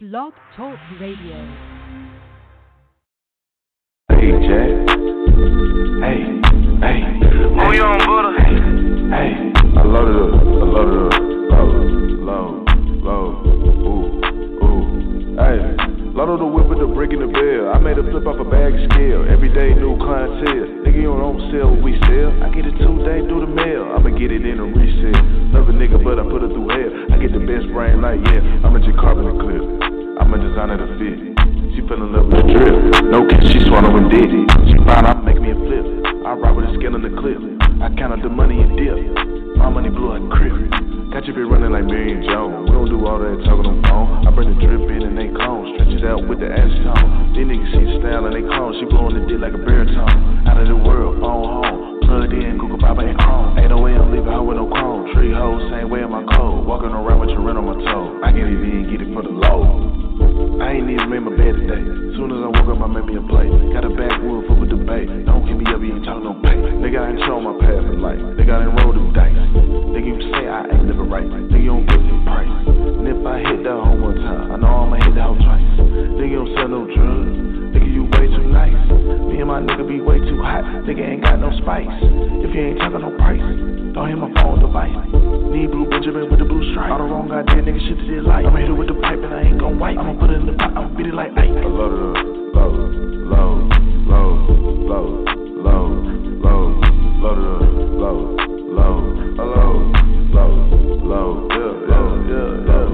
Blog Talk Radio. Hey, Jack. Hey, hey. Who you on, Buddha? Hey, hey. I loaded up. I loaded up. Low, low, low. Loaded the whip with the brick in the bell. I made a flip off a bag scale. Every day new clientele. Nigga, you don't sell what we sell. I get it two day through the mail. I'ma get it in a resale. Love a nigga, but I put her through hell. I get the best brain like, yeah. I'm a J Carbon clip. I'm a designer to fit. She fell in love with the drip. No kiss, she swallowing dick. She found out make me a flip. I ride with the skin on the clip. I count counted the money and dip. My money blew like crib. Got you be running like Marion Jones. We don't do all that talking on phone. I bring the drip in and they clone. Stretch it out with the acetone. These niggas see the style and they clone. She blowing the dick like a baritone. Out of the world, phone home. Plugged in, Google ain't chrome. 8 a.m. leave out with no chrome. Tree hoes, same way in my code. Walking around with your rent on my toe. I can't even get it for the low. I ain't even made my bed today. Soon as I woke up, I made me a plate. Got a backwood full with debate. Don't give me up, you ain't talking no pay. Nigga, I ain't show my path in life. Nigga, I done roll the dice. Nigga, you say I ain't living right. Nigga, you don't give me price. And if I hit that hoe one time, I know I'ma hit that hoe twice. Nigga, you don't sell no drugs. Nigga, you way too nice. Me and my nigga be way too hot. Nigga ain't got no spice. If you ain't talking no price, don't hit my phone device. Need blue Benjamin with the blue stripe. All the wrong goddamn nigga shit to this life. I'ma hit it with the pipe and I ain't gon' wipe. I'ma put it in the pot, I'ma beat it like Ike. Love it low, low, low, low, low, low, low, low, low, low, low, low, yeah, yeah, yeah, yeah.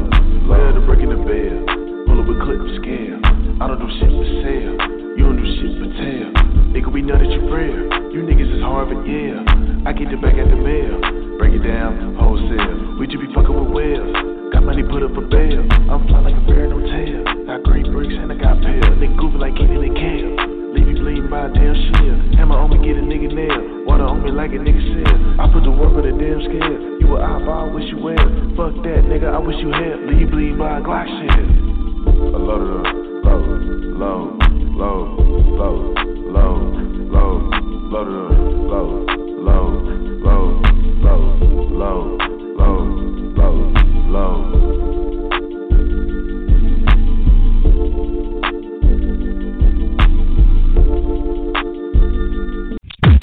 Lay the brick in the bed, pull up a clip, scale. I don't do shit for sale, you don't do shit for tell. Nigga, we know that you real. You niggas is Harvard, yeah. I get the back at the mail. Break it down, wholesale. We just be fucking with whales. Got money put up for bail. I'm fly like a bear, no tail. Got green bricks and I got pale. Nigga goofy like Kenny and Kale. Leave you bleeding by a damn shield. Hammer on me, get a nigga nail. Water on me like a nigga said. I put the work with a damn scale. You a eyeball, wish you well. Fuck that, nigga, I wish you had. Leave you bleeding by a Glock shell.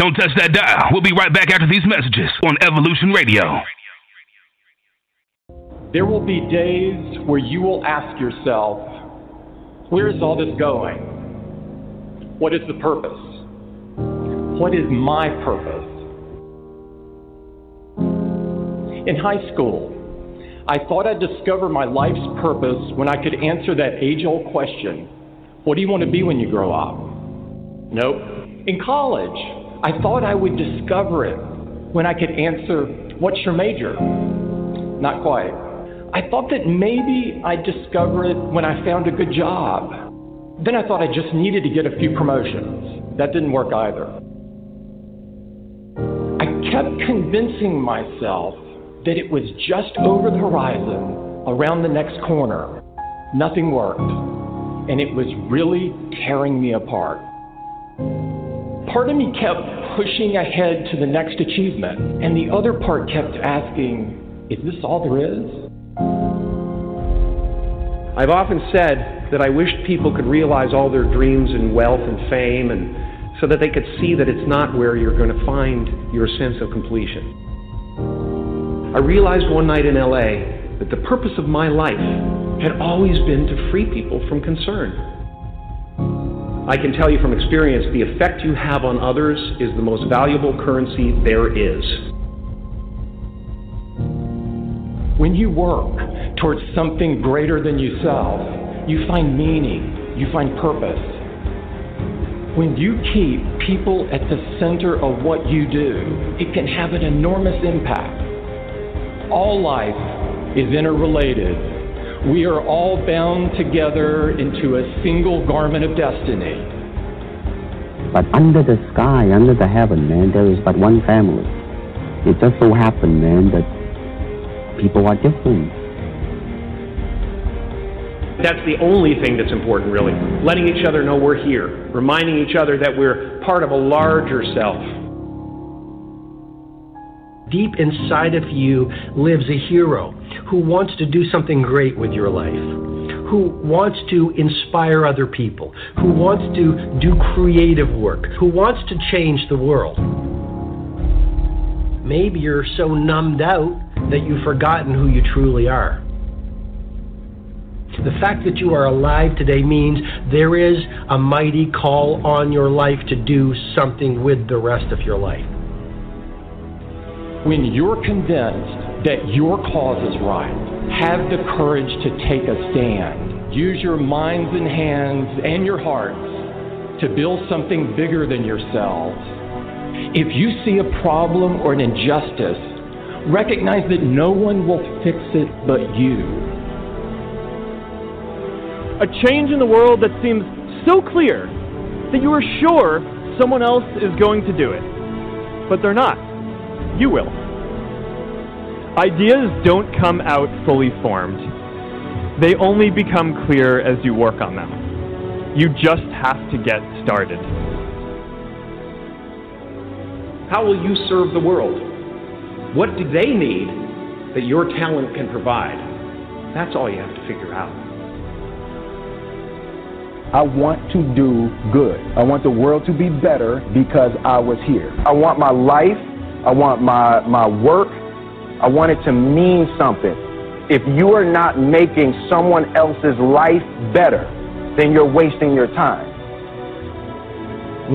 Don't touch that dial. We'll be right back after these messages on Evolution Radio. There will be days where you will ask yourself, where is all this going? What is the purpose? What is my purpose? In high school, I thought I'd discover my life's purpose when I could answer that age old question What do you want to be when you grow up? Nope. In college, I thought I would discover it when I could answer What's your major? Not quite. I thought that maybe I'd discover it when I found a good job. Then I thought I just needed to get a few promotions. That didn't work either. I kept convincing myself that it was just over the horizon, around the next corner. Nothing worked. And it was really tearing me apart. Part of me kept pushing ahead to the next achievement, and the other part kept asking, Is this all there is? I've often said that I wished people could realize all their dreams and wealth and fame and so that they could see that it's not where you're going to find your sense of completion. I realized one night in LA that the purpose of my life had always been to free people from concern. I can tell you from experience the effect you have on others is the most valuable currency there is. When you work towards something greater than yourself, you find meaning, you find purpose. When you keep people at the center of what you do, it can have an enormous impact. All life is interrelated. We are all bound together into a single garment of destiny. But under the sky, under the heaven, man, there is but one family. It just so happened, man, that people are different. That's the only thing that's important, really. Letting each other know we're here, reminding each other that we're part of a larger self. Deep inside of you lives a hero who wants to do something great with your life, who wants to inspire other people, who wants to do creative work, who wants to change the world. Maybe you're so numbed out that you've forgotten who you truly are. The fact that you are alive today means there is a mighty call on your life to do something with the rest of your life. When you're convinced that your cause is right, have the courage to take a stand. Use your minds and hands and your hearts to build something bigger than yourselves. If you see a problem or an injustice, recognize that no one will fix it but you a change in the world that seems so clear that you are sure someone else is going to do it. But they're not. You will. Ideas don't come out fully formed. They only become clear as you work on them. You just have to get started. How will you serve the world? What do they need that your talent can provide? That's all you have to figure out. I want to do good. I want the world to be better because I was here. I want my life, I want my, my work, I want it to mean something. If you are not making someone else's life better, then you're wasting your time.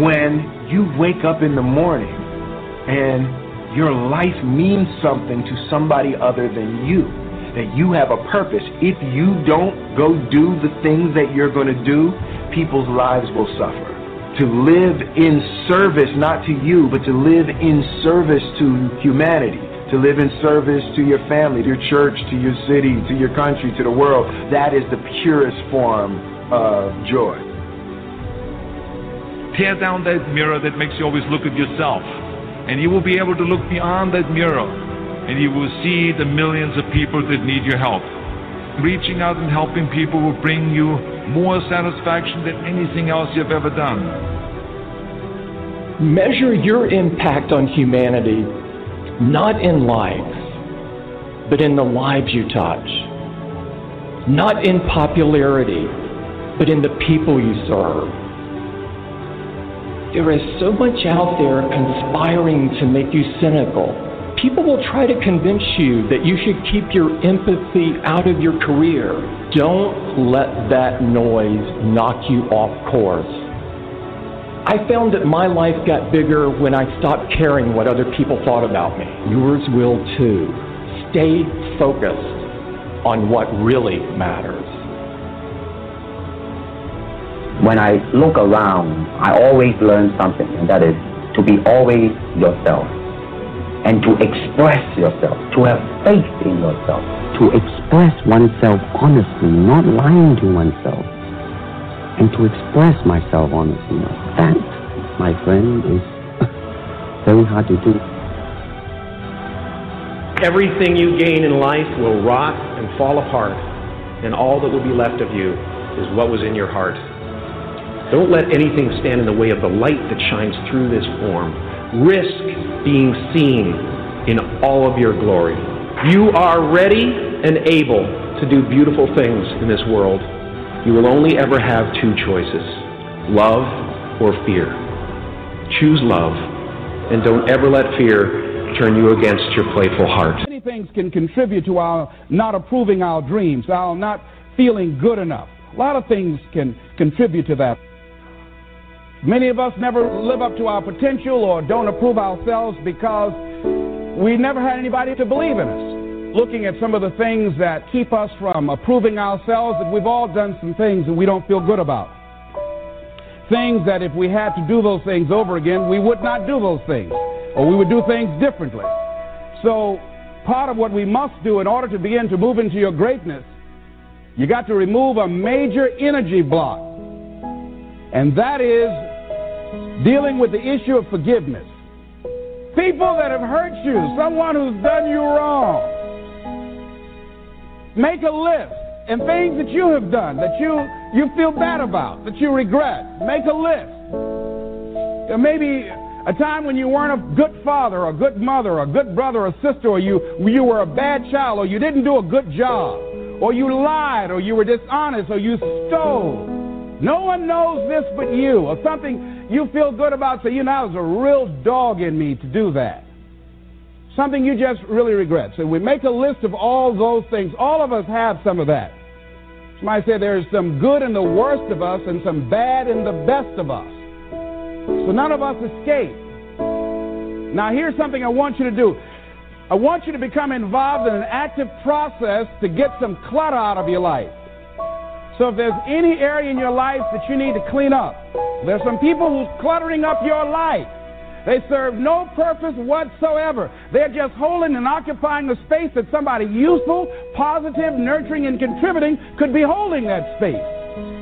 When you wake up in the morning and your life means something to somebody other than you, that you have a purpose. If you don't go do the things that you're going to do, people's lives will suffer. To live in service, not to you, but to live in service to humanity, to live in service to your family, to your church, to your city, to your country, to the world, that is the purest form of joy. Tear down that mirror that makes you always look at yourself, and you will be able to look beyond that mirror and you will see the millions of people that need your help. Reaching out and helping people will bring you more satisfaction than anything else you've ever done. Measure your impact on humanity not in lives, but in the lives you touch. Not in popularity, but in the people you serve. There is so much out there conspiring to make you cynical people will try to convince you that you should keep your empathy out of your career. Don't let that noise knock you off course. I found that my life got bigger when I stopped caring what other people thought about me. Yours will too. Stay focused on what really matters. When I look around, I always learn something, and that is to be always yourself and to express yourself, to have faith in yourself, to express oneself honestly, not lying to oneself, and to express myself honestly. That, my friend, is very hard to do. Everything you gain in life will rot and fall apart, and all that will be left of you is what was in your heart. Don't let anything stand in the way of the light that shines through this form. Risk being seen in all of your glory. You are ready and able to do beautiful things in this world. You will only ever have two choices love or fear. Choose love, and don't ever let fear turn you against your playful heart. Many things can contribute to our not approving our dreams, our not feeling good enough. A lot of things can contribute to that. Many of us never live up to our potential or don't approve ourselves because we never had anybody to believe in us. Looking at some of the things that keep us from approving ourselves, that we've all done some things that we don't feel good about. Things that if we had to do those things over again, we would not do those things, or we would do things differently. So, part of what we must do in order to begin to move into your greatness, you got to remove a major energy block. And that is dealing with the issue of forgiveness. People that have hurt you, someone who's done you wrong. Make a list and things that you have done that you, you feel bad about, that you regret. Make a list. There may be a time when you weren't a good father or a good mother or a good brother or sister or you, you were a bad child or you didn't do a good job or you lied, or you were dishonest, or you stole. No one knows this but you, or something you feel good about, say, you know, there's a real dog in me to do that. Something you just really regret. So we make a list of all those things. All of us have some of that. Somebody said there's some good in the worst of us and some bad in the best of us. So none of us escape. Now, here's something I want you to do. I want you to become involved in an active process to get some clutter out of your life. So if there's any area in your life that you need to clean up, there's some people who's cluttering up your life. They serve no purpose whatsoever. They're just holding and occupying a space that somebody useful, positive, nurturing, and contributing could be holding that space.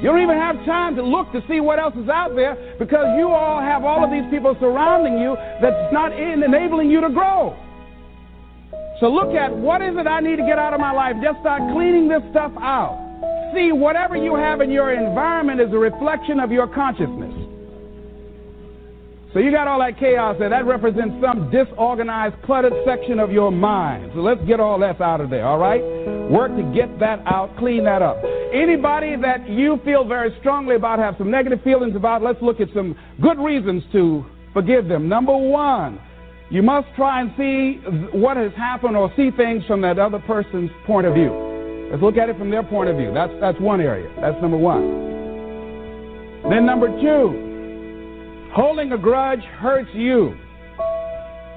You don't even have time to look to see what else is out there because you all have all of these people surrounding you that's not enabling you to grow. So look at what is it I need to get out of my life. Just start cleaning this stuff out. See, whatever you have in your environment is a reflection of your consciousness. So you got all that chaos there. That represents some disorganized, cluttered section of your mind. So let's get all that out of there, all right? Work to get that out, clean that up. Anybody that you feel very strongly about, have some negative feelings about, let's look at some good reasons to forgive them. Number one, you must try and see what has happened or see things from that other person's point of view. Let's look at it from their point of view. That's, that's one area. That's number one. Then number two, Holding a grudge hurts you.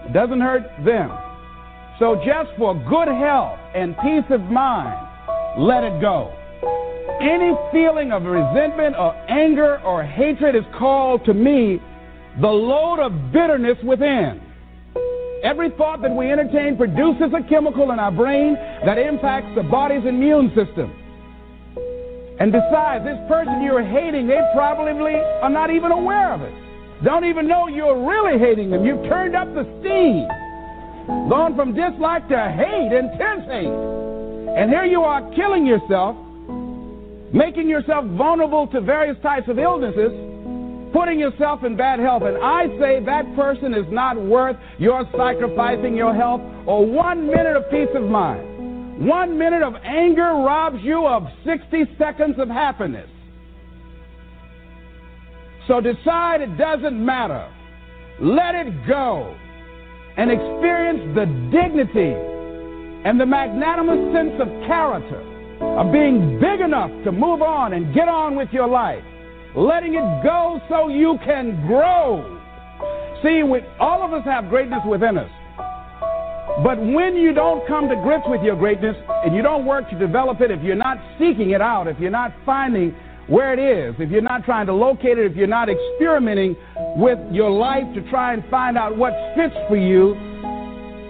It doesn't hurt them. So just for good health and peace of mind, let it go. Any feeling of resentment or anger or hatred is called to me the load of bitterness within. Every thought that we entertain produces a chemical in our brain that impacts the body's immune system. And besides, this person you're hating, they probably are not even aware of it don't even know you're really hating them. You've turned up the steam, gone from dislike to hate, intense hate. And here you are killing yourself, making yourself vulnerable to various types of illnesses, putting yourself in bad health. And I say that person is not worth your sacrificing your health or one minute of peace of mind. One minute of anger robs you of 60 seconds of happiness. So decide it doesn't matter. Let it go and experience the dignity and the magnanimous sense of character of being big enough to move on and get on with your life. Letting it go so you can grow. See, we, all of us have greatness within us. But when you don't come to grips with your greatness and you don't work to develop it, if you're not seeking it out, if you're not finding where it is, if you're not trying to locate it, if you're not experimenting with your life to try and find out what fits for you,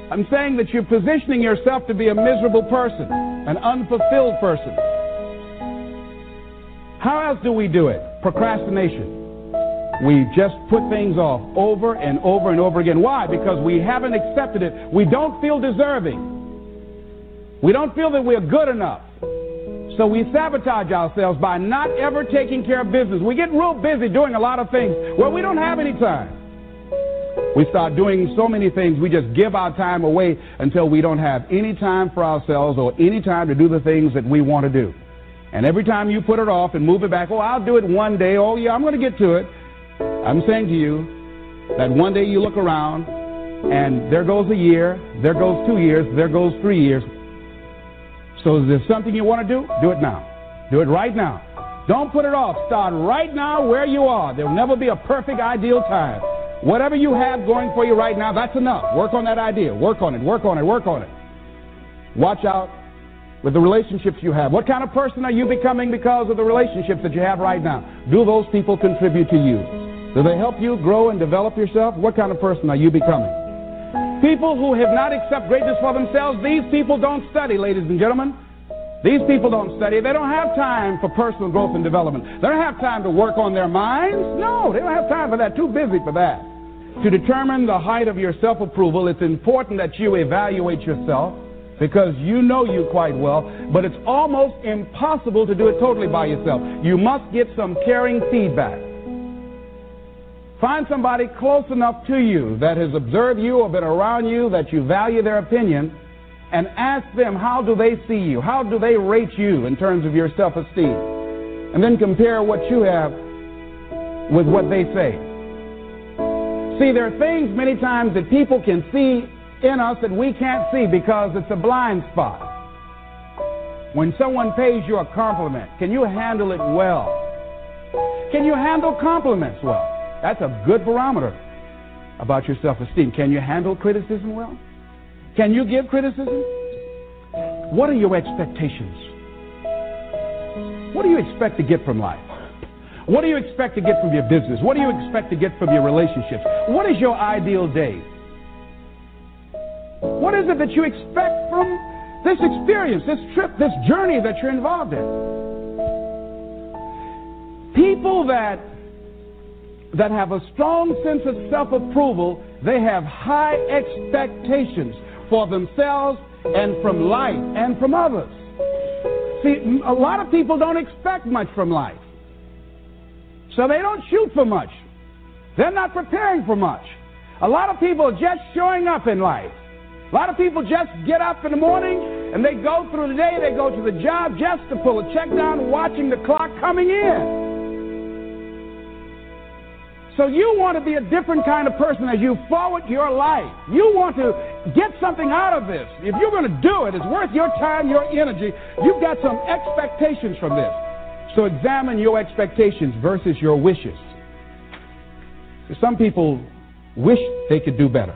I'm saying that you're positioning yourself to be a miserable person, an unfulfilled person. How else do we do it? Procrastination. We just put things off over and over and over again. Why? Because we haven't accepted it. We don't feel deserving. We don't feel that we're good enough. So we sabotage ourselves by not ever taking care of business. We get real busy doing a lot of things where we don't have any time. We start doing so many things, we just give our time away until we don't have any time for ourselves or any time to do the things that we want to do. And every time you put it off and move it back, oh, I'll do it one day, oh, yeah, I'm going to get to it. I'm saying to you that one day you look around and there goes a year, there goes two years, there goes three years. So is there something you want to do? Do it now. Do it right now. Don't put it off. Start right now where you are. There will never be a perfect, ideal time. Whatever you have going for you right now, that's enough. Work on that idea. Work on it. Work on it. Work on it. Watch out with the relationships you have. What kind of person are you becoming because of the relationships that you have right now? Do those people contribute to you? Do they help you grow and develop yourself? What kind of person are you becoming? People who have not accepted greatness for themselves, these people don't study, ladies and gentlemen. These people don't study. They don't have time for personal growth and development. They don't have time to work on their minds. No, they don't have time for that. Too busy for that. To determine the height of your self approval, it's important that you evaluate yourself because you know you quite well, but it's almost impossible to do it totally by yourself. You must get some caring feedback. Find somebody close enough to you that has observed you or been around you that you value their opinion and ask them how do they see you? How do they rate you in terms of your self-esteem? And then compare what you have with what they say. See, there are things many times that people can see in us that we can't see because it's a blind spot. When someone pays you a compliment, can you handle it well? Can you handle compliments well? That's a good barometer about your self esteem. Can you handle criticism well? Can you give criticism? What are your expectations? What do you expect to get from life? What do you expect to get from your business? What do you expect to get from your relationships? What is your ideal day? What is it that you expect from this experience, this trip, this journey that you're involved in? People that that have a strong sense of self-approval, they have high expectations for themselves and from life and from others. See, a lot of people don't expect much from life. So they don't shoot for much. They're not preparing for much. A lot of people are just showing up in life. A lot of people just get up in the morning and they go through the day, they go to the job just to pull a check down, watching the clock coming in. So you want to be a different kind of person as you forward your life. You want to get something out of this. If you're going to do it, it's worth your time, your energy. You've got some expectations from this. So examine your expectations versus your wishes. Some people wish they could do better,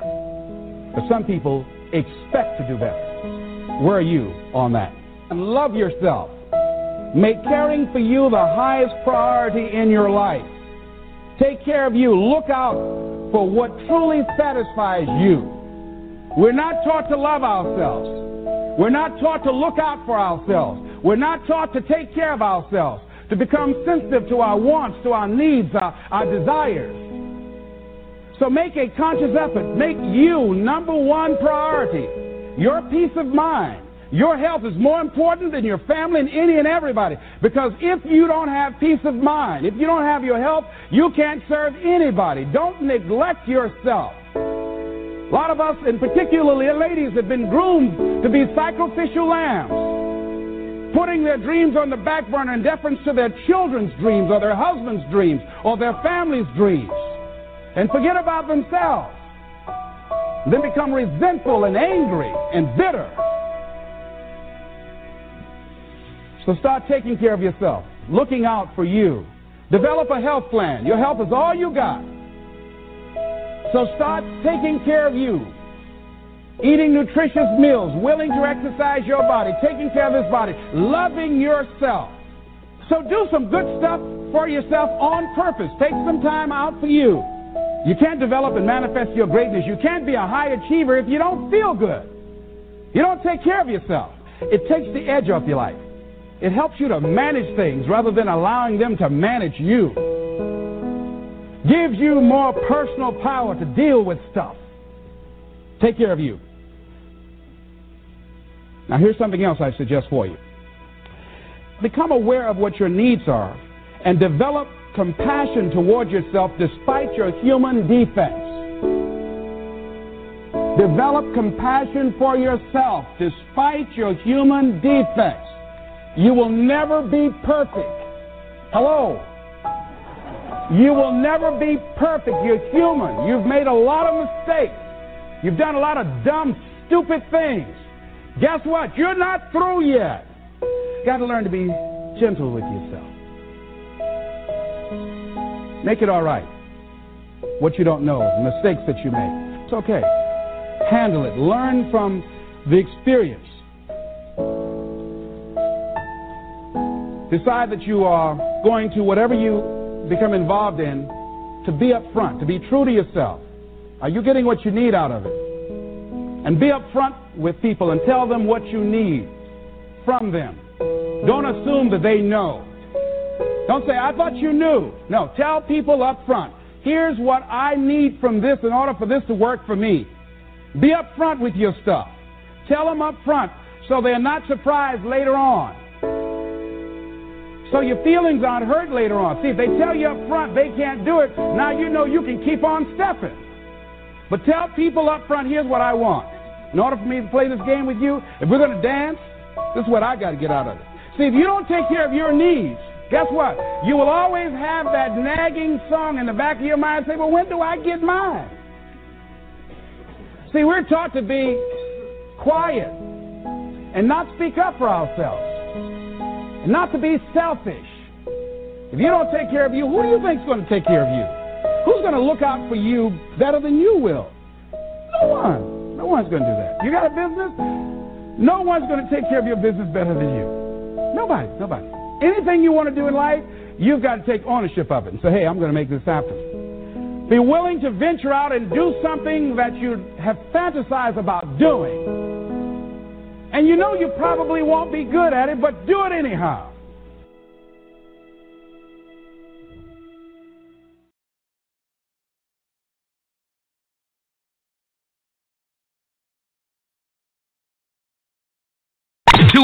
but some people expect to do better. Where are you on that? And love yourself. Make caring for you the highest priority in your life. Take care of you. Look out for what truly satisfies you. We're not taught to love ourselves. We're not taught to look out for ourselves. We're not taught to take care of ourselves, to become sensitive to our wants, to our needs, our, our desires. So make a conscious effort. Make you number one priority. Your peace of mind. Your health is more important than your family and any and everybody. Because if you don't have peace of mind, if you don't have your health, you can't serve anybody. Don't neglect yourself. A lot of us, and particularly ladies, have been groomed to be sacrificial lambs, putting their dreams on the back burner in deference to their children's dreams or their husband's dreams or their family's dreams, and forget about themselves. Then become resentful and angry and bitter. So start taking care of yourself, looking out for you. Develop a health plan. Your health is all you got. So start taking care of you. Eating nutritious meals, willing to exercise your body, taking care of this body, loving yourself. So do some good stuff for yourself on purpose. Take some time out for you. You can't develop and manifest your greatness. You can't be a high achiever if you don't feel good. You don't take care of yourself. It takes the edge off your life. It helps you to manage things rather than allowing them to manage you. Gives you more personal power to deal with stuff. Take care of you. Now, here's something else I suggest for you. Become aware of what your needs are and develop compassion toward yourself despite your human defects. Develop compassion for yourself despite your human defects. You will never be perfect. Hello? You will never be perfect. You're human. You've made a lot of mistakes. You've done a lot of dumb, stupid things. Guess what? You're not through yet. Got to learn to be gentle with yourself. Make it all right. What you don't know, the mistakes that you make. It's okay. Handle it. Learn from the experience. Decide that you are going to, whatever you become involved in, to be upfront, to be true to yourself. Are you getting what you need out of it? And be upfront with people and tell them what you need from them. Don't assume that they know. Don't say, I thought you knew. No, tell people up front. Here's what I need from this in order for this to work for me. Be upfront with your stuff. Tell them up front so they're not surprised later on. So your feelings aren't hurt later on. See, if they tell you up front they can't do it, now you know you can keep on stepping. But tell people up front, here's what I want. in order for me to play this game with you, if we're going to dance, this is what I got to get out of it. See, if you don't take care of your needs, guess what? You will always have that nagging song in the back of your mind say, well, when do I get mine? See, we're taught to be quiet and not speak up for ourselves and not to be selfish. If you don't take care of you, who do you think is going to take care of you? Who's going to look out for you better than you will? No one. No one's going to do that. You got a business? No one's going to take care of your business better than you. Nobody. Nobody. Anything you want to do in life, you've got to take ownership of it and say, hey, I'm going to make this happen. Be willing to venture out and do something that you have fantasized about doing. And you know you probably won't be good at it, but do it anyhow.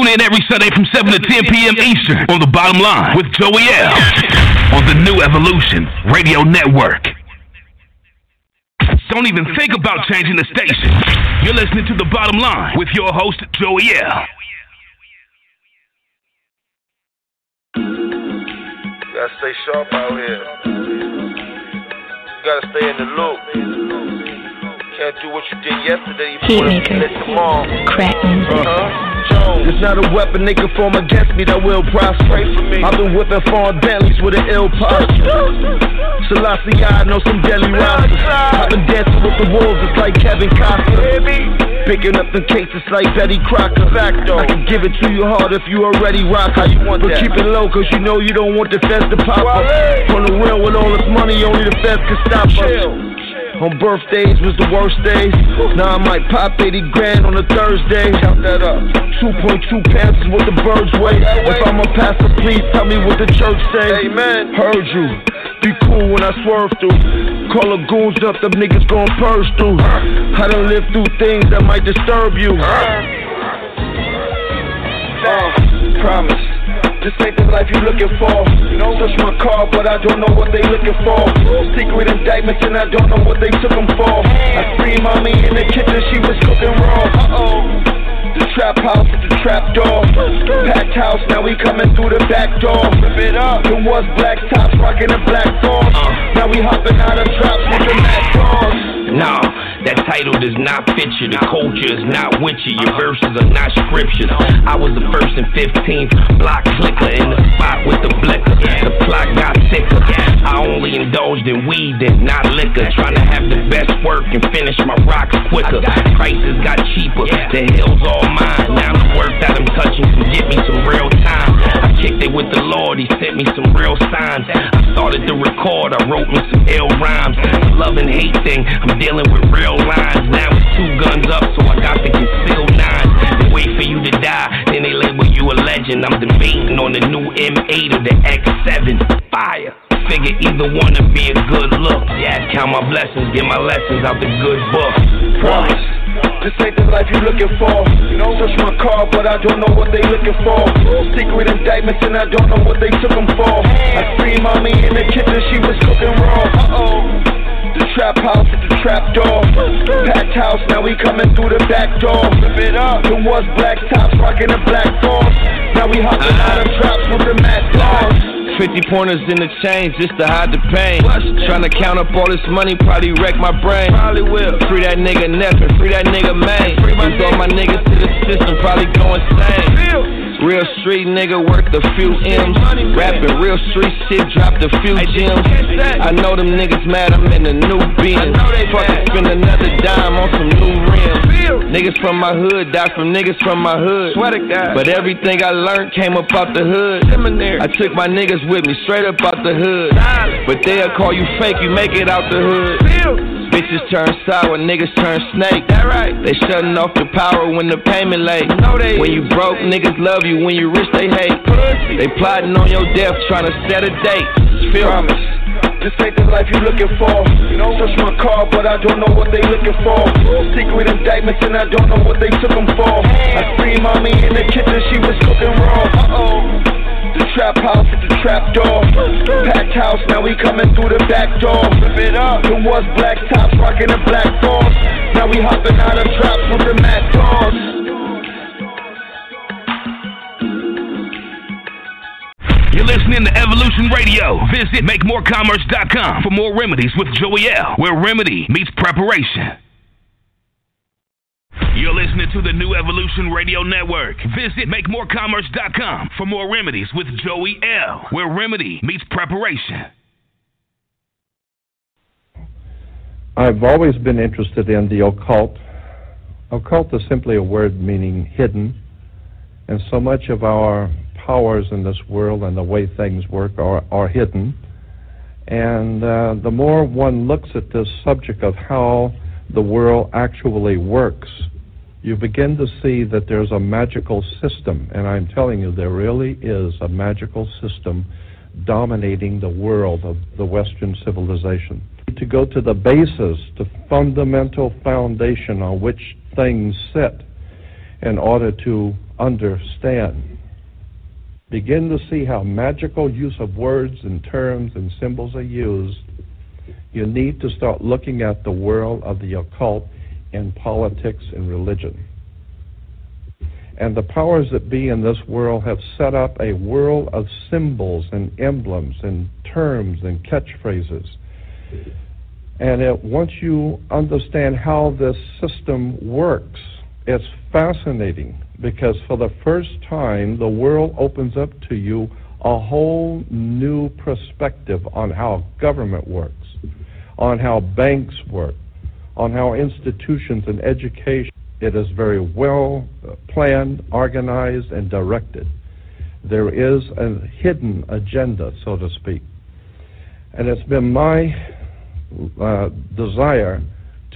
In every Sunday from 7 to 10 p.m. Eastern on the bottom line with Joey L. on the New Evolution Radio Network. Don't even think about changing the station. You're listening to the bottom line with your host, Joey L. Gotta stay sharp out here. You gotta stay in the loop. Can't do what you did yesterday. You Heat wanna maker. let tomorrow. Crack music. Uh-huh. It's not a weapon they can form against me that will prosper. I've been whipping foreign Bentleys with an ill posture. Selassie, I know some deadly rosters. I've been dancing with the wolves, it's like Kevin Costner. Picking up the cases like Betty Crocker. I can give it to you hard if you already rock. How you want but keep it low, cause you know you don't want the feds to pop up. On the real with all this money, only the feds can stop us. On birthdays was the worst days. Now I might pop 80 grand on a Thursday. Count that up. 2.2 pounds is what the birds weigh. If I'm a pastor, please tell me what the church say. Amen. Heard you. Be cool when I swerve through. Call the goons up, them niggas gon' purge through. I done lived through things that might disturb you. Uh, promise. This ain't the life you looking for. Search my car, but I don't know what they looking for. Secret indictments, and I don't know what they took them for. I free mommy in the kitchen, she was cooking raw. Uh oh. The trap house with the trap door. Packed house, now we coming through the back door. It up. It was black tops, rocking a black force. Now we hopping out of drops with the mad doors. That title does not fit you. The culture is not with you. Your verses are not scriptures. I was the first and 15th block clicker in the spot with the blicker. The plot got thicker. I only indulged in weed and not liquor. Trying to have the best work and finish my rocks quicker. Prices got cheaper. The hill's all mine. Now the work that I'm touching can get me some real time. Kicked it with the Lord. He sent me some real signs. I started to record. I wrote me some ill rhymes. Love and hate thing. I'm dealing with real lines. Now it's two guns up, so I got the concealed nine. They wait for you to die, then they label you a legend. I'm debating on the new M8 or the X7. Fire. Figure either one to be a good look. Yeah, count my blessings, get my lessons out the good book. Promise. This ain't the life you looking for. Search my car, but I don't know what they looking for. Secret indictments, and I don't know what they took them for. I free mommy in the kitchen, she was cooking raw. Uh oh. The trap house at the trap door. Packed house, now we coming through the back door. Rip it was black tops, rocking a black force. Now we hopping out of drops with the mad dogs. 50 pointers in the chain just to hide the pain. Trying to count up all this money, probably wreck my brain. Probably will. Free that nigga Nepin, free that nigga Maine. Lose all my niggas to the system, probably go insane. Real street nigga worth a few M's. Rapping real street shit, dropped a few gems. I know them niggas mad, I'm in a new Benz. Fucking spend another dime on some new rims. Niggas from my hood die from niggas from my hood. But everything I learned came up out the hood. I took my niggas with me straight up out the hood. But they'll call you fake, you make it out the hood. Bitches turn sour, niggas turn snake. They shutting off the power when the payment late. No, they When you broke, niggas love you. When you rich, they hate. They plotting on your death, trying to set a date. Feel Promise. This ain't the life you looking for. You know, search my car, but I don't know what they looking for. Secret indictments, and I don't know what they took them for. I free mommy in the kitchen, she was cooking raw. Uh oh. The trap house the trap door. Packed house, now we coming through the back door. It up. It was black tops, rocking a black. Now we hopping out of drops with the Mac dogs. You're listening to Evolution Radio. Visit MakeMoreCommerce.com for more remedies with Joey L, where remedy meets preparation. You're listening to the New Evolution Radio Network. Visit MakeMoreCommerce.com for more remedies with Joey L, where remedy meets preparation. I've always been interested in the occult. Occult is simply a word meaning hidden, and so much of our powers in this world and the way things work are, are hidden. And uh, the more one looks at this subject of how the world actually works, you begin to see that there's a magical system. And I'm telling you, there really is a magical system dominating the world of the Western civilization. To go to the basis, the fundamental foundation on which things sit in order to understand begin to see how magical use of words and terms and symbols are used, you need to start looking at the world of the occult in politics and religion. And the powers that be in this world have set up a world of symbols and emblems and terms and catchphrases. And it, once you understand how this system works, it's fascinating because for the first time, the world opens up to you a whole new perspective on how government works, on how banks work, on how institutions and education. It is very well planned, organized, and directed. There is a hidden agenda, so to speak. And it's been my uh, desire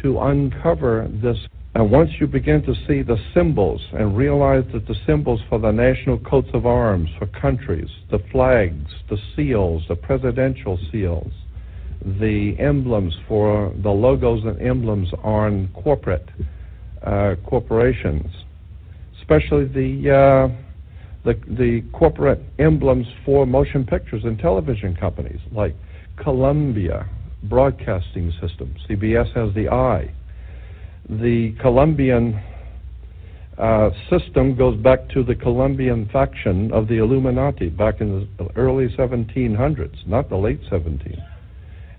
to uncover this and once you begin to see the symbols and realize that the symbols for the national coats of arms for countries, the flags, the seals, the presidential seals, the emblems for the logos and emblems on corporate uh, corporations, especially the, uh, the the corporate emblems for motion pictures and television companies like Columbia Broadcasting System. CBS has the eye the Columbian uh, system goes back to the Columbian faction of the Illuminati back in the early 1700s, not the late 1700s.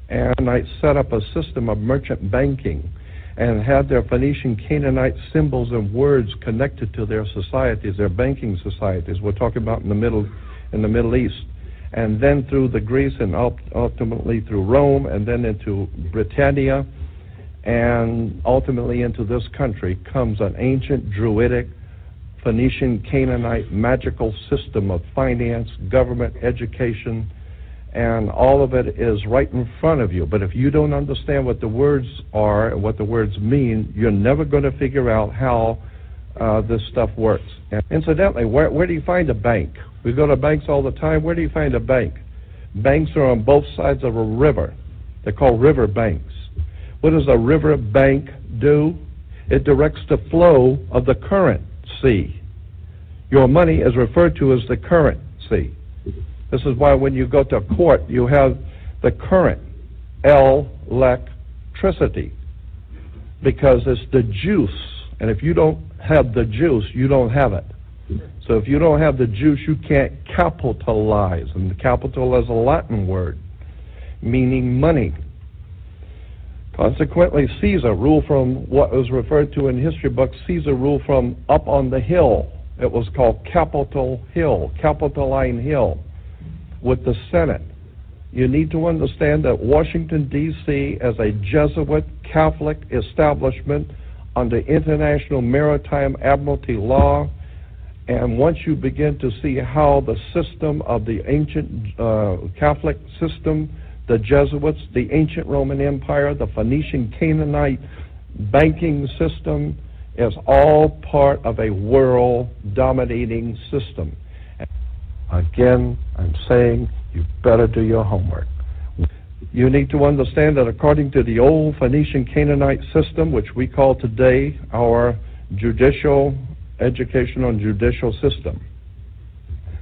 And I set up a system of merchant banking and had their Phoenician Canaanite symbols and words connected to their societies, their banking societies. We're talking about in the Middle, in the Middle East. And then through the Greece and ultimately through Rome and then into Britannia and ultimately into this country comes an ancient Druidic, Phoenician, Canaanite magical system of finance, government, education, and all of it is right in front of you. But if you don't understand what the words are and what the words mean, you're never going to figure out how uh, this stuff works. And incidentally, where, where do you find a bank? We go to banks all the time. Where do you find a bank? Banks are on both sides of a river. They're called river banks. What does a river bank do? It directs the flow of the current sea. Your money is referred to as the current sea. This is why when you go to court, you have the current electricity because it's the juice. And if you don't have the juice, you don't have it. So if you don't have the juice, you can't capitalize. And capital is a Latin word meaning money. Consequently, Caesar ruled from what was referred to in history books, Caesar ruled from up on the hill. It was called Capitol Hill, Capitoline Hill, with the Senate. You need to understand that Washington, D.C., as a Jesuit Catholic establishment under international maritime admiralty law, and once you begin to see how the system of the ancient uh, Catholic system the Jesuits, the ancient Roman Empire, the Phoenician Canaanite banking system is all part of a world dominating system. Again, I'm saying you better do your homework. You need to understand that according to the old Phoenician Canaanite system, which we call today our judicial, educational, and judicial system,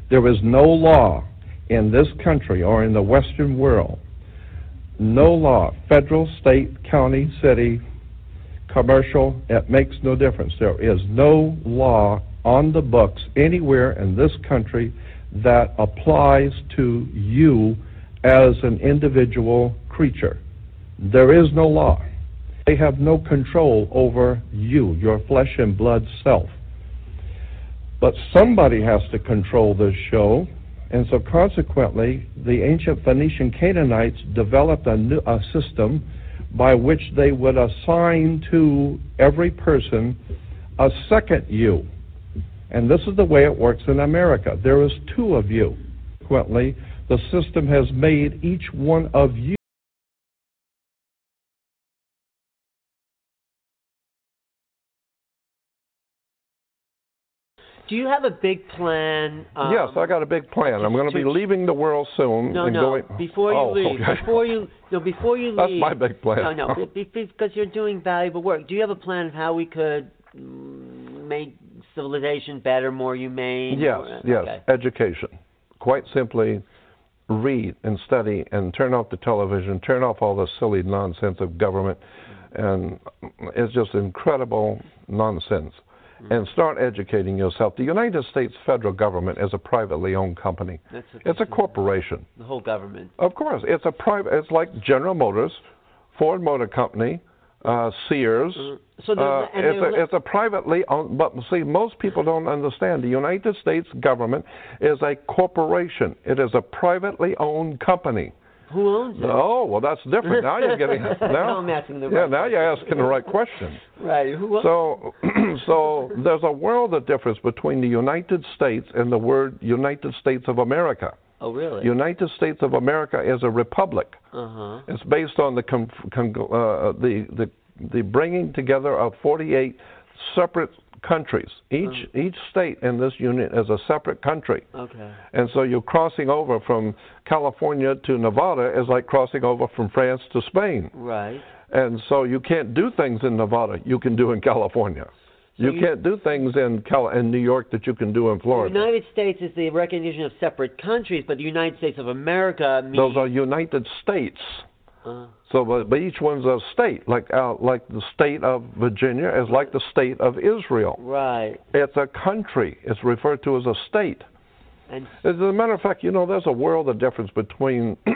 there is no law in this country or in the Western world no law, federal, state, county, city, commercial, it makes no difference. There is no law on the books anywhere in this country that applies to you as an individual creature. There is no law. They have no control over you, your flesh and blood self. But somebody has to control this show, and so consequently, the ancient Phoenician Canaanites developed a, new, a system by which they would assign to every person a second you. And this is the way it works in America. There is two of you. Consequently, the system has made each one of you Do you have a big plan? Um, yes, I got a big plan. I'm going to be leaving the world soon. No, and no. Going, before you oh, leave, okay. before you no, before you That's leave. my big plan. No, no, be- be- because you're doing valuable work. Do you have a plan of how we could mm, make civilization better, more humane? Yes, more- yes. okay. Education. Quite simply, read and study and turn off the television, turn off all the silly nonsense of government, and it's just incredible nonsense. Mm-hmm. And start educating yourself. The United States federal government is a privately owned company. That's It's a corporation. the whole government. Of course, it's a private. It's like General Motors, Ford Motor Company, uh, Sears. So they're- uh, it's, a, it's a privately owned. But see, most people don't understand. The United States government is a corporation. It is a privately owned company. Who owns it? Oh, well, that's different. Now you're getting now. No, I'm asking the yeah, right now you're asking the right question. Right. Who owns So, so there's a world of difference between the United States and the word United States of America. Oh, really? United States of America is a republic. Uh huh. It's based on the con- con- uh, the the the bringing together of 48 separate countries. Each each state in this unit is a separate country. Okay. And so you're crossing over from California to Nevada is like crossing over from France to Spain. Right. And so you can't do things in Nevada you can do in California. You, you- can't do things in Cal- in New York that you can do in Florida. The United States is the recognition of separate countries, but the United States of America means. Those are United States. Uh, So, but, but each one's a state. Like uh, like the state of Virginia is like the state of Israel. right. It's a country. It's referred to as a state. And As a matter of fact, you know, there's a world of difference between.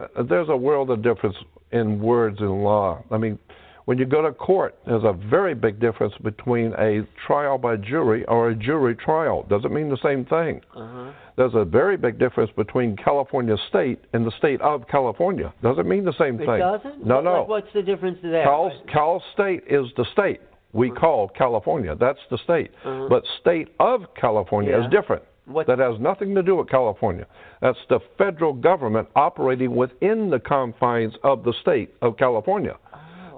uh, there's a world of difference in words in law. I mean, when you go to court, there's a very big difference between a trial by jury or a jury trial. Doesn't mean the same thing. uh-huh. There's a very big difference between California state and the state of California. Doesn't mean the same It thing. It doesn't? No, no. like, what's the difference there? Cal, Cal State is the state we call California. That's the state. Uh-huh. But state of California Yeah. is different. What- That has nothing to do with California. That's the federal government operating within the confines of the state of California.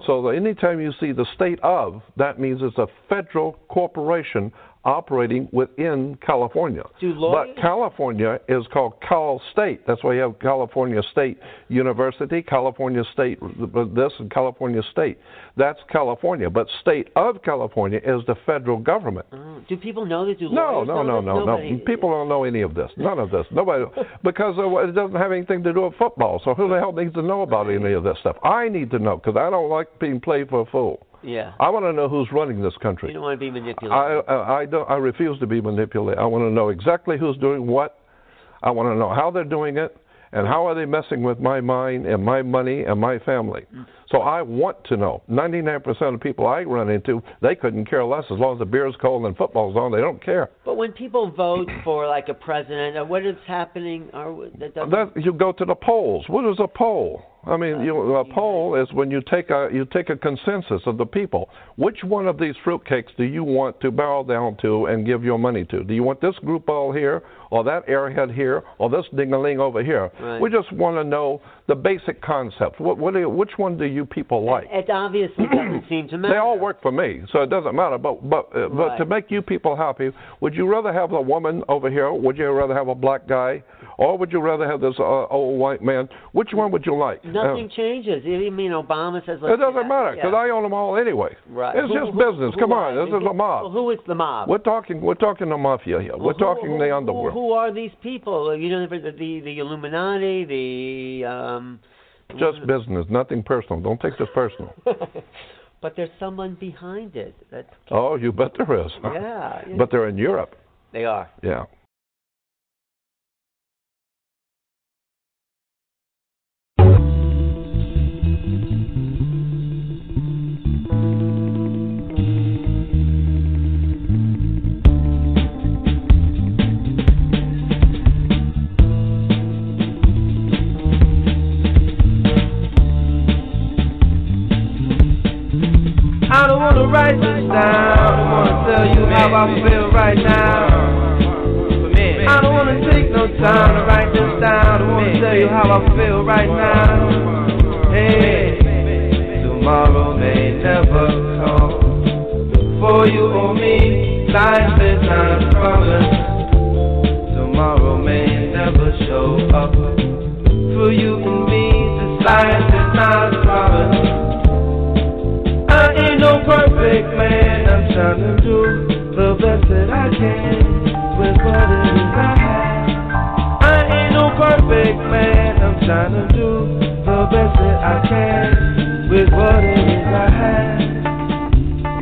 So anytime you see the state of, that means it's a federal corporation operating within California. But California is called Cal State. That's why you have California State University, California State this, and California State. That's California. But state of California is the federal government. Oh, do people know that? Do No, no, know no, this? no, no. People don't know any of this. None of this. Nobody, because it doesn't have anything to do with football. So who the hell needs to know about any of this stuff? I need to know because I don't like being played for a fool. Yeah. I want to know who's running this country. You don't want to be manipulated. I, I, I don't. I refuse to be manipulated. I want to know exactly who's doing what. I want to know how they're doing it, and how are they messing with my mind and my money and my family. So I want to know. 99% of people I run into, they couldn't care less as long as the beer's cold and football's on. They don't care. But when people vote for like a president, uh, what is happening? Or that That, you go to the polls. What is a poll? I mean, you, a poll is when you take a you take a consensus of the people. Which one of these fruitcakes do you want to bow down to and give your money to? Do you want this group all here, or that airhead here, or this dingaling over here? Right. We just want to know the basic concepts. What, what you, which one do you people like? it obviously doesn't seem to matter. They all work for me, so it doesn't matter. But but uh, but Right. to make you people happy, would you rather have a woman over here? Would you rather have a black guy, or would you rather have this uh, old white man? Which one would you like? Nothing um, changes. You mean Obama says? Like, it doesn't yeah, matter because yeah. I own them all anyway. Right. It's who, just who, business. Who, Come on, this is a mob. Well, who is the mob? We're talking. We're talking the mafia here. Well, we're talking the underworld. Who, are these people? You know, the the, the Illuminati, the. Um, just business, nothing personal. Don't take this personal. but there's someone behind it. That oh, you bet there is. Yeah. But they're in Europe. They are. Yeah. feel right now. I wanna tell you how I feel right now. I don't wanna take no time to write this down. I wanna tell you how I feel right now. Hey, tomorrow may never come. For you or me, life is not a promise. Tomorrow may never show up. For you and me, this life is not trying to do the best that I can with what it is I have. I ain't no perfect man. I'm trying to do the best that I can with what it is I have.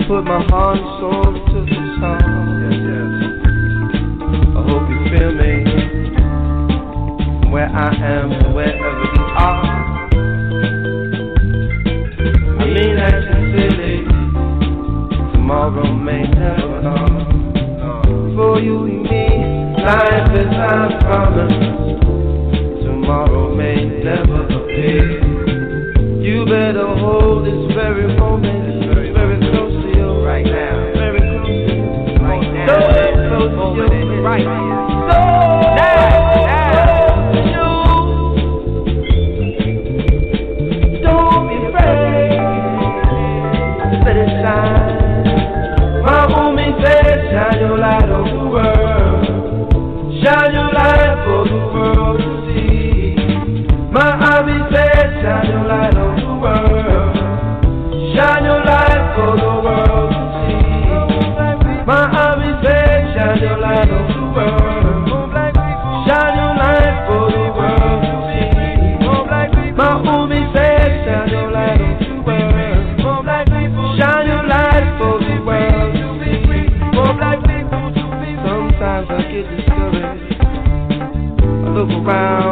Put my heart and soul to the song. Yes, yes. I hope you feel me. Where I am, and wherever you are. I mean that tomorrow may never come. For you and me, life is not promised. Tomorrow may never appear. You better hold this very moment very, very close to you right now. Very close to you right now. So close to you right now. So now. My shine your light on the world. Shine your light for the world to see. My shine your light on the world. look around.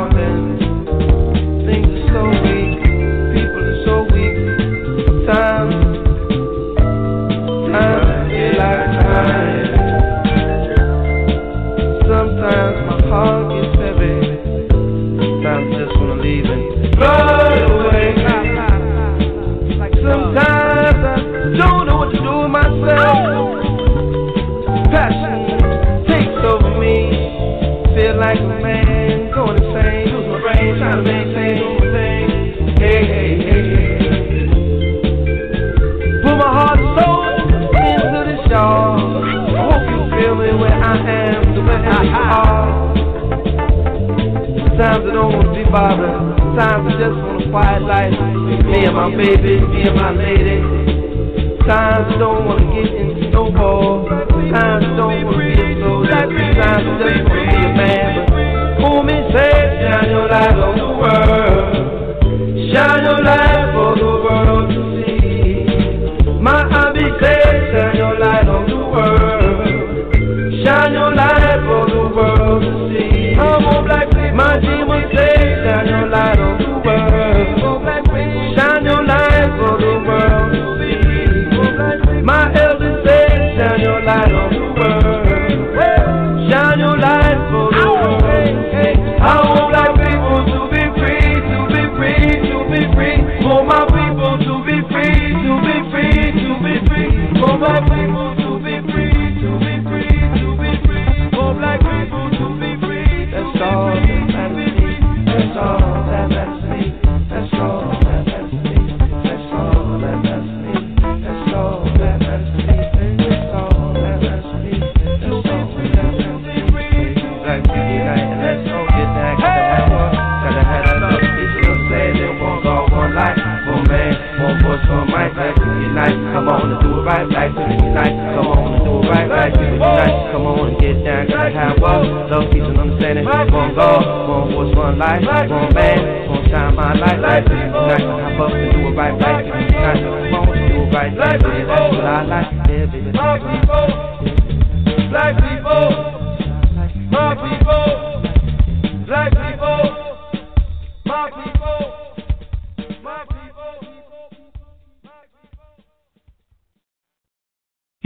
quiet life. Me and my baby, me and my lady.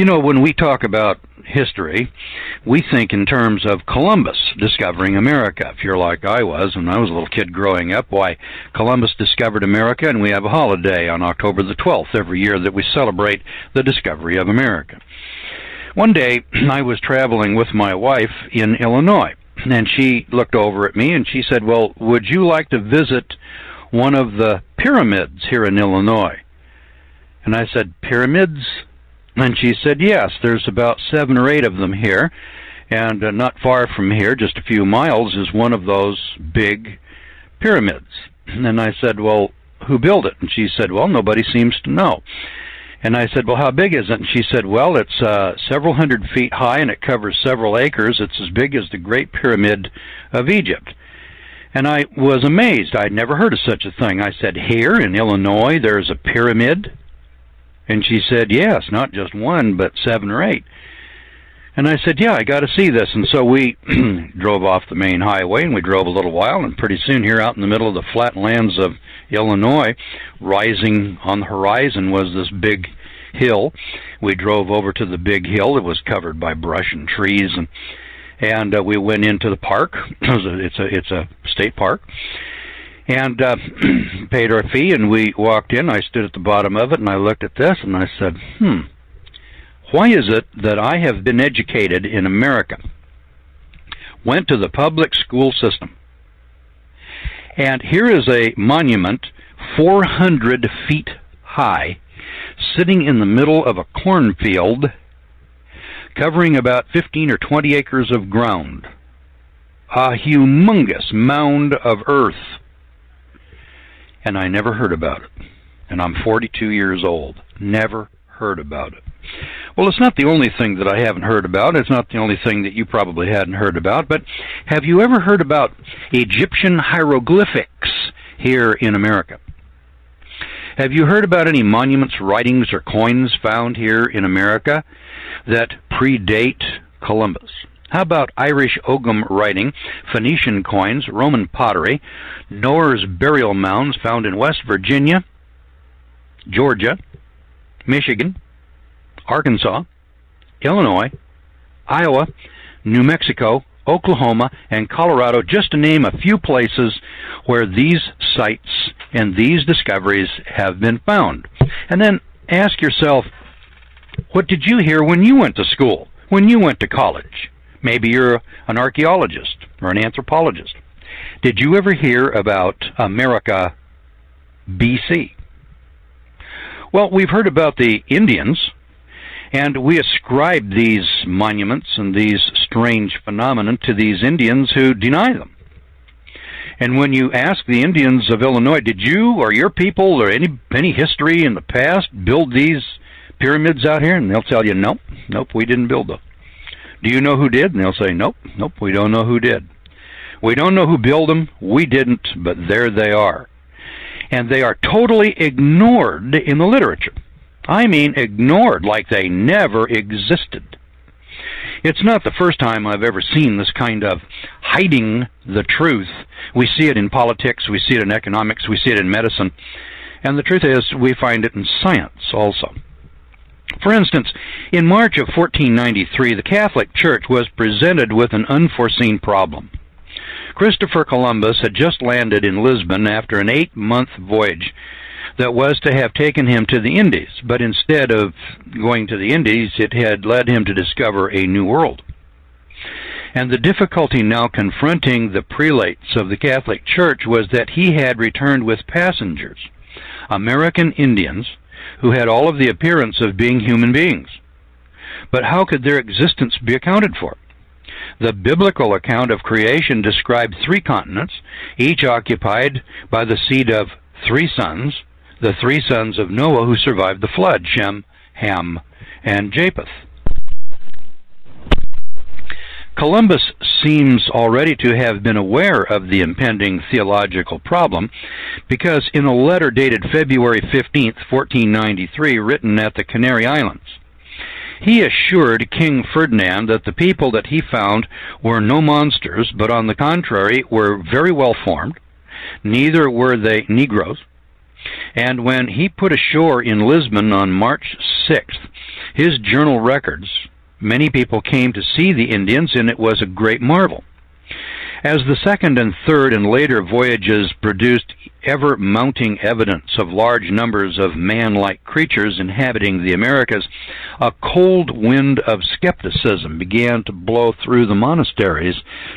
Know, when we talk about history, we think in terms of Columbus discovering America. If you're like I was when I was a little kid growing up, why, Columbus discovered America, and we have a holiday on October the 12th every year that we celebrate the discovery of America. One day, I was traveling with my wife in Illinois, and she looked over at me and she said, Well, would you like to visit one of the pyramids here in Illinois? And I said, Pyramids? And she said, Yes, there's about seven or eight of them here. And uh, not far from here, just a few miles, is one of those big pyramids. And I said, Well, who built it? And she said, Well, nobody seems to know. And I said, Well, how big is it? And she said, Well, it's uh, several hundred feet high and it covers several acres. It's as big as the Great Pyramid of Egypt. And I was amazed. I'd never heard of such a thing. I said, Here in Illinois, there's a pyramid? And she said, Yes, not just one, but seven or eight. And I said, Yeah, I got to see this. And so we drove off the main highway and we drove a little while. And pretty soon, here out in the middle of the flat lands of Illinois, rising on the horizon was this big hill. We drove over to the big hill. It was covered by brush and trees. And and uh, we went into the park. it's a it's a state park, and uh, paid our fee. And we walked in. I stood at the bottom of it, and I looked at this, and I said, "Hmm, why is it that I have been educated in America, went to the public school system, and here is a monument 400 feet high, sitting in the middle of a cornfield, covering about 15 or 20 acres of ground, a humongous mound of earth, and I never heard about it. And I'm 42 years old. Never heard about it. Well, it's not the only thing that I haven't heard about. It's not the only thing that you probably hadn't heard about. But have you ever heard about Egyptian hieroglyphics here in America? Have you heard about any monuments, writings, or coins found here in America that predate Columbus? How about Irish Ogham writing, Phoenician coins, Roman pottery, Noah's burial mounds found in West Virginia, Georgia, Michigan, Arkansas, Illinois, Iowa, New Mexico, Oklahoma, and Colorado, just to name a few places where these sites and these discoveries have been found. And then ask yourself, what did you hear when you went to school, when you went to college? Maybe you're an archaeologist or an anthropologist. Did you ever hear about America BC? Well, we've heard about the Indians, and we ascribe these monuments and these strange phenomena to these Indians who deny them. And when you ask the Indians of Illinois, did you or your people or any any history in the past build these pyramids out here? And they'll tell you, nope, nope, we didn't build them. Do you know who did? And they'll say, nope, nope, we don't know who did. We don't know who built them. We didn't, but there they are. And they are totally ignored in the literature. I mean, ignored like they never existed. It's not the first time I've ever seen this kind of hiding the truth. We see it in politics, we see it in economics, we see it in medicine, and the truth is, we find it in science also. For instance, in March of 1493, the Catholic Church was presented with an unforeseen problem. Christopher Columbus had just landed in Lisbon after an eight month voyage that was to have taken him to the Indies, but instead of going to the Indies, it had led him to discover a new world. And the difficulty now confronting the prelates of the Catholic Church was that he had returned with passengers, American Indians, who had all of the appearance of being human beings. But how could their existence be accounted for? The biblical account of creation described three continents, each occupied by the seed of three sons, the three sons of Noah who survived the flood Shem, Ham, and Japheth. Columbus seems already to have been aware of the impending theological problem because in a letter dated February 15, 1493, written at the Canary Islands, he assured King Ferdinand that the people that he found were no monsters, but on the contrary were very well formed, neither were they Negroes, and when he put ashore in Lisbon on March 6th, his journal records Many people came to see the Indians, and it was a great marvel. As the second and third and later voyages produced ever mounting evidence of large numbers of man like creatures inhabiting the Americas, a cold wind of skepticism began to blow through the monasteries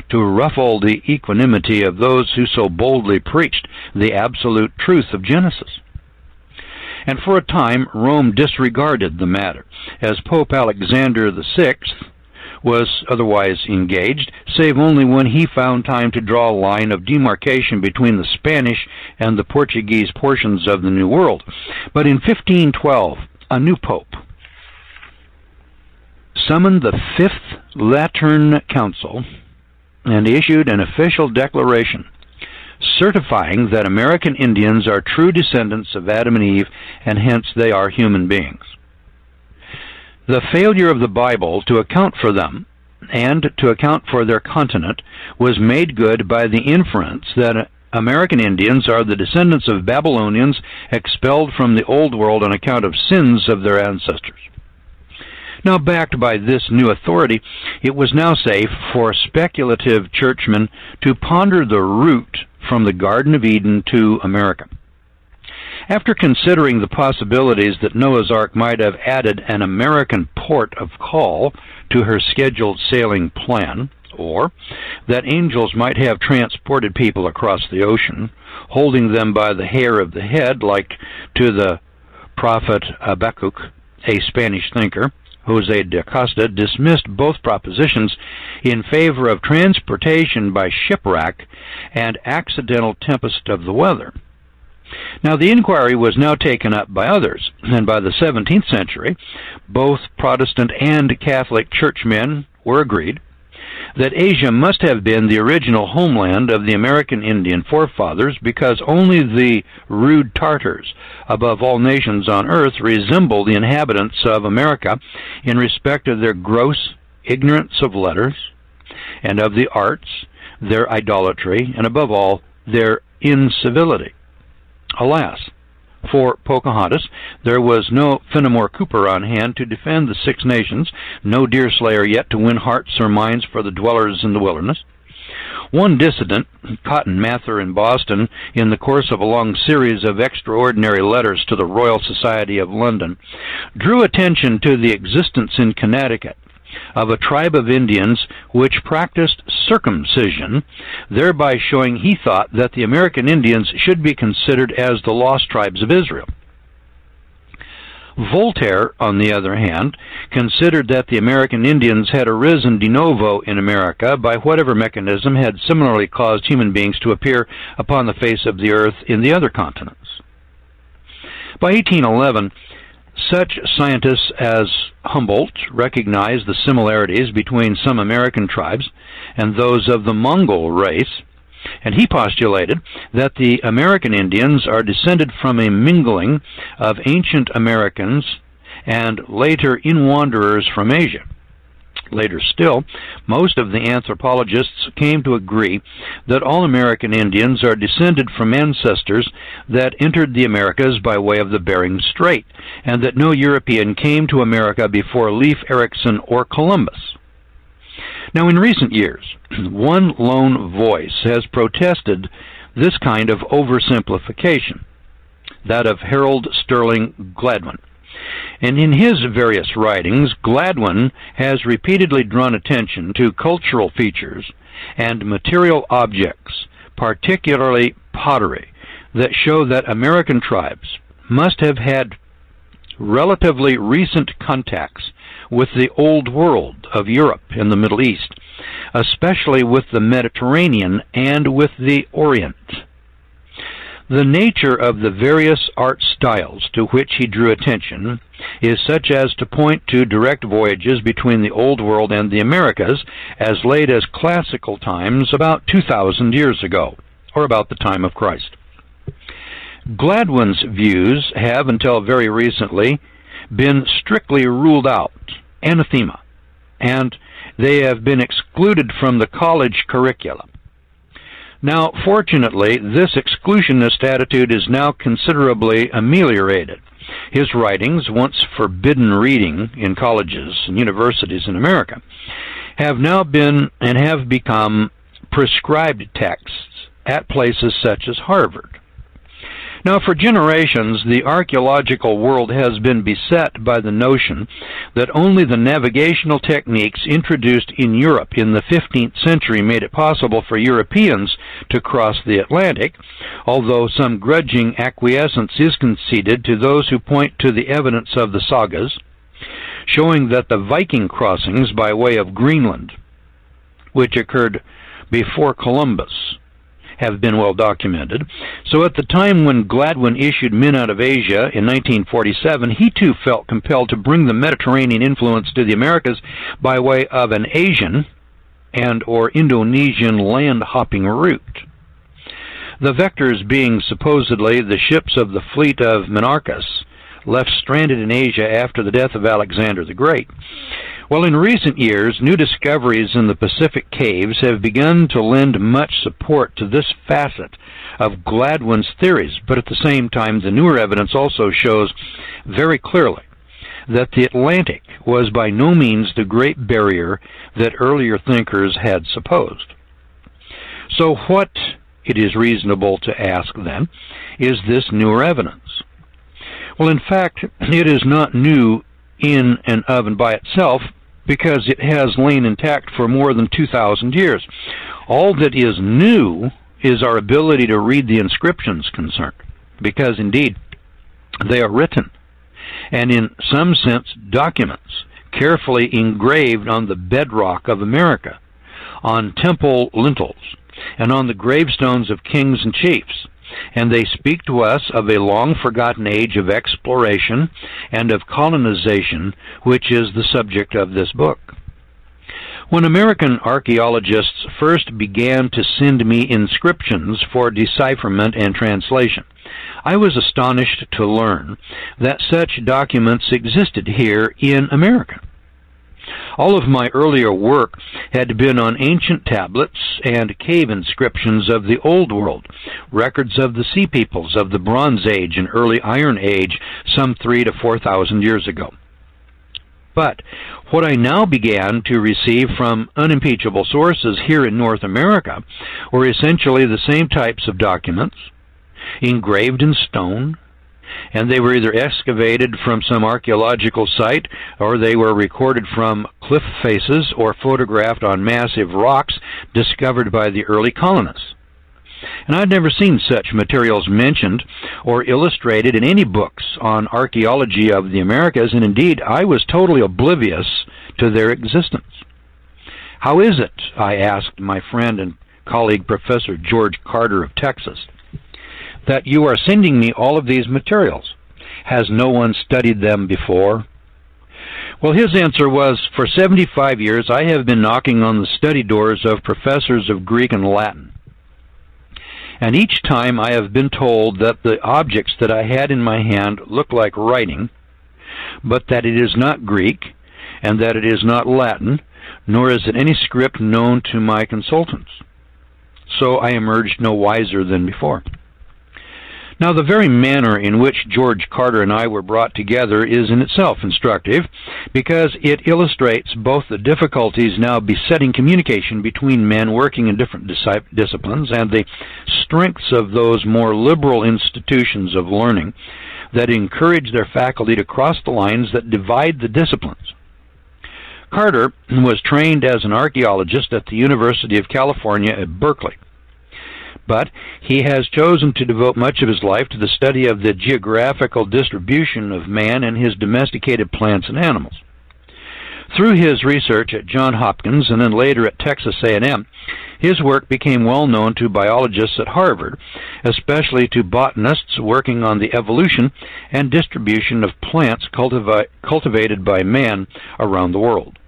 to ruffle the equanimity of those who so boldly preached the absolute truth of Genesis and for a time Rome disregarded the matter, as Pope Alexander VI was otherwise engaged, save only when he found time to draw a line of demarcation between the Spanish and the Portuguese portions of the New World. But in 1512, a new pope summoned the Fifth Lateran Council and issued an official declaration certifying that American Indians are true descendants of Adam and Eve, and hence they are human beings. The failure of the Bible to account for them and to account for their continent was made good by the inference that American Indians are the descendants of Babylonians expelled from the Old World on account of sins of their ancestors. Now, backed by this new authority, it was now safe for speculative churchmen to ponder the route from the Garden of Eden to America. After considering the possibilities that Noah's Ark might have added an American port of call to her scheduled sailing plan, or that angels might have transported people across the ocean, holding them by the hair of the head, like to the prophet Habakkuk, a Spanish thinker, Jose de Acosta dismissed both propositions in favor of transportation by shipwreck and accidental tempest of the weather. Now, the inquiry was now taken up by others, and by the 17th century, both Protestant and Catholic churchmen were agreed that Asia must have been the original homeland of the American Indian forefathers because only the rude Tartars, above all nations on earth, resemble the inhabitants of America in respect of their gross ignorance of letters and of the arts, their idolatry, and above all, their incivility. Alas, for Pocahontas, there was no Fenimore Cooper on hand to defend the Six Nations, no Deerslayer yet to win hearts or minds for the dwellers in the wilderness. One dissident, Cotton Mather in Boston, in the course of a long series of extraordinary letters to the Royal Society of London, drew attention to the existence in Connecticut of a tribe of Indians which practiced circumcision, thereby showing he thought that the American Indians should be considered as the lost tribes of Israel. Voltaire, on the other hand, considered that the American Indians had arisen de novo in America by whatever mechanism had similarly caused human beings to appear upon the face of the earth in the other continents. By 1811, such scientists as Humboldt recognized the similarities between some American tribes and those of the Mongol race, and he postulated that the American Indians are descended from a mingling of ancient Americans and later in wanderers from Asia. Later still, most of the anthropologists came to agree that all American Indians are descended from ancestors that entered the Americas by way of the Bering Strait, and that no European came to America before Leif Erikson or Columbus. Now, in recent years, one lone voice has protested this kind of oversimplification, that of Harold Sterling Gladwin. And in his various writings, Gladwin has repeatedly drawn attention to cultural features and material objects, particularly pottery, that show that American tribes must have had relatively recent contacts with the Old World of Europe and the Middle East, especially with the Mediterranean and with the Orient. The nature of the various art styles to which he drew attention is such as to point to direct voyages between the Old World and the Americas as late as classical times about 2,000 years ago, or about the time of Christ. Gladwin's views have, until very recently, been strictly ruled out, anathema, and they have been excluded from the college curricula. Now, fortunately, this exclusionist attitude is now considerably ameliorated. His writings, once forbidden reading in colleges and universities in America, have now been and have become prescribed texts at places such as Harvard. Now, for generations, the archaeological world has been beset by the notion that only the navigational techniques introduced in Europe in the 15th century made it possible for Europeans to cross the Atlantic, although some grudging acquiescence is conceded to those who point to the evidence of the sagas, showing that the Viking crossings by way of Greenland, which occurred before Columbus, have been well documented. So at the time when Gladwin issued Men Out of Asia in 1947, he too felt compelled to bring the Mediterranean influence to the Americas by way of an Asian and or Indonesian land hopping route. The vectors being supposedly the ships of the fleet of Menarchus, left stranded in Asia after the death of Alexander the Great. Well, in recent years, new discoveries in the Pacific caves have begun to lend much support to this facet of Gladwin's theories, but at the same time, the newer evidence also shows very clearly that the Atlantic was by no means the great barrier that earlier thinkers had supposed. So, what, it is reasonable to ask then, is this newer evidence? Well, in fact, it is not new in and of and by itself, because it has lain intact for more than 2,000 years. All that is new is our ability to read the inscriptions concerned, because indeed they are written, and in some sense documents, carefully engraved on the bedrock of America, on temple lintels, and on the gravestones of kings and chiefs and they speak to us of a long forgotten age of exploration and of colonization, which is the subject of this book. When American archaeologists first began to send me inscriptions for decipherment and translation, I was astonished to learn that such documents existed here in America. All of my earlier work had been on ancient tablets and cave inscriptions of the Old World, records of the Sea Peoples of the Bronze Age and early Iron Age some three to four thousand years ago. But what I now began to receive from unimpeachable sources here in North America were essentially the same types of documents, engraved in stone, and they were either excavated from some archaeological site or they were recorded from cliff faces or photographed on massive rocks discovered by the early colonists. And I'd never seen such materials mentioned or illustrated in any books on archaeology of the Americas, and indeed I was totally oblivious to their existence. How is it, I asked my friend and colleague Professor George Carter of Texas, that you are sending me all of these materials. Has no one studied them before? Well, his answer was For 75 years, I have been knocking on the study doors of professors of Greek and Latin. And each time I have been told that the objects that I had in my hand look like writing, but that it is not Greek, and that it is not Latin, nor is it any script known to my consultants. So I emerged no wiser than before. Now, the very manner in which George Carter and I were brought together is in itself instructive because it illustrates both the difficulties now besetting communication between men working in different disciplines and the strengths of those more liberal institutions of learning that encourage their faculty to cross the lines that divide the disciplines. Carter was trained as an archaeologist at the University of California at Berkeley but he has chosen to devote much of his life to the study of the geographical distribution of man and his domesticated plants and animals. Through his research at Johns Hopkins and then later at Texas A&M, his work became well known to biologists at Harvard, especially to botanists working on the evolution and distribution of plants cultivi- cultivated by man around the world.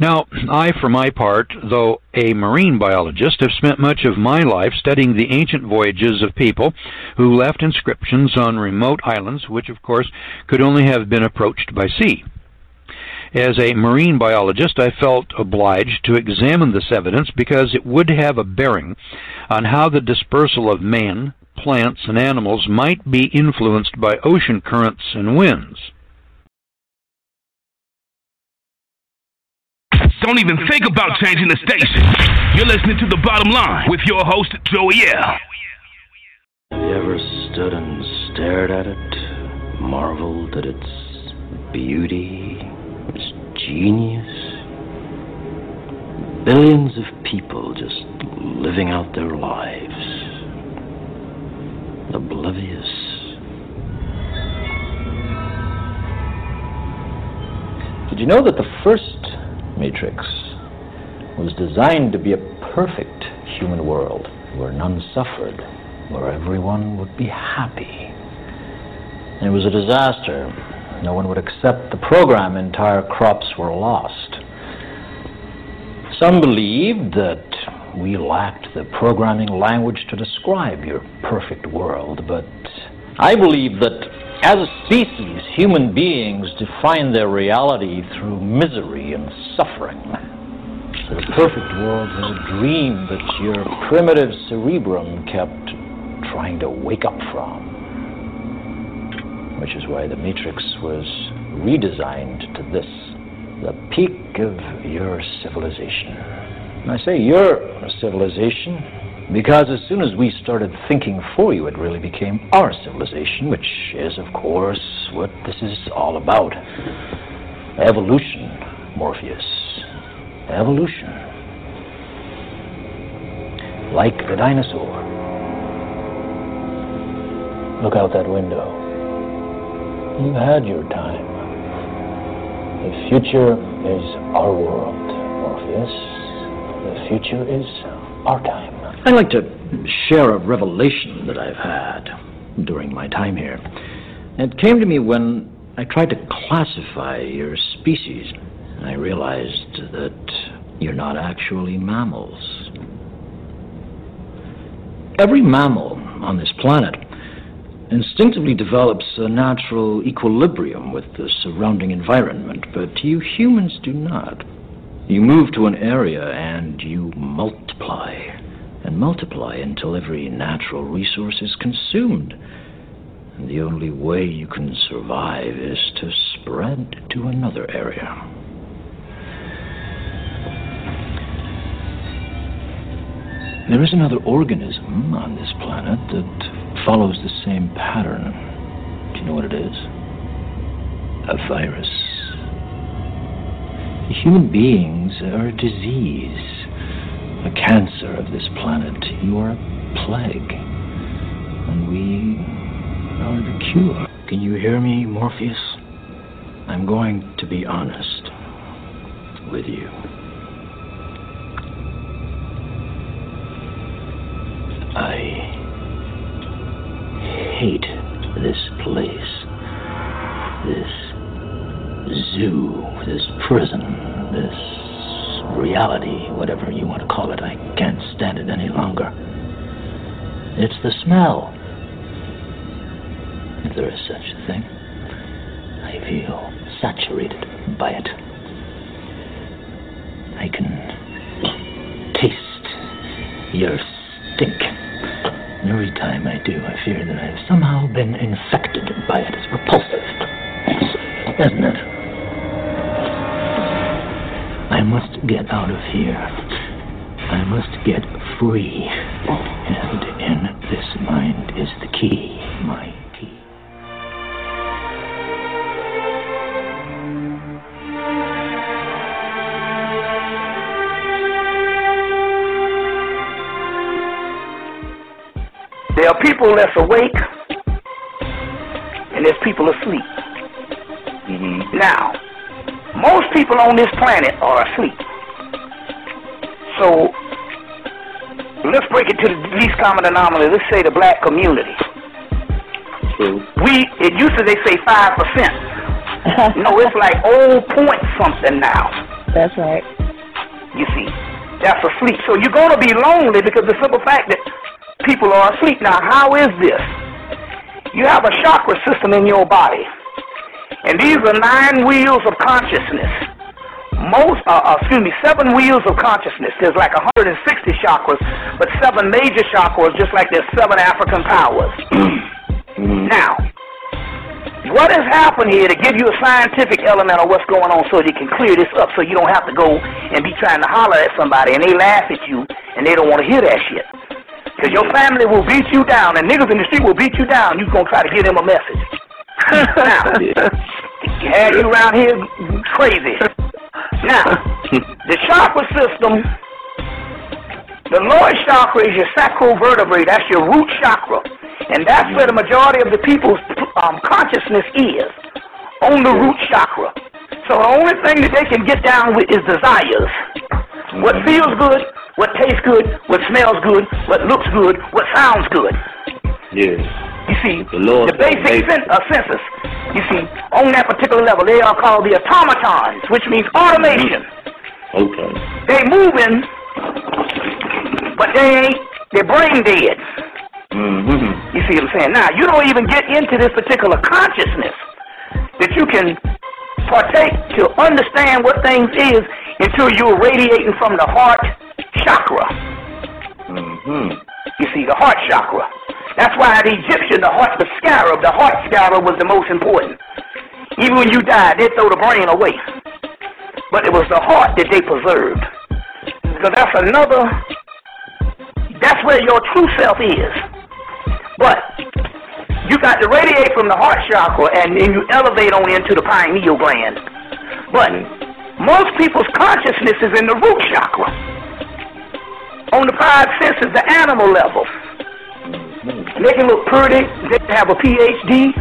Now, I, for my part, though a marine biologist, have spent much of my life studying the ancient voyages of people who left inscriptions on remote islands, which, of course, could only have been approached by sea. As a marine biologist, I felt obliged to examine this evidence because it would have a bearing on how the dispersal of man, plants, and animals might be influenced by ocean currents and winds. Don't even think about changing the station. You're listening to The Bottom Line with your host, Joey L. Have you ever stood and stared at it, marveled at its beauty, its genius? Billions of people just living out their lives, oblivious. Did you know that the first Matrix was designed to be a perfect human world where none suffered, where everyone would be happy. It was a disaster. No one would accept the program. Entire crops were lost. Some believed that we lacked the programming language to describe your perfect world, but I believe that as a species, human beings define their reality through misery and suffering. The perfect world was a dream that your primitive cerebrum kept trying to wake up from. Which is why the Matrix was redesigned to this the peak of your civilization. And I say your civilization because as soon as we started thinking for you, it really became our civilization, which is, of course, what this is all about. Evolution, Morpheus. Evolution. Like the dinosaur. Look out that window. You've had your time. The future is our world, Morpheus. The future is our time. I'd like to share a revelation that I've had during my time here. It came to me when I tried to classify your species. I realized that you're not actually mammals. Every mammal on this planet instinctively develops a natural equilibrium with the surrounding environment, but you humans do not. You move to an area and you multiply and multiply until every natural resource is consumed. And the only way you can survive is to spread to another area. There is another organism on this planet that follows the same pattern. Do you know what it is? A virus. Human beings are a disease a cancer of this planet. You are a plague. And we are the cure. Can you hear me, Morpheus? I'm going to be honest with you. I hate this place. This zoo, this prison, reality, whatever you want to call it. I can't stand it any longer. It's the smell. If there is such a thing. I feel saturated by it. I can taste your stink. Every time I do, I fear that I've somehow been infected by it. It's repulsive, isn't it? I must get out of here. I must get free. And in this mind is the key. My key. There are people that's awake, and there's people asleep. Mm-hmm. Now, most people on this planet are asleep. So let's break it to the least common denominator. Let's say the black community. True. We it used to they say five percent. no, it's like old point something now. That's right. You see, that's asleep. So you're gonna be lonely because the simple fact that people are asleep. Now, how is this? You have a chakra system in your body, and these are nine wheels of consciousness. Most, uh, uh, excuse me, seven wheels of consciousness. There's like 160 chakras, but seven major chakras, just like there's seven African powers. now, what has happened here to give you a scientific element of what's going on so you can clear this up so you don't have to go and be trying to holler at somebody and they laugh at you and they don't want to hear that shit. Because your family will beat you down and niggas in the street will beat you down. You're going to try to give them a message. now, had you around here crazy. Now, the chakra system, the lower chakra is your sacral vertebrae. That's your root chakra. And that's where the majority of the people's um, consciousness is, on the root chakra. So the only thing that they can get down with is desires. What feels good, what tastes good, what smells good, what looks good, what sounds good. Yeah. You see, The Lord the basic sen- uh, senses, you see, on that particular level, they are called the automatons, which means automation. Okay. They moving, but they ain't, they're brain dead. Mm-hmm. You see what I'm saying? Now, you don't even get into this particular consciousness that you can partake to understand what things is until you're radiating from the heart chakra. Mm-hmm. You see, the heart chakra. That's why the Egyptian, the heart, the scarab, the heart scarab was the most important. Even when you died, they throw the brain away. But it was the heart that they preserved. So that's another, that's where your true self is. But you got to radiate from the heart chakra and then you elevate on into the pineal gland. But most people's consciousness is in the root chakra. On the five senses, the animal level. They can look pretty, they have a PhD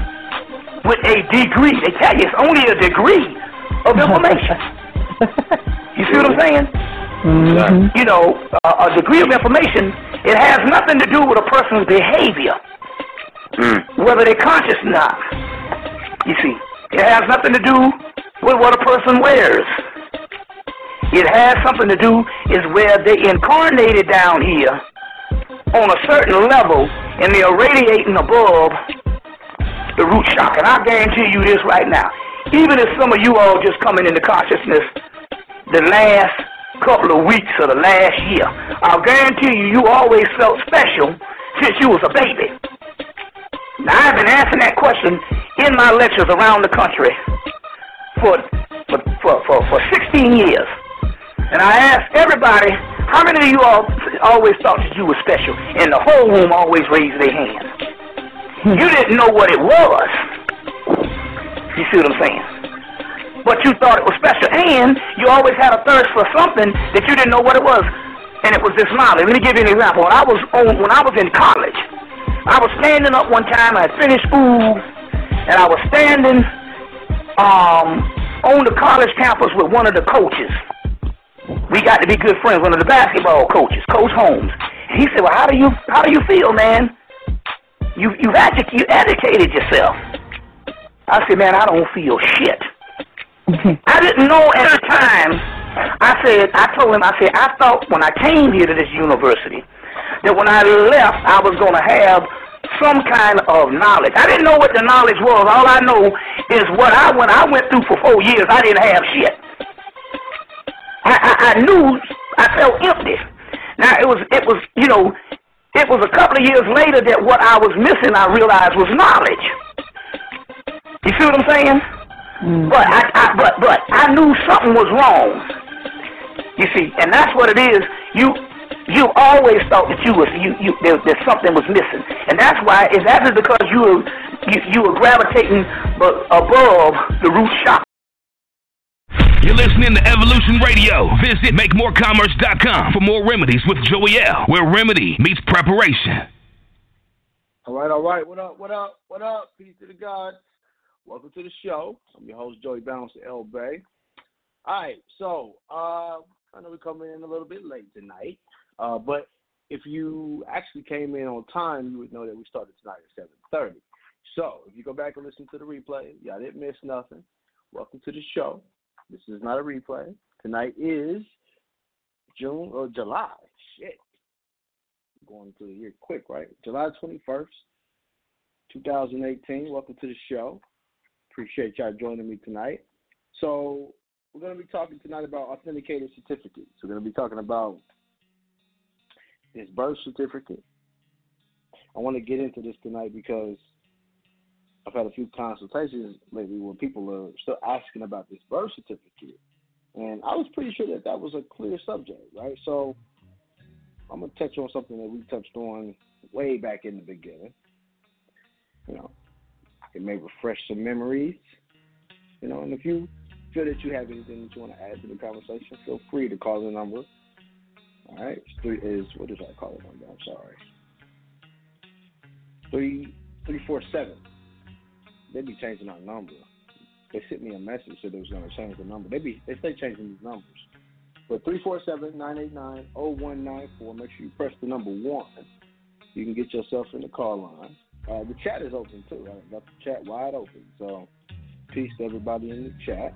with a degree. They tell you it's only a degree of information. you see what I'm saying? You know, uh, a degree of information, it has nothing to do with a person's behavior, whether they're conscious or not. You see, it has nothing to do with what a person wears. It has something to do is where they incarnated down here on a certain level and they are radiating above the root chakra. And I guarantee you this right now. Even if some of you all just coming into consciousness the last couple of weeks of the last year, I'll guarantee you, you always felt special since you was a baby. Now, I've been asking that question in my lectures around the country for, for, for, for, for 16 years. And I asked everybody, how many of you all always thought that you were special? And the whole room always raised their hand. You didn't know what it was. You see what I'm saying? But you thought it was special. And you always had a thirst for something that you didn't know what it was. And it was this knowledge. Let me give you an example. When I was on, when I was in college, I was standing up one time. I had finished school, and I was standing um, on the college campus with one of the coaches. We got to be good friends. One of the basketball coaches, Coach Holmes. And he said, "Well, how do you how do you feel, man? You you've edu- you educated yourself." I said, "Man, I don't feel shit." I didn't know at the time. I said, I told him, I said, I thought when I came here to this university that when I left, I was going to have some kind of knowledge. I didn't know what the knowledge was. All I know is what I when I went through for four years. I didn't have shit. I, I, I knew I felt empty. Now it was it was you know it was a couple of years later that what I was missing I realized was knowledge. You see what I'm saying? Mm-hmm. But I, I but but I knew something was wrong. You see, and that's what it is. You you always thought that you was you you there, that something was missing, and that's why is that is because you were you, you were gravitating above the root chakra. You're listening to Evolution Radio. Visit MakeMoreCommerce.com for more remedies with Joey L, where remedy meets preparation. All right, all right. What up, what up, what up? Peace to the gods. Welcome to the show. I'm your host, Joey Bouncer L Bay. All right, so uh, I know we're coming in a little bit late tonight, uh, but if you actually came in on time, you would know that we started tonight at seven thirty. So if you go back and listen to the replay, y'all didn't miss nothing. Welcome to the show. This is not a replay. Tonight is June or July. Shit. Going through the year quick, right? July twenty first, two thousand eighteen. Welcome to the show. Appreciate y'all joining me tonight. So we're going to be talking tonight about authenticated certificates. We're going to be talking about this birth certificate. I want to get into this tonight because I've had a few consultations lately where people are still asking about this birth certificate. And I was pretty sure that that was a clear subject, right? So I'm going to touch on something that we touched on way back in the beginning. You know, it may refresh some memories. You know, and if you feel that you have anything that you want to add to the conversation, feel free to call the number. All right, three is what is I call number? I'm sorry. Three three four seven. They be changing our number. They sent me a message that they was gonna change the number. They be they stay changing these numbers. But 347-989-0194. Make sure you press the number one. You can get yourself in the call line. Uh, the chat is open too. I got the chat wide open. So peace to everybody in the chat.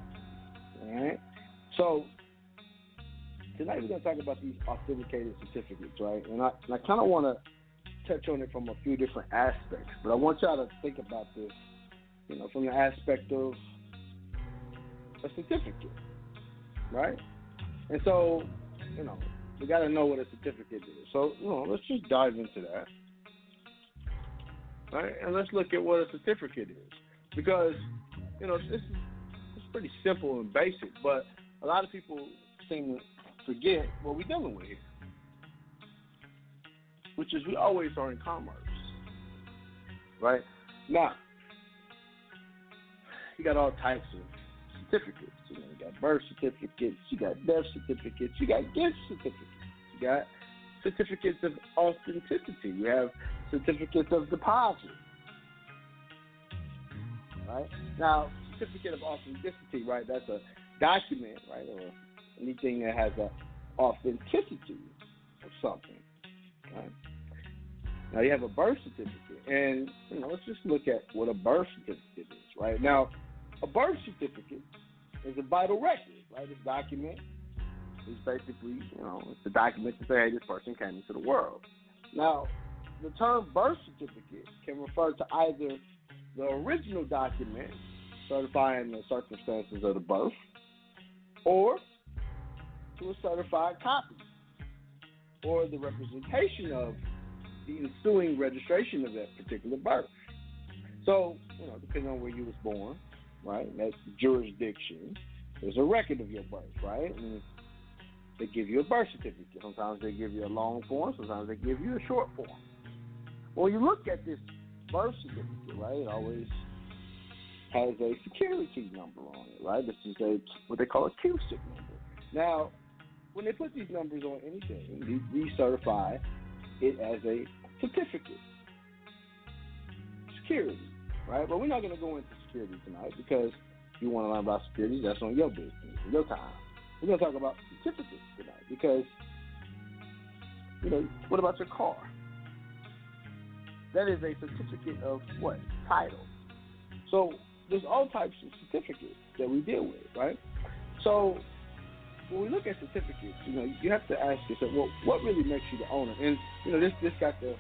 All right. So tonight we're to talk about these authenticated certificates, right? And I, and I kind of want to touch on it from a few different aspects, but I want y'all to think about this, you know, from the aspect of a certificate, right? And so, you know, we got to know what a certificate is. So, you know, let's just dive into that, right? And let's look at what a certificate is, because you know, this is it's pretty simple and basic, but a lot of people seem to forget what we're dealing with here, which is we always are in commerce, right? Now, you got all types of certificates. You got birth certificates, you got death certificates, you got gift certificates, you got certificates of authenticity, you have certificates of deposit. Right now, certificate of authenticity, right? That's a document, right, or anything that has a authenticity of something. Right? Now you have a birth certificate, and you know, let's just look at what a birth certificate is, right? Now, a birth certificate is a vital record, right? This document is basically, you know, it's a document to say, hey, this person came into the world. Now, the term birth certificate can refer to either the original document certifying the circumstances of the birth, or to a certified copy, or the representation of the ensuing registration of that particular birth. So, you know, depending on where you was born, right, that jurisdiction, there's a record of your birth, right? And they give you a birth certificate. Sometimes they give you a long form, sometimes they give you a short form. Well, you look at this birth certificate, right? It always has a security number on it, right? This is a what they call a QSIC number. Now, when they put these numbers on anything, they recertify it as a certificate. Security, right? But we're not going to go into security tonight because you want to learn about security, that's on your business, your time. We're going to talk about certificates tonight because, you know, what about your car? That is a certificate of what? Title. So there's all types of certificates that we deal with, right? So when we look at certificates, you know, you have to ask yourself, well, what really makes you the owner? And you know, this this got the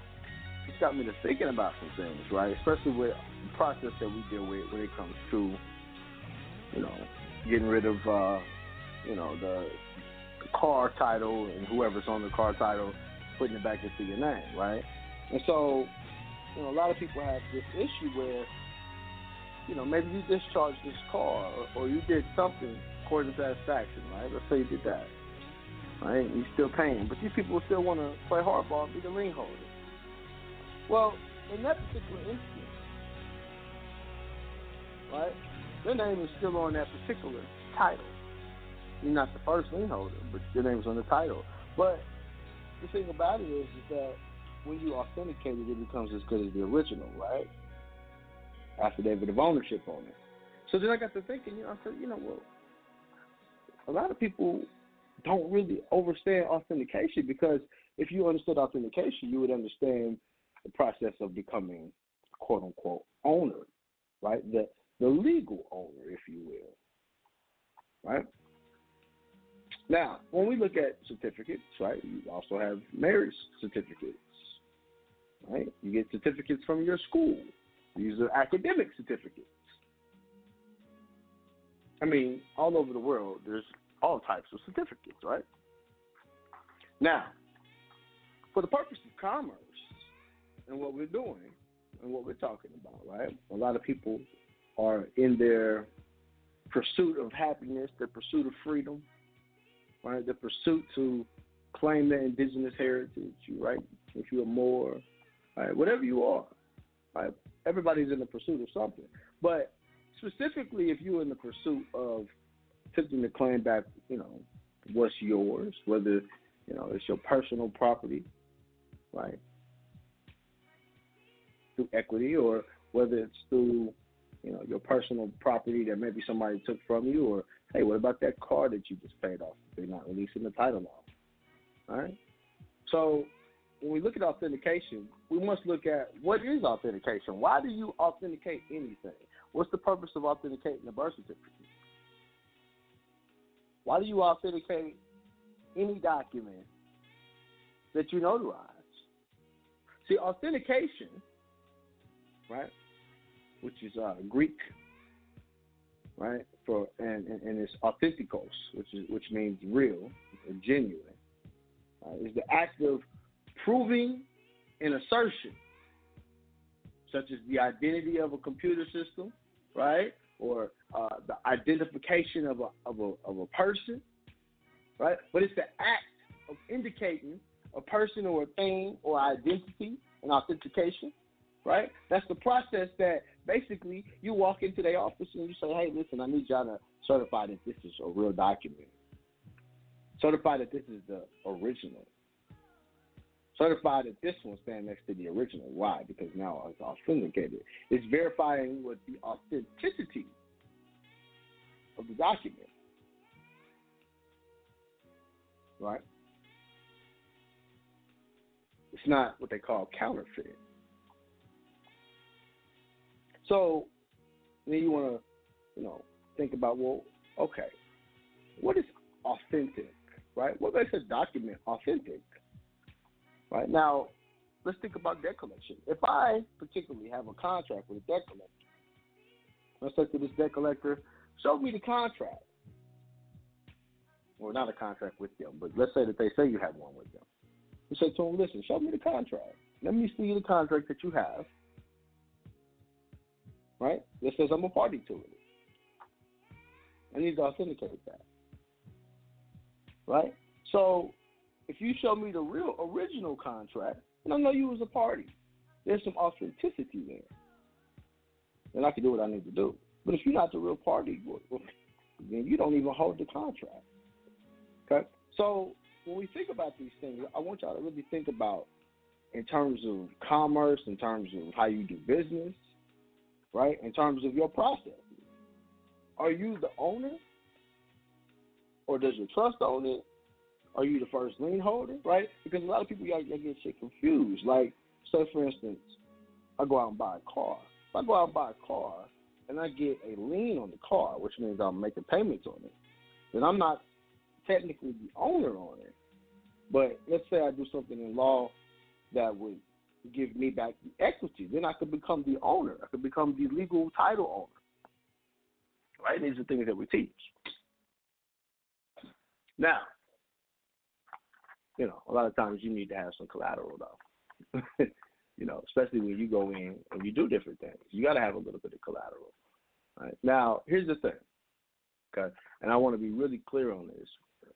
this got me to thinking about some things, right? Especially with the process that we deal with when it comes to, you know, getting rid of, uh, you know, the, the car title and whoever's on the car title, putting it back into your name, right? And so, you know, a lot of people have this issue where you know, maybe you discharged this car or, or you did something according to satisfaction, right? Let's say you did that. Right? You're still paying. But these people still want to play hardball and be the lien holder. Well, in that particular instance, right, their name is still on that particular title. You're not the first lien holder, but your name's on the title. But the thing about it is, is that when you authenticate it, it becomes as good as the original, right? affidavit of ownership on it. So then I got to thinking, you know, I said, you know, well, a lot of people don't really understand authentication because if you understood authentication, you would understand the process of becoming quote unquote owner, right? The the legal owner, if you will. Right? Now, when we look at certificates, right, you also have marriage certificates. Right? You get certificates from your school. These are academic certificates. I mean, all over the world, there's all types of certificates, right? Now, for the purpose of commerce and what we're doing and what we're talking about, right? A lot of people are in their pursuit of happiness, their pursuit of freedom, right? The pursuit to claim their indigenous heritage, right? If you're Moor, right? Whatever you are, right? Everybody's in the pursuit of something. But specifically, if you're in the pursuit of attempting to claim back, you know, what's yours, whether, you know, it's your personal property, right? Through equity or whether it's through, you know, your personal property that maybe somebody took from you or hey, what about that car that you just paid off? They're not releasing the title off. All right? So when we look at authentication, we must look at what is authentication? Why do you authenticate anything? What's the purpose of authenticating a birth certificate? Why do you authenticate any document that you notarize? See, authentication, right, which is uh, Greek, right, for and, and, and it's authentikos, which is which means real or genuine, uh, is the act of proving an assertion, such as the identity of a computer system, right, or uh, the identification of a, of a of a person, right? But it's the act of indicating a person or a thing or identity and authentication, right? That's the process that basically you walk into their office and you say, hey, listen, I need y'all to certify that this is a real document. Certify that this is the original. Certify that this one stands next to the original. Why? Because now it's authenticated. It's verifying what the authenticity of the document. Right? It's not what they call counterfeit. So then you want to, you know, think about well, okay, what is authentic, right? What makes a document authentic? Right now, let's think about debt collection. If I particularly have a contract with a debt collector, let's say to this debt collector, show me the contract. Or not a contract with them, but let's say that they say you have one with them. You say to them, listen, show me the contract. Let me see the contract that you have. Right? That says I'm a party to it. I need to authenticate that. Right? So if you show me the real original contract, and I know you was a party, there's some authenticity there. Then I can do what I need to do. But if you're not the real party, then you don't even hold the contract. Okay? So when we think about these things, I want y'all to really think about in terms of commerce, in terms of how you do business, right? In terms of your process. Are you the owner? Or does your trust own it? Are you the first lien holder, right? Because a lot of people y'all, y'all get shit confused. Like, say for instance, I go out and buy a car. If I go out and buy a car and I get a lien on the car, which means I'm making payments on it, then I'm not technically the owner on it. But let's say I do something in law that would give me back the equity, then I could become the owner. I could become the legal title owner. Right? These are things that we teach. Now, you know, a lot of times you need to have some collateral though. you know, especially when you go in and you do different things. You got to have a little bit of collateral. Right? Now, here's the thing. Okay, and I want to be really clear on this,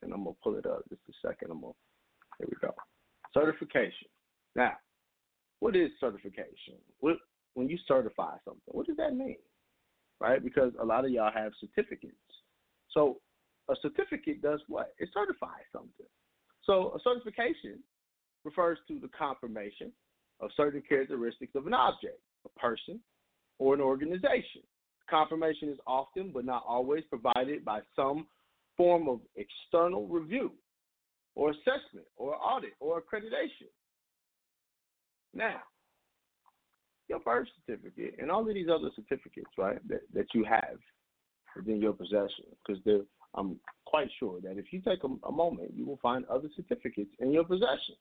and I'm gonna pull it up just a second. I'm gonna. Here we go. Certification. Now, what is certification? What when you certify something, what does that mean? Right? Because a lot of y'all have certificates. So a certificate does what? It certifies something. So a certification refers to the confirmation of certain characteristics of an object, a person, or an organization. Confirmation is often, but not always, provided by some form of external review. or assessment or audit or accreditation. Now, your birth certificate and all of these other certificates, right, that, that you have within your possession, because I'm quite sure that if you take a, a, moment, you will find other certificates in your possession.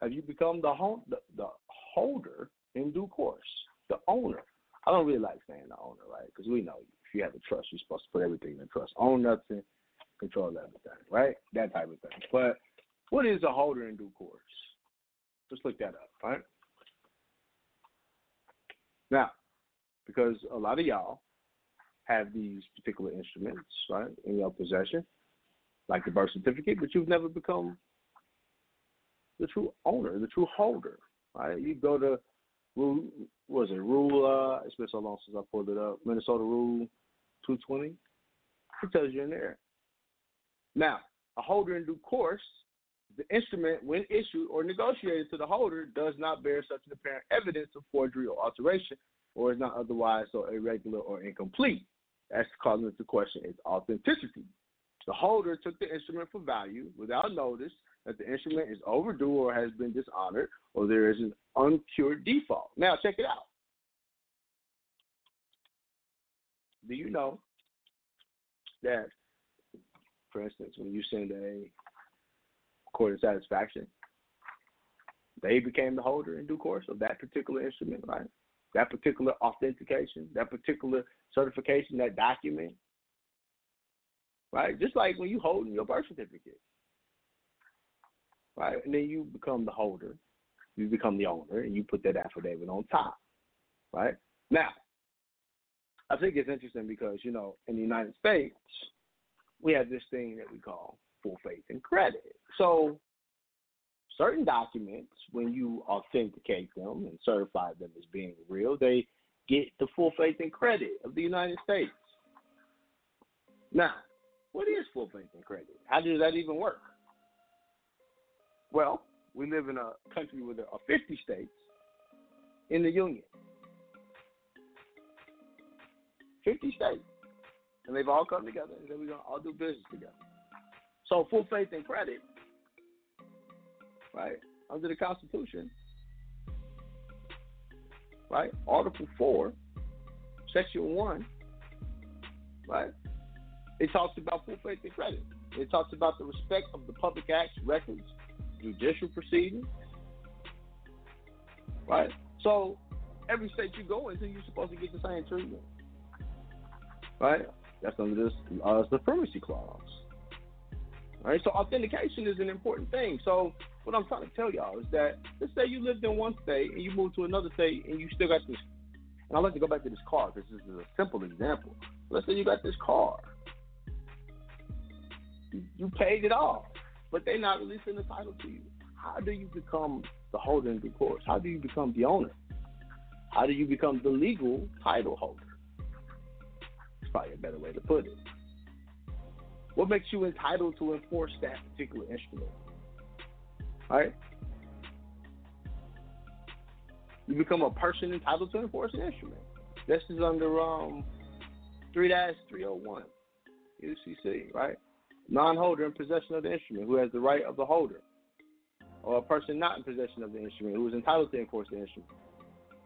Have you become the, the, the holder in due course, the owner? I don't really like saying the owner, right? Because we know if you have a trust, you're supposed to put everything in trust. Own nothing, control everything, right? That type of thing. But what is a holder in due course? Just look that up, right? Now, because a lot of y'all have these particular instruments, right, in your possession, like the birth certificate, but you've never become the true owner, the true holder, right? You go to rule, was it rule? Uh, it's been so long since I pulled it up. Minnesota Rule 220. It tells you in there. Now, a holder in due course, the instrument, when issued or negotiated to the holder, does not bear such an apparent evidence of forgery or alteration, or is not otherwise so irregular or incomplete. That's calling into question its authenticity. The holder took the instrument for value without notice that the instrument is overdue or has been dishonored or there is an uncured default. Now, check it out. Do you know that, for instance, when you send a court of satisfaction, they became the holder in due course of that particular instrument, right? That particular authentication, that particular certification, that document, right? Just like when you holding your birth certificate, right? And then you become the holder, you become the owner, and you put that affidavit on top, right? Now, I think it's interesting because you know in the United States we have this thing that we call full faith and credit. So certain documents, when you authenticate them and certify them as being real, they get the full faith and credit of the United States. Now, what is full faith and credit? How does that even work? Well, we live in a country with a 50 states in the union. 50 states. And they've all come together and said we're going to all do business together. So full faith and credit, right, under the Constitution, right, Article 4, Section 1, right, it talks about full faith and credit. It talks about the respect of the public acts, records, judicial proceedings, right? So every state you go into, you're supposed to get the same treatment, right? That's under this uh, supremacy clause. Right? So authentication is an important thing. So what I'm trying to tell y'all is that let's say you lived in one state and you moved to another state and you still got this. And I'd like to go back to this car because this is a simple example. Let's say you got this car. You paid it off, but they're not releasing the title to you. How do you become the holder in due course? How do you become the owner? How do you become the legal title holder? It's probably a better way to put it. What makes you entitled to enforce that particular instrument? Right? You become a person entitled to enforce an instrument. This is under um 3-301 UCC, right? Non-holder in possession of the instrument who has the right of the holder, or a person not in possession of the instrument who is entitled to enforce the instrument.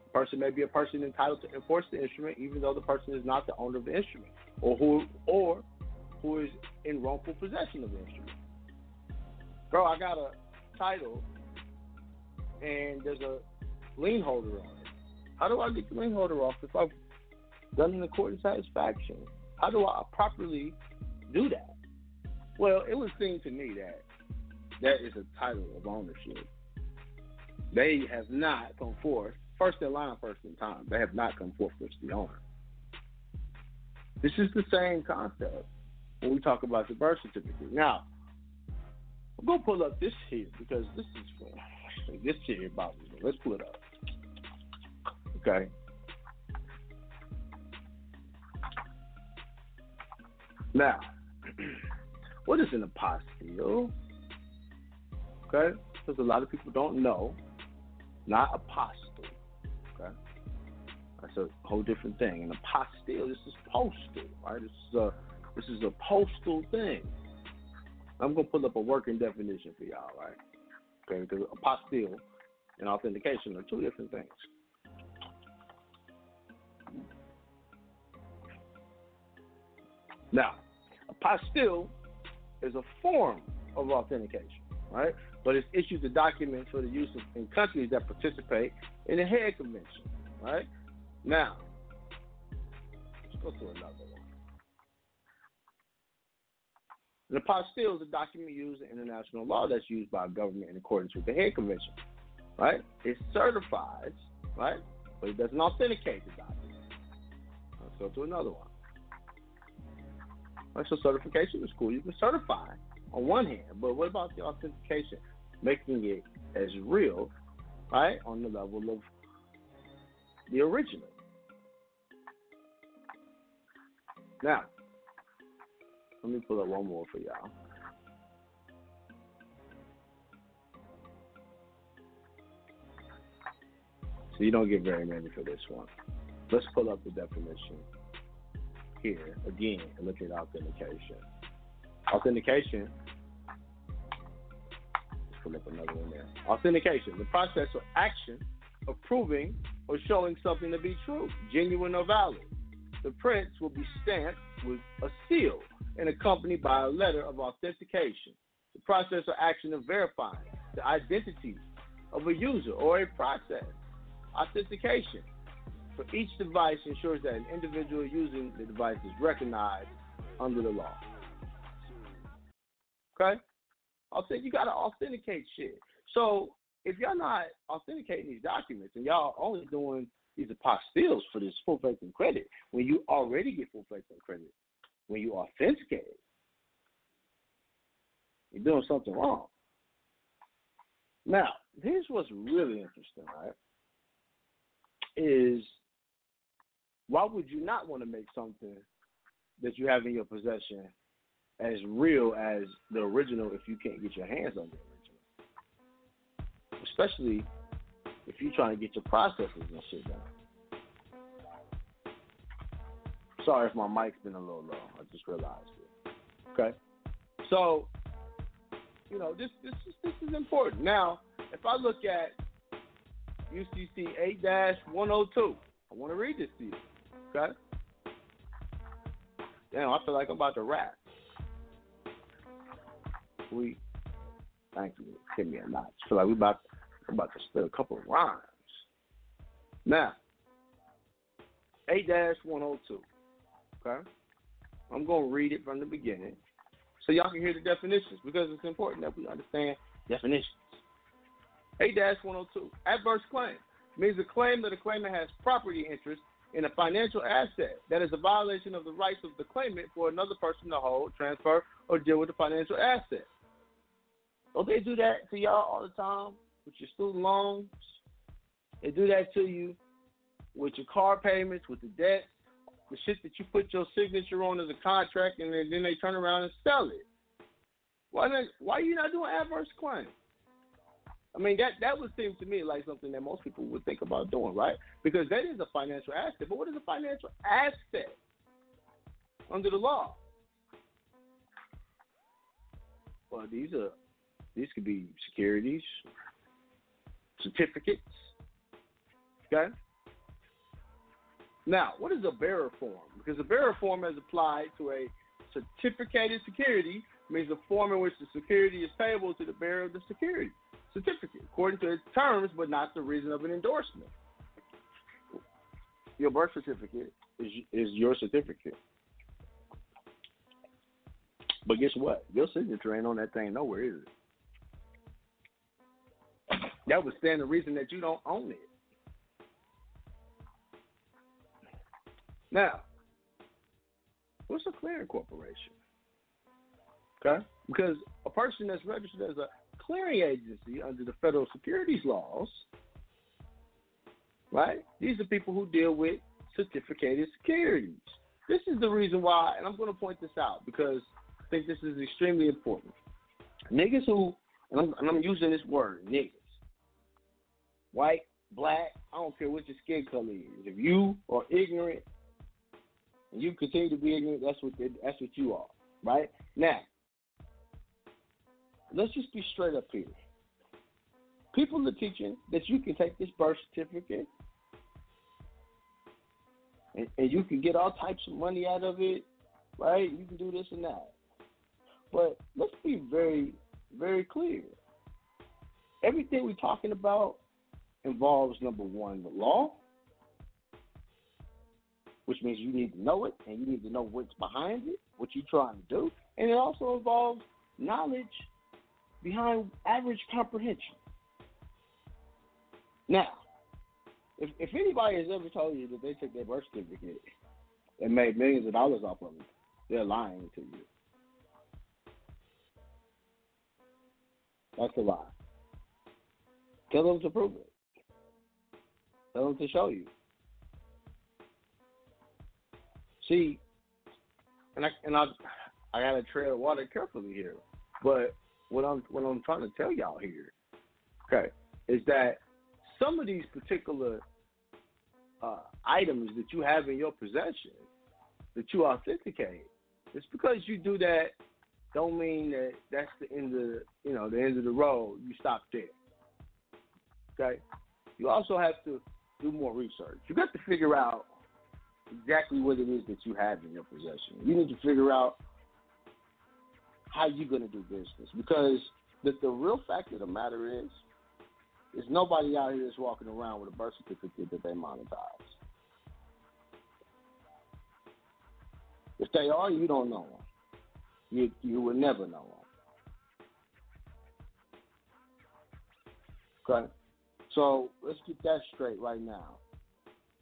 A person may be a person entitled to enforce the instrument even though the person is not the owner of the instrument, or who or who is in wrongful possession of the instrument. Bro, I got a title and there's a lien holder on it. How do I get the lien holder off if I've done an accord of satisfaction? How do I properly do that? Well, it would seem to me that that is a title of ownership. They have not come forth, first in line, first in time. They have not come forth as the owner. This is the same concept when we talk about the birth certificate. Now, I'm gonna pull up this here because this is this here bothers me. Let's pull it up. Okay. Now, what is an apostille? Okay, because a lot of people don't know. Not apostle. Okay, that's a whole different thing. An apostille, this is postal, right? This is a this is a postal thing. I'm gonna pull up a working definition for y'all, right? Okay, because apostille and authentication are two different things. Now, apostille is a form of authentication, right? But it's issued to documents for the use of, in countries that participate in the Hague Convention, right? Now, let's go to another one. An apostille is a document used in international law that's used by a government in accordance with the Hague Convention, right? It certifies, right? But it doesn't authenticate the document. Let's go to another one. Right, so certification is cool. You can certify on one hand, but what about the authentication? Making it as real, right, on the level of the original. Now, let me pull up one more for y'all. So you don't get very many for this one. Let's pull up the definition here again and look at authentication. Authentication. Let's pull up another one there. Authentication, the process or action of proving or showing something to be true, genuine or valid. The prints will be stamped with a seal and accompanied by a letter of authentication. The process or action of verifying the identity of a user or a process. Authentication for each device ensures that an individual using the device is recognized under the law. Okay? I'll say you gotta authenticate shit. So if y'all not authenticating these documents and y'all only doing these apostilles for this full faith and credit, when you already get full faith and credit, when you authenticate you're doing something wrong. Now, here's what's really interesting, right? Is why would you not want to make something that you have in your possession as real as the original if you can't get your hands on the original? Especially if you're trying to get your processes and shit done. Sorry if my mic's been a little low. I just realized it. Okay. So, you know, this this is this is important. Now, if I look at UCC 8-102, I want to read this to you. Okay? Damn, I feel like I'm about to rap. We, thank you, hit me a notch. Feel like we about, I'm about to spit a couple of rhymes. Now, 8-102. Okay? I'm going to read it from the beginning so y'all can hear the definitions because it's important that we understand definitions. 8-102. Adverse claim means a claim that a claimant has property interest in a financial asset that is a violation of the rights of the claimant for another person to hold, transfer, or deal with the financial asset. Don't they do that to y'all all the time with your student loans? They do that to you with your car payments, with the debt, the shit that you put your signature on as a contract, and then, then they turn around and sell it. Why not, why are you not doing adverse claim? I mean, that that would seem to me like something that most people would think about doing, right? Because that is a financial asset. But what is a financial asset under the law? Well, these are these could be securities, certificates. Okay. Now, what is a bearer form? Because a bearer form, as applied to a certificated security, means a form in which the security is payable to the bearer of the security certificate, according to its terms, but not the reason of an endorsement. Your birth certificate is is your certificate. But guess what? Your signature ain't on that thing nowhere, is it? That would stand the reason that you don't own it. Now, what's a clearing corporation? Okay? Because a person that's registered as a clearing agency under the federal securities laws, right? These are people who deal with certificated securities. This is the reason why, and I'm going to point this out because I think this is extremely important. Niggas who, and I'm, and I'm using this word, niggas, white, black, I don't care what your skin color is. If you are ignorant and you continue to be ignorant, that's what that's what you are, right? Now, let's just be straight up here. People are teaching that you can take this birth certificate and, and you can get all types of money out of it, right? You can do this and that. But let's be very, very clear. Everything we're talking about involves number one, the law, which means you need to know it and you need to know what's behind it, what you're trying to do. And it also involves knowledge behind average comprehension. Now, if if anybody has ever told you that they took their birth certificate and made millions of dollars off of it, they're lying to you. That's a lie. Tell them to prove it. Them to show you. See, and I and I I gotta tread water carefully here. But what I'm what I'm trying to tell y'all here, okay, is that some of these particular uh, items that you have in your possession that you authenticate, it's because you do that don't mean that that's the end of the, you know the end of the road. You stop there. Okay. You also have to do more research. You got to figure out exactly what it is that you have in your possession. You need to figure out how you're going to do business because the, the real fact of the matter is, there's nobody out here that's walking around with a birth certificate that they monetize. If they are, you don't know them. You you will never know them. Okay, so let's get that straight right now.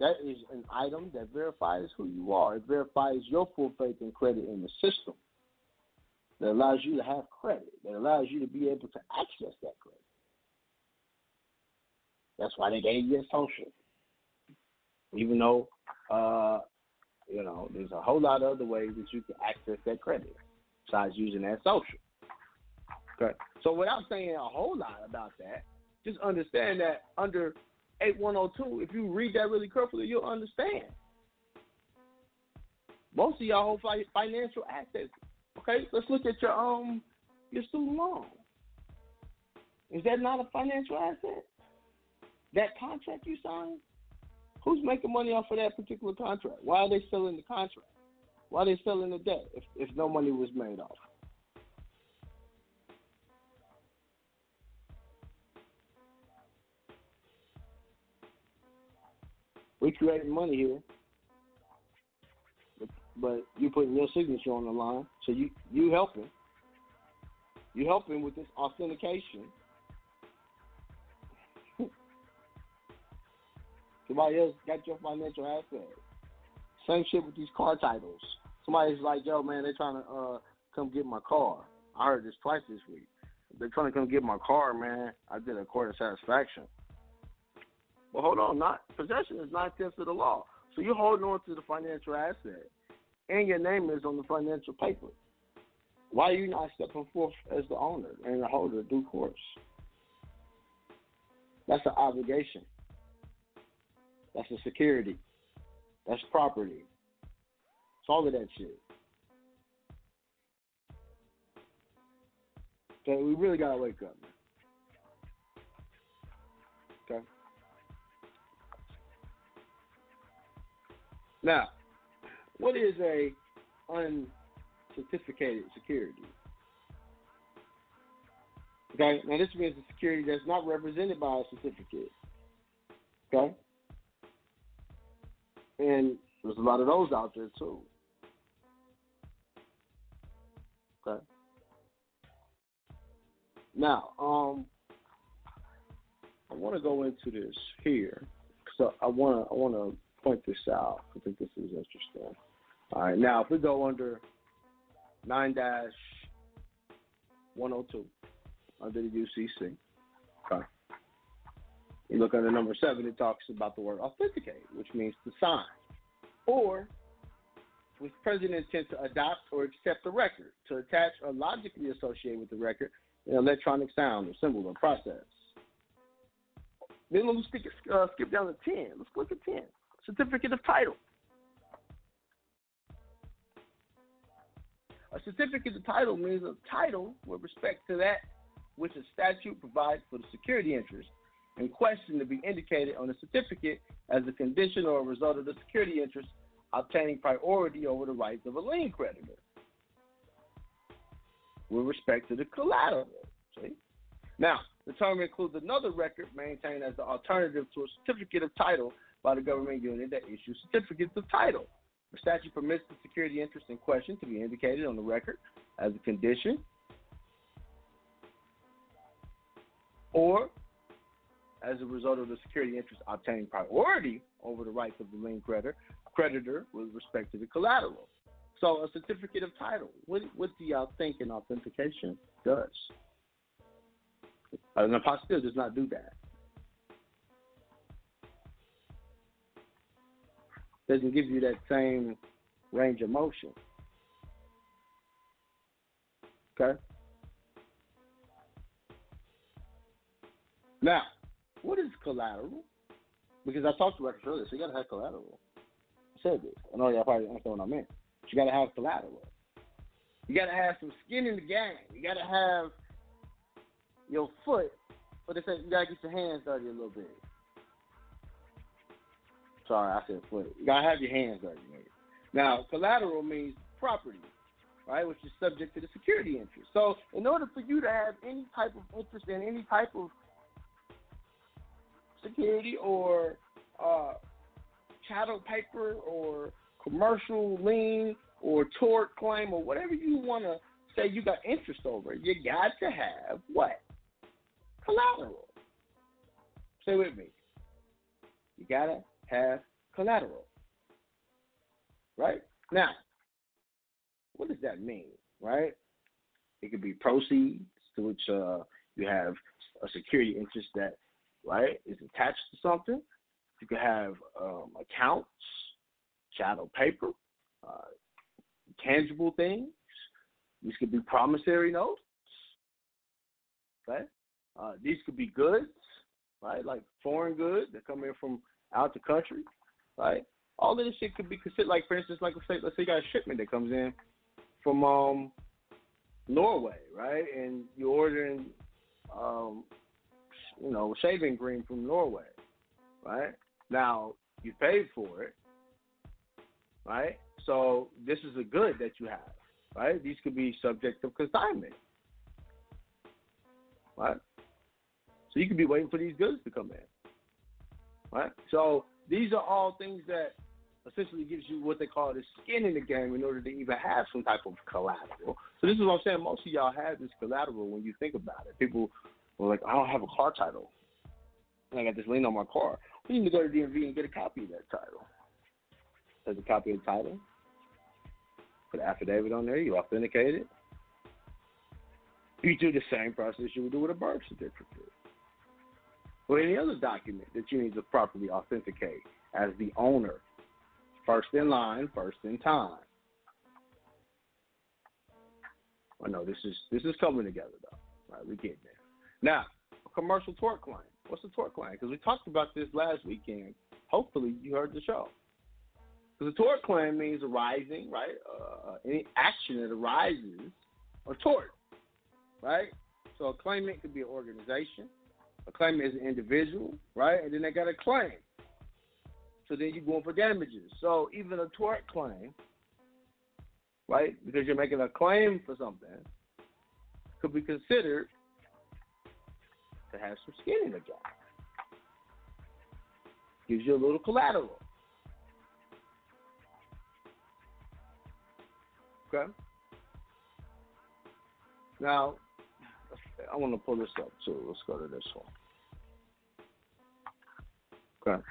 That is an item that verifies who you are. It verifies your full faith and credit in the system. That allows you to have credit. That allows you to be able to access that credit. That's why they gave you a social. Even though, uh, you know, there's a whole lot of other ways that you can access that credit besides using that social. Okay. So without saying a whole lot about that, just understand that under 8102, if you read that really carefully, you'll understand. Most of y'all hold financial assets. Okay, let's look at your um your student loan. Is that not a financial asset? That contract you signed? Who's making money off of that particular contract? Why are they selling the contract? Why are they selling the debt if, if no money was made off? We creating money here, but, but you putting your signature on the line, so you you helping. You helping with this authentication. Somebody else got your financial assets. Same shit with these car titles. Somebody's like, yo, man, they're trying to uh, come get my car. I heard this twice this week. They're trying to come get my car, man. I did a court of satisfaction. Hold on. Not possession is not tenths of the law. So you're holding on to the financial asset, and your name is on the financial paper. Why are you not stepping forth as the owner and the holder due course? That's an obligation. That's a security. That's property. It's all of that shit. So we really gotta wake up. Okay. Now, what is a uncertificated security? Okay, now this means a security that's not represented by a certificate. Okay? And there's a lot of those out there too. Okay. Now, um, I want to go into this here because I want to I want to point this out. I think this is interesting. All right, now if we go under nine dash one hundred two under the UCC, okay. You look under number seven, it talks about the word authenticate, which means to sign, or with president intent to adopt or accept the record, to attach or logically associate with the record an electronic sound or symbol or process. Then let's uh, skip down to 10. Let's look at 10. Certificate of title. A certificate of title means a title with respect to that which a statute provides for the security interest in question to be indicated on the certificate as a condition or a result of the security interest obtaining priority over the rights of a lien creditor with respect to the collateral. See? Now, the term includes another record maintained as the alternative to a certificate of title by the government unit that issues certificates of title. The statute permits the security interest in question to be indicated on the record as a condition or as a result of the security interest obtaining priority over the rights of the lien creditor, creditor with respect to the collateral. So a certificate of title, what, what do y'all think an authentication does? An apostille does not do that. Doesn't give you that same range of motion. Okay? Now, what is collateral? Because I talked about it earlier, so you gotta have collateral. I said this. I know y'all probably understand what I meant. But you gotta have collateral. You gotta have some skin in the game. You gotta have your foot, but they say you gotta get your hands dirty a little bit. Sorry, I said foot. You gotta have your hands dirty. Maybe. Now, collateral means property, right, which is subject to the security interest. So, in order for you to have any type of interest in any type of security or uh, chattel paper or commercial lien or tort claim or whatever you want to say you got interest over, you got to have what? Collateral. Say with me. You got to have collateral. Right? Now, what does that mean? Right? It could be proceeds to which uh, you have a security interest that right, is attached to something. You could have um, accounts, chattel paper, uh, tangible things. These could be promissory notes. Okay, uh, these could be goods, right, like foreign goods that come in from out the country, right. All of this shit could be considered, like for instance, like let's say, let's say you got a shipment that comes in from um, Norway, right, and you're ordering um, you know, shaving cream from Norway, right? Now you paid for it, right? So this is a good that you have, right? These could be subject of consignment, right? So you could be waiting for these goods to come in, right? So these are all things that essentially gives you what they call the skin in the game in order to even have some type of collateral. So this is what I'm saying. Most of y'all have this collateral when you think about it. People were like, I don't have a car title. And I got this lien on my car. We need to go to DMV and get a copy of that title. There's a copy of the title. Put an affidavit on there. You authenticate it. You do the same process you would do with a birth certificate. Or any other document that you need to properly authenticate as the owner. First in line, first in time. I know this is this is coming together though. Right, we getting there. Now, commercial tort claim. What's a tort claim? Because we talked about this last weekend. Hopefully, you heard the show. Because a tort claim means arising, right? Uh, any action that arises, a tort, right? So a claimant could be an organization. A claimant is an individual, right? And then they got a claim. So then you're going for damages. So even a tort claim, right? Because you're making a claim for something, could be considered to have some skin in the game. Gives you a little collateral. Okay. Now, I want to pull this up too. Let's go to this one. Okay.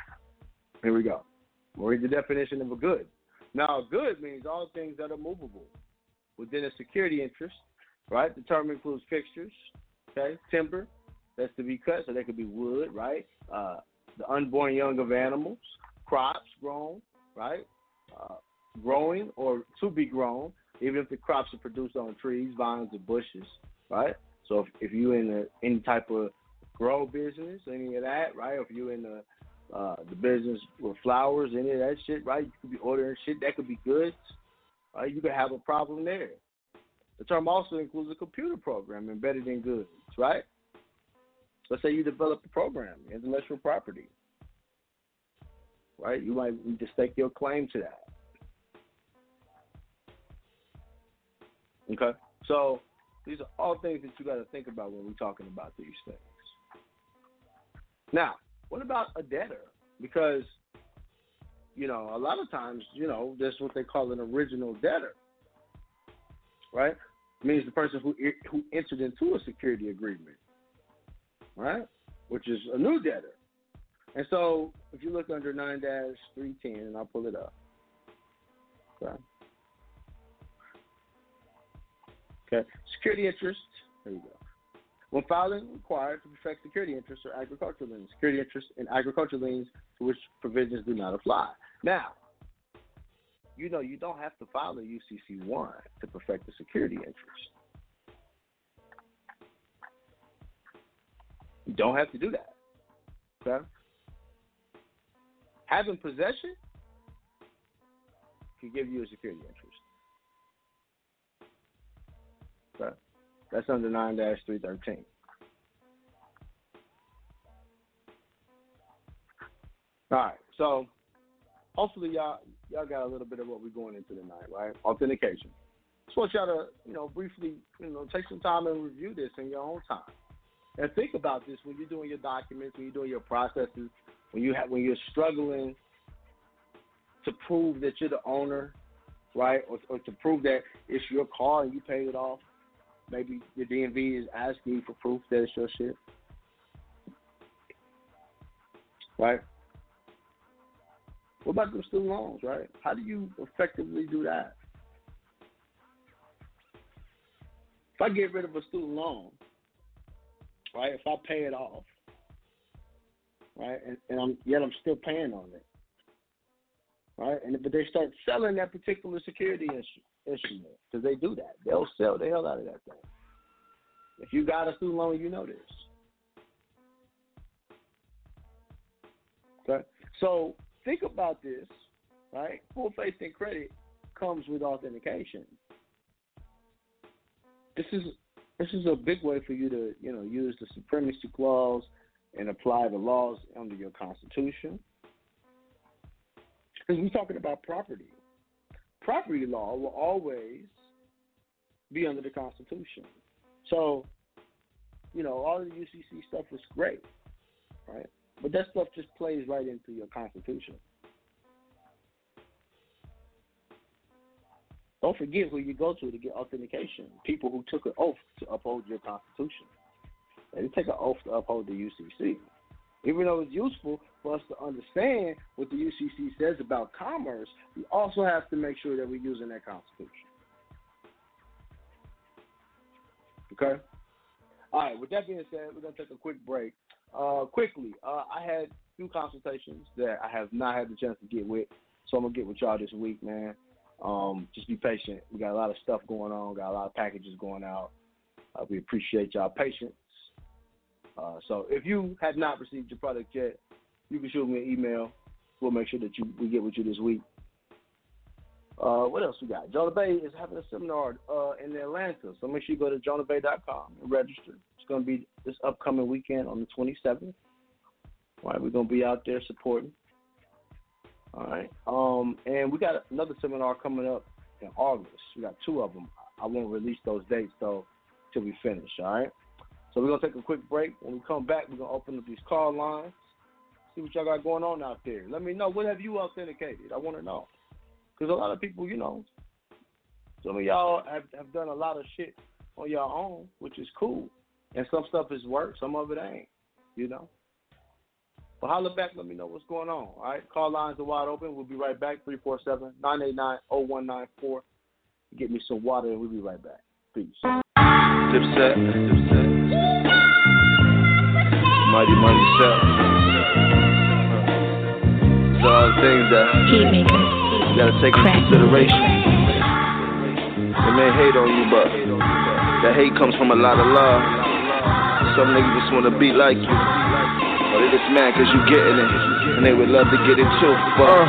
Here we go. We'll read the definition of a good. Now, good means all things that are movable within a security interest, right? The term includes fixtures, okay, timber, that's to be cut. So that could be wood, right? Uh, the unborn young of animals, crops grown, right? Uh, growing or to be grown, even if the crops are produced on trees, vines, or bushes, right? So if, if you're in a, any type of grow business, any of that, right? If you're in the uh, the business with flowers, any of that shit, right? You could be ordering shit that could be goods, right? You could have a problem there. The term also includes a computer program embedded in goods, right? Let's say you develop a program, intellectual property, right? You might need to stake your claim to that. Okay, so these are all things that you got to think about when we're talking about these things. Now, what about a debtor? Because you know, a lot of times, you know, there's what they call an original debtor, right? It means the person who who entered into a security agreement, right? Which is a new debtor. And so, if you look under 9 310, and I'll pull it up. Okay. Okay. Security interest. There you go. When filing required to perfect security interests or agricultural liens, security interests in agricultural liens to which provisions do not apply. Now, you know you don't have to file a UCC one to perfect the security interest. You don't have to do that. Okay? Having possession can give you a security interest. That's under 9 313. All right, so hopefully y'all y'all got a little bit of what we're going into tonight, right? Authentication. Just want y'all to, you know, briefly, you know, take some time and review this in your own time. And think about this when you're doing your documents, when you're doing your processes, when you have when you're struggling to prove that you're the owner, right? Or, or to prove that it's your car and you paid it off. Maybe the DMV is asking for proof that it's your shit. Right? What about the student loans, right? How do you effectively do that? If I get rid of a student loan, right? If I pay it off, right, and, and I'm yet I'm still paying on it, right? And but they start selling that particular security instrument because they do that. They'll sell the hell out of that thing. If you got a student loan, you know this. Okay, so think about this, right? Full faith and credit comes with authentication. This is this is a big way for you to, you know, use the supremacy clause and apply the laws under your constitution. Because we're talking about property. Property law will always be under the Constitution. So, you know, all the UCC stuff was great, right? But that stuff just plays right into your Constitution. Don't forget who you go to to get authentication. People who took an oath to uphold your Constitution. They take an oath to uphold the UCC. Even though it's useful for us to understand what the UCC says about commerce, we also have to make sure that we're using that Constitution. Okay? All right, with that being said, we're going to take a quick break. Uh, quickly, uh, I had few consultations that I have not had the chance to get with, so I'm going to get with y'all this week, man. Um, just be patient. We got a lot of stuff going on, got a lot of packages going out. Uh, we appreciate y'all patience. Uh, so if you have not received your product yet, you can shoot me an email. We'll make sure that you we get with you this week. Uh, what else we got? Jonah Bay is having a seminar uh, in Atlanta, so make sure you go to jonahbay.com and register. It's going to be this upcoming weekend on the 27th. All right, we're going to be out there supporting. All right, um, and we got another seminar coming up in August. We got two of them. I won't release those dates though till we finish. All right. So we're gonna take a quick break. When we come back, we're gonna open up these call lines, see what y'all got going on out there. Let me know what have you authenticated. I want to know because a lot of people, you know, some of y'all have, have done a lot of shit on your own, which is cool, and some stuff is work, some of it ain't. You know. But holler back, let me know what's going on. All right, call lines are wide open. We'll be right back. 347-989-0194. Get me some water, and we'll be right back. Peace. Dipset, Dipset. Mighty Money Set. These all the things that you gotta take into consideration. They may hate on you, but that hate comes from a lot of love. Some niggas just wanna be like you. But they just mad cause you getting it. And they would love to get it too. But, uh,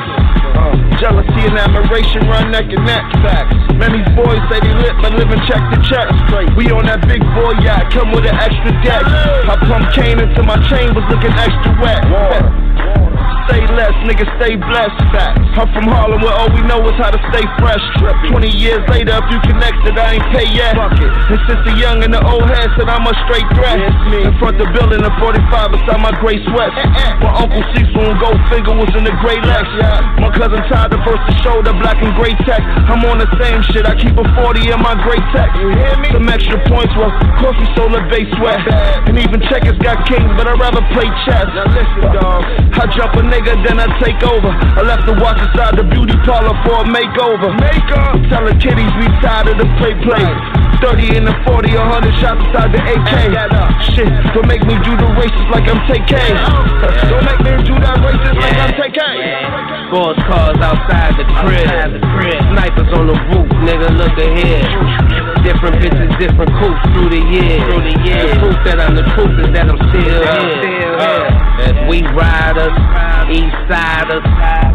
uh, jealousy and admiration run neck and neck. Facts. Many boys say they lit, but living check to check. We on that big boy yacht, come with an extra deck. I pump cane into my chambers looking extra wet. Stay less, nigga, stay blessed. Facts. I'm from Harlem where all we know is how to stay fresh. 20 years later, if you connected, I ain't pay yet. And since the young and the old head said I'm a straight threat. In front the building, the 45 beside my gray sweats. My uncle Cecil and Goldfinger was in the gray Lex. My cousin Todd the first to show the black and gray tech. I'm on the same shit, I keep a 40 in my gray tech. You hear me? Some extra points, well, coffee solar base sweat. And even checkers got kings, but I'd rather play chess. Now listen, dog. I jump a nigga, then I take over. I left the watch inside the beauty parlor for a makeover. Makeup. Tell the kiddies we tired of the play play. 30 in the 40, 100 shots inside the AK. Shit, don't make me do the races like I'm TK. Don't make me do that races like I'm TK. Sports cars outside the crib. Snipers on the roof, nigga, look ahead. Different bitches, different coops through the years. Through the years. The proof that I'm the truth is that I'm still here. We riders, east siders,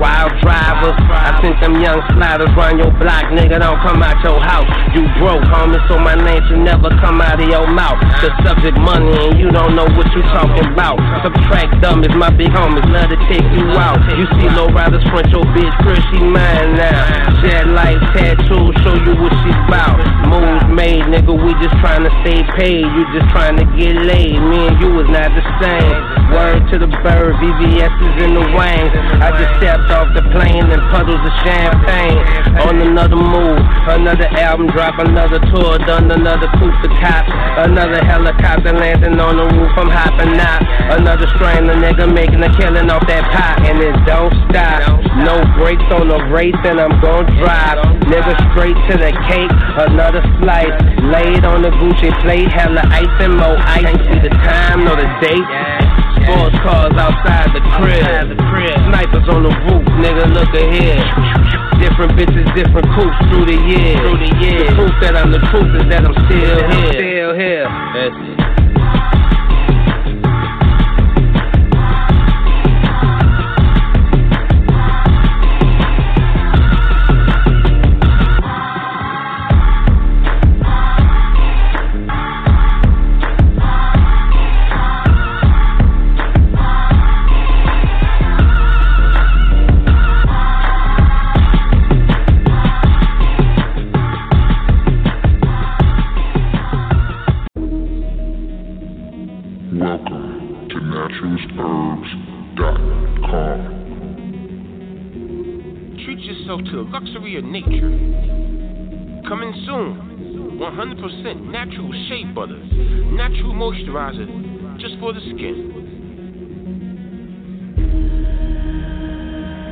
wild drivers. I sent them young sliders run your block, nigga. Don't come out your house. You broke, homie, so my name should never come out of your mouth. The subject money and you don't know what you talking about. Subtract dumb is my big homies, love to take you out. You see low riders front your bitch, Chris, she mine now. Jet light tattoo, show you what she's about. Moves made, nigga, we just trying to stay paid. You just trying to get laid. Me and you is not the same. Word to the bird, VVS is in the wings. I just stepped off the plane and puddles of champagne. On another move, another album drop, another tour, done another coupe to cop. Another helicopter landing on the roof, I'm hopping out. Another strain, a nigga making a killing off that pot, and it don't stop. No brakes on the race, and I'm gon' drive. Nigga straight to the cake, another slice. Laid on the Gucci plate, hella ice and more ice. Can't see the time nor the date. Sports cars outside the crib. Snipers on the roof, nigga, look ahead. Different bitches, different coops through the years. Through the years. The proof that I'm the truth is that I'm still here. Still here. That's it. Welcome Treat yourself to the luxury of nature. Coming soon, 100% natural shea butter, natural moisturizer just for the skin.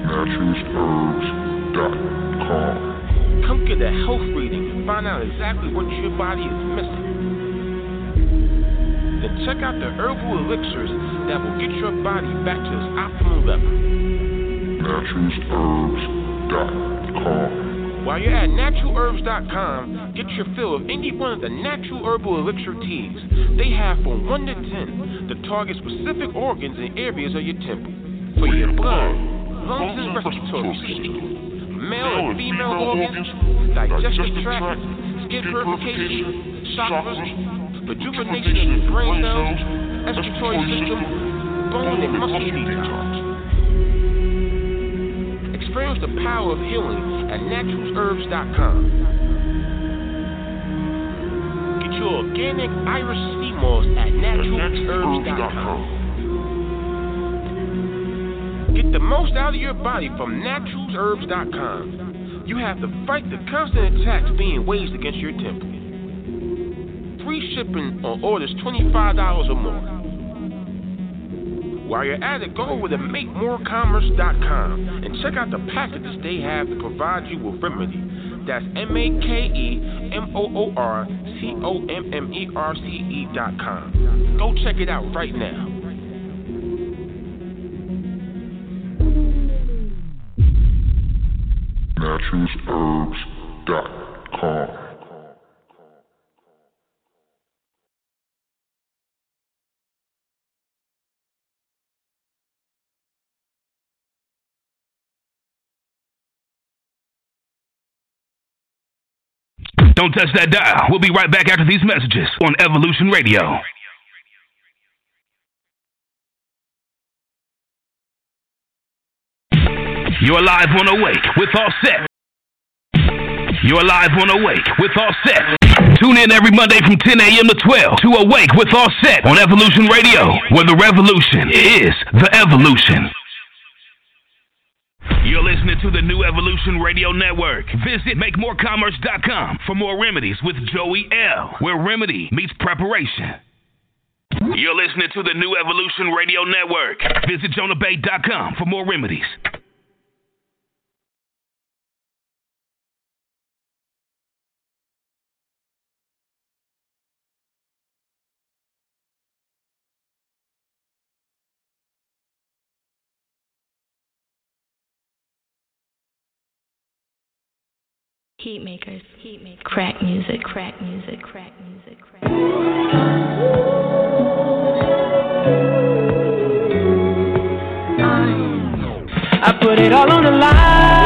Naturalsherbs.com. Come get a health reading and find out exactly what your body is missing. Then check out the herbal elixirs that will get your body back to its optimal level. Naturalsherbs.com. While you're at naturalherbs.com, get your fill of any one of the natural herbal elixir teas. They have from 1 to 10 to target specific organs and areas of your temple. For your blood, lungs and respiratory system, male and female organs, digestive tract, skin purification, chakras, rejuvenation of brain cells, respiratory system, bone and muscle detox. Experience the power of healing at naturalsherbs.com. Get your organic Irish sea moss at naturalsherbs.com. Get the most out of your body from naturalsherbs.com. You have to fight the constant attacks being waged against your temple. Free shipping on orders $25 or more. While you're at it, go over to MakeMoorCommerce.com and check out the packages they have to provide you with remedy. That's M A K E M O O R C O M M E R C E dot com. Go check it out right now. Naturalsherbs.com. Don't touch that dial. We'll be right back after these messages on Evolution Radio. You're live on Awake with Offset. You're live on Awake with Offset. Tune in every Monday from 10 a.m. to 12 to Awake with Offset on Evolution Radio, where the revolution is the evolution. You're listening to the new Evolution Radio Network. Visit MakeMoorCommerce.com for more remedies with Joey L, where remedy meets preparation. You're listening to the new Evolution Radio Network. Visit JonahBay.com for more remedies. Heat makers, heat makers, crack music, crack music, crack music, crack. I put it all on the line.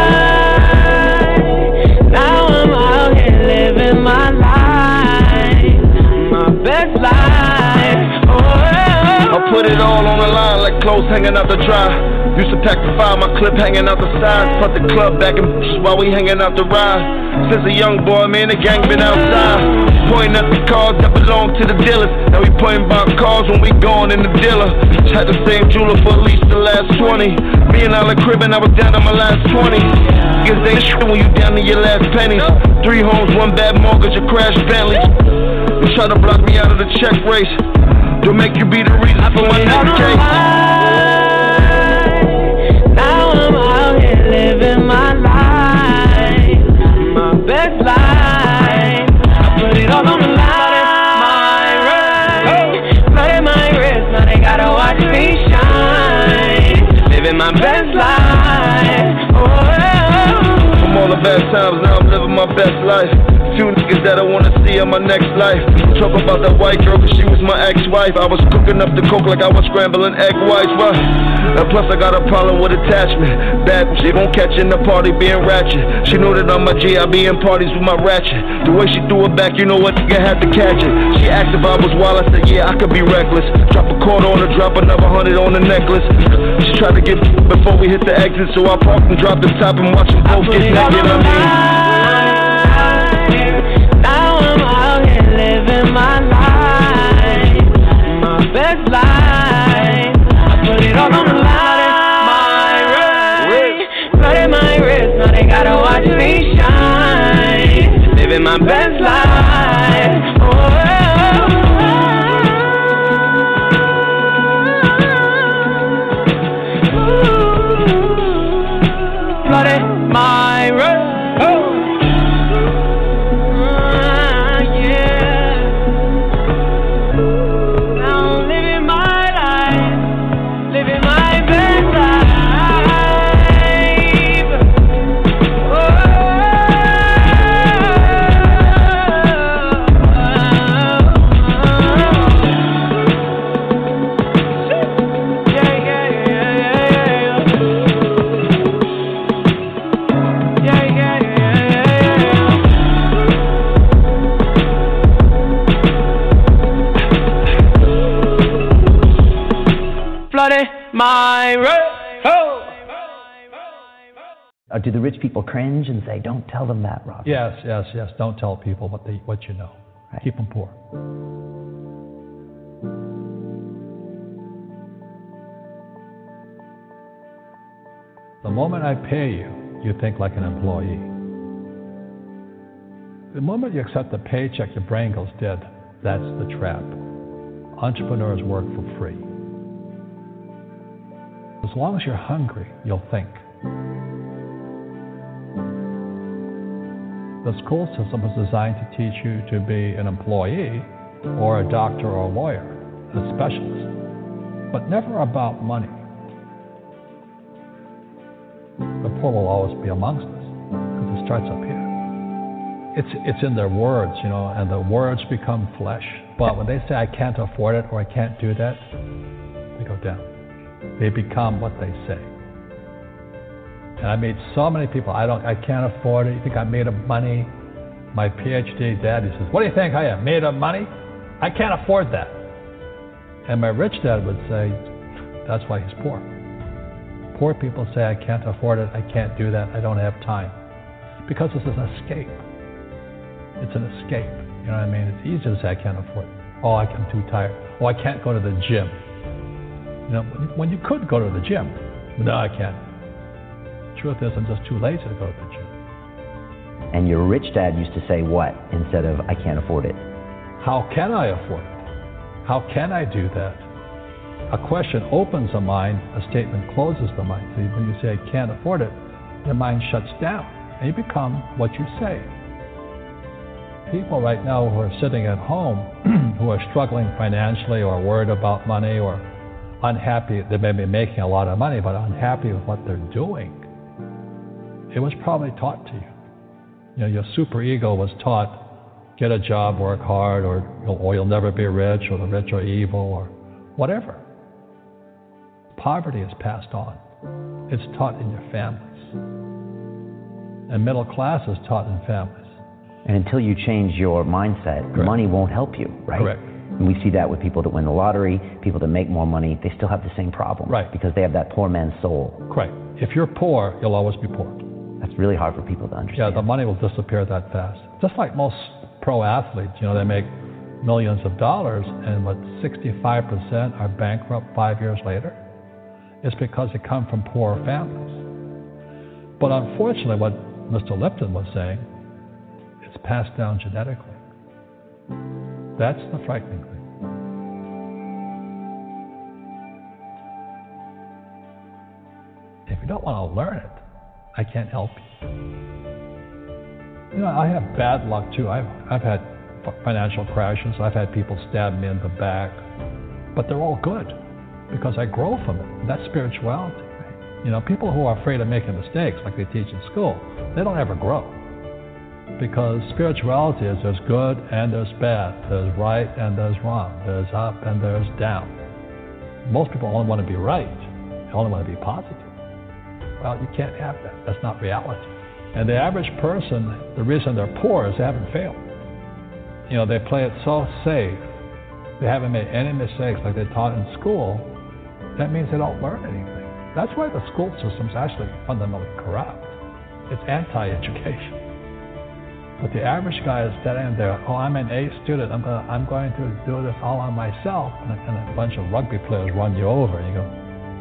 Put it all on the line like clothes hanging out to dry. Used to pack the fire, my clip hanging out the side. Put the club back and while we hanging out the ride. Since a young boy, man, the gang been outside. Pointing at the cars that belong to the dealers. Now we pointing about cars when we going in the dealer. Had the same jeweler for at least the last 20. Me and all the crib and I was down to my last 20. Guess they shit when you down to your last pennies. Three homes, one bad mortgage, a crash Bentley. You try to block me out of the check race. Don't make you be the reason for my next case. Now I'm out here living my life, my best life. I put it all on the line. My wrist, flooded my wrist. Now they gotta watch me shine, living my best life. Oh. From all the bad times, now I'm living my best life. Few niggas that I wanna see in my next life. Talk about that white girl, cause she was my ex-wife. I was cooking up the coke like I was scrambling egg whites, right? And plus, I got a problem with attachment. Bad, she gon' catch in the party being ratchet. She know that I'm a G, I be in parties with my ratchet. The way she threw it back, you know what, nigga had to catch it. She asked if I was wild, I said, yeah, I could be reckless. Drop a quarter on her, drop another hundred on the necklace. She tried to get before we hit the exit, so I parked and dropped the top and watched them both get naked. I mean. My life, my best life. I put it all on the line. Wrist, flooded my wrist. Now they gotta watch me shine, living my best life. Oh. Do the rich people cringe and say, "Don't tell them that, Rob"? Yes, yes, yes. Don't tell people what they what you know. Keep them poor. The moment I pay you, you think like an employee. The moment you accept the paycheck, your brain goes dead. That's the trap. Entrepreneurs work for free. As long as you're hungry, you'll think. The school system is designed to teach you to be an employee or a doctor or a lawyer, a specialist, but never about money. The poor will always be amongst us because it starts up here. It's, it's in their words, you know, and the words become flesh. But when they say, I can't afford it or I can't do that, they go down. They become what they say. And I made so many people, I don't I can't afford it. You think I made of money? my PhD daddy says, What do you think I am? Made of money? I can't afford that. And my rich dad would say, That's why he's poor. Poor people say, I can't afford it, I can't do that, I don't have time. Because it's an escape. It's an escape. You know what I mean? It's easy to say, I can't afford it. Oh, I'm too tired. Oh, I can't go to the gym. You know, when you could go to the gym. No, I can't. Truth is, I'm just too lazy to go to the gym. And your rich dad used to say what instead of I can't afford it? How can I afford it? How can I do that? A question opens the mind, a statement closes the mind. So when you say I can't afford it, your mind shuts down and you become what you say. People right now who are sitting at home who are struggling financially or worried about money or unhappy, they may be making a lot of money but unhappy with what they're doing. It was probably taught to you. You know, your super ego was taught get a job, work hard, or you'll, or you'll never be rich, or the rich are evil, or whatever. Poverty is passed on. It's taught in your families. And middle class is taught in families. And until you change your mindset, Correct. money won't help you, right? Correct. And we see that with people that win the lottery, people that make more money, they still have the same problem. Right. Because they have that poor man's soul. Correct. If you're poor, you'll always be poor. That's really hard for people to understand. Yeah, the money will disappear that fast. Just like most pro athletes, you know, they make millions of dollars, and what 65% are bankrupt five years later. It's because they come from poor families. But unfortunately, what Mr. Lipton was saying, it's passed down genetically. That's the frightening thing. If you don't want to learn it, I can't help you. You know, I have bad luck too. I've, I've had financial crashes. I've had people stab me in the back, but they're all good because I grow from it. That's spirituality. You know, people who are afraid of making mistakes, like they teach in school, they don't ever grow. Because spirituality is there's good and there's bad, there's right and there's wrong, there's up and there's down. Most people only want to be right, they only want to be positive. Well, you can't have that. That's not reality. And the average person, the reason they're poor is they haven't failed. You know, they play it so safe. They haven't made any mistakes like they taught in school. That means they don't learn anything. That's why the school system's actually fundamentally corrupt. It's anti-education. But the average guy is standing there, oh, I'm an A student. I'm, gonna, I'm going to do this all on myself. And a, and a bunch of rugby players run you over. And you go,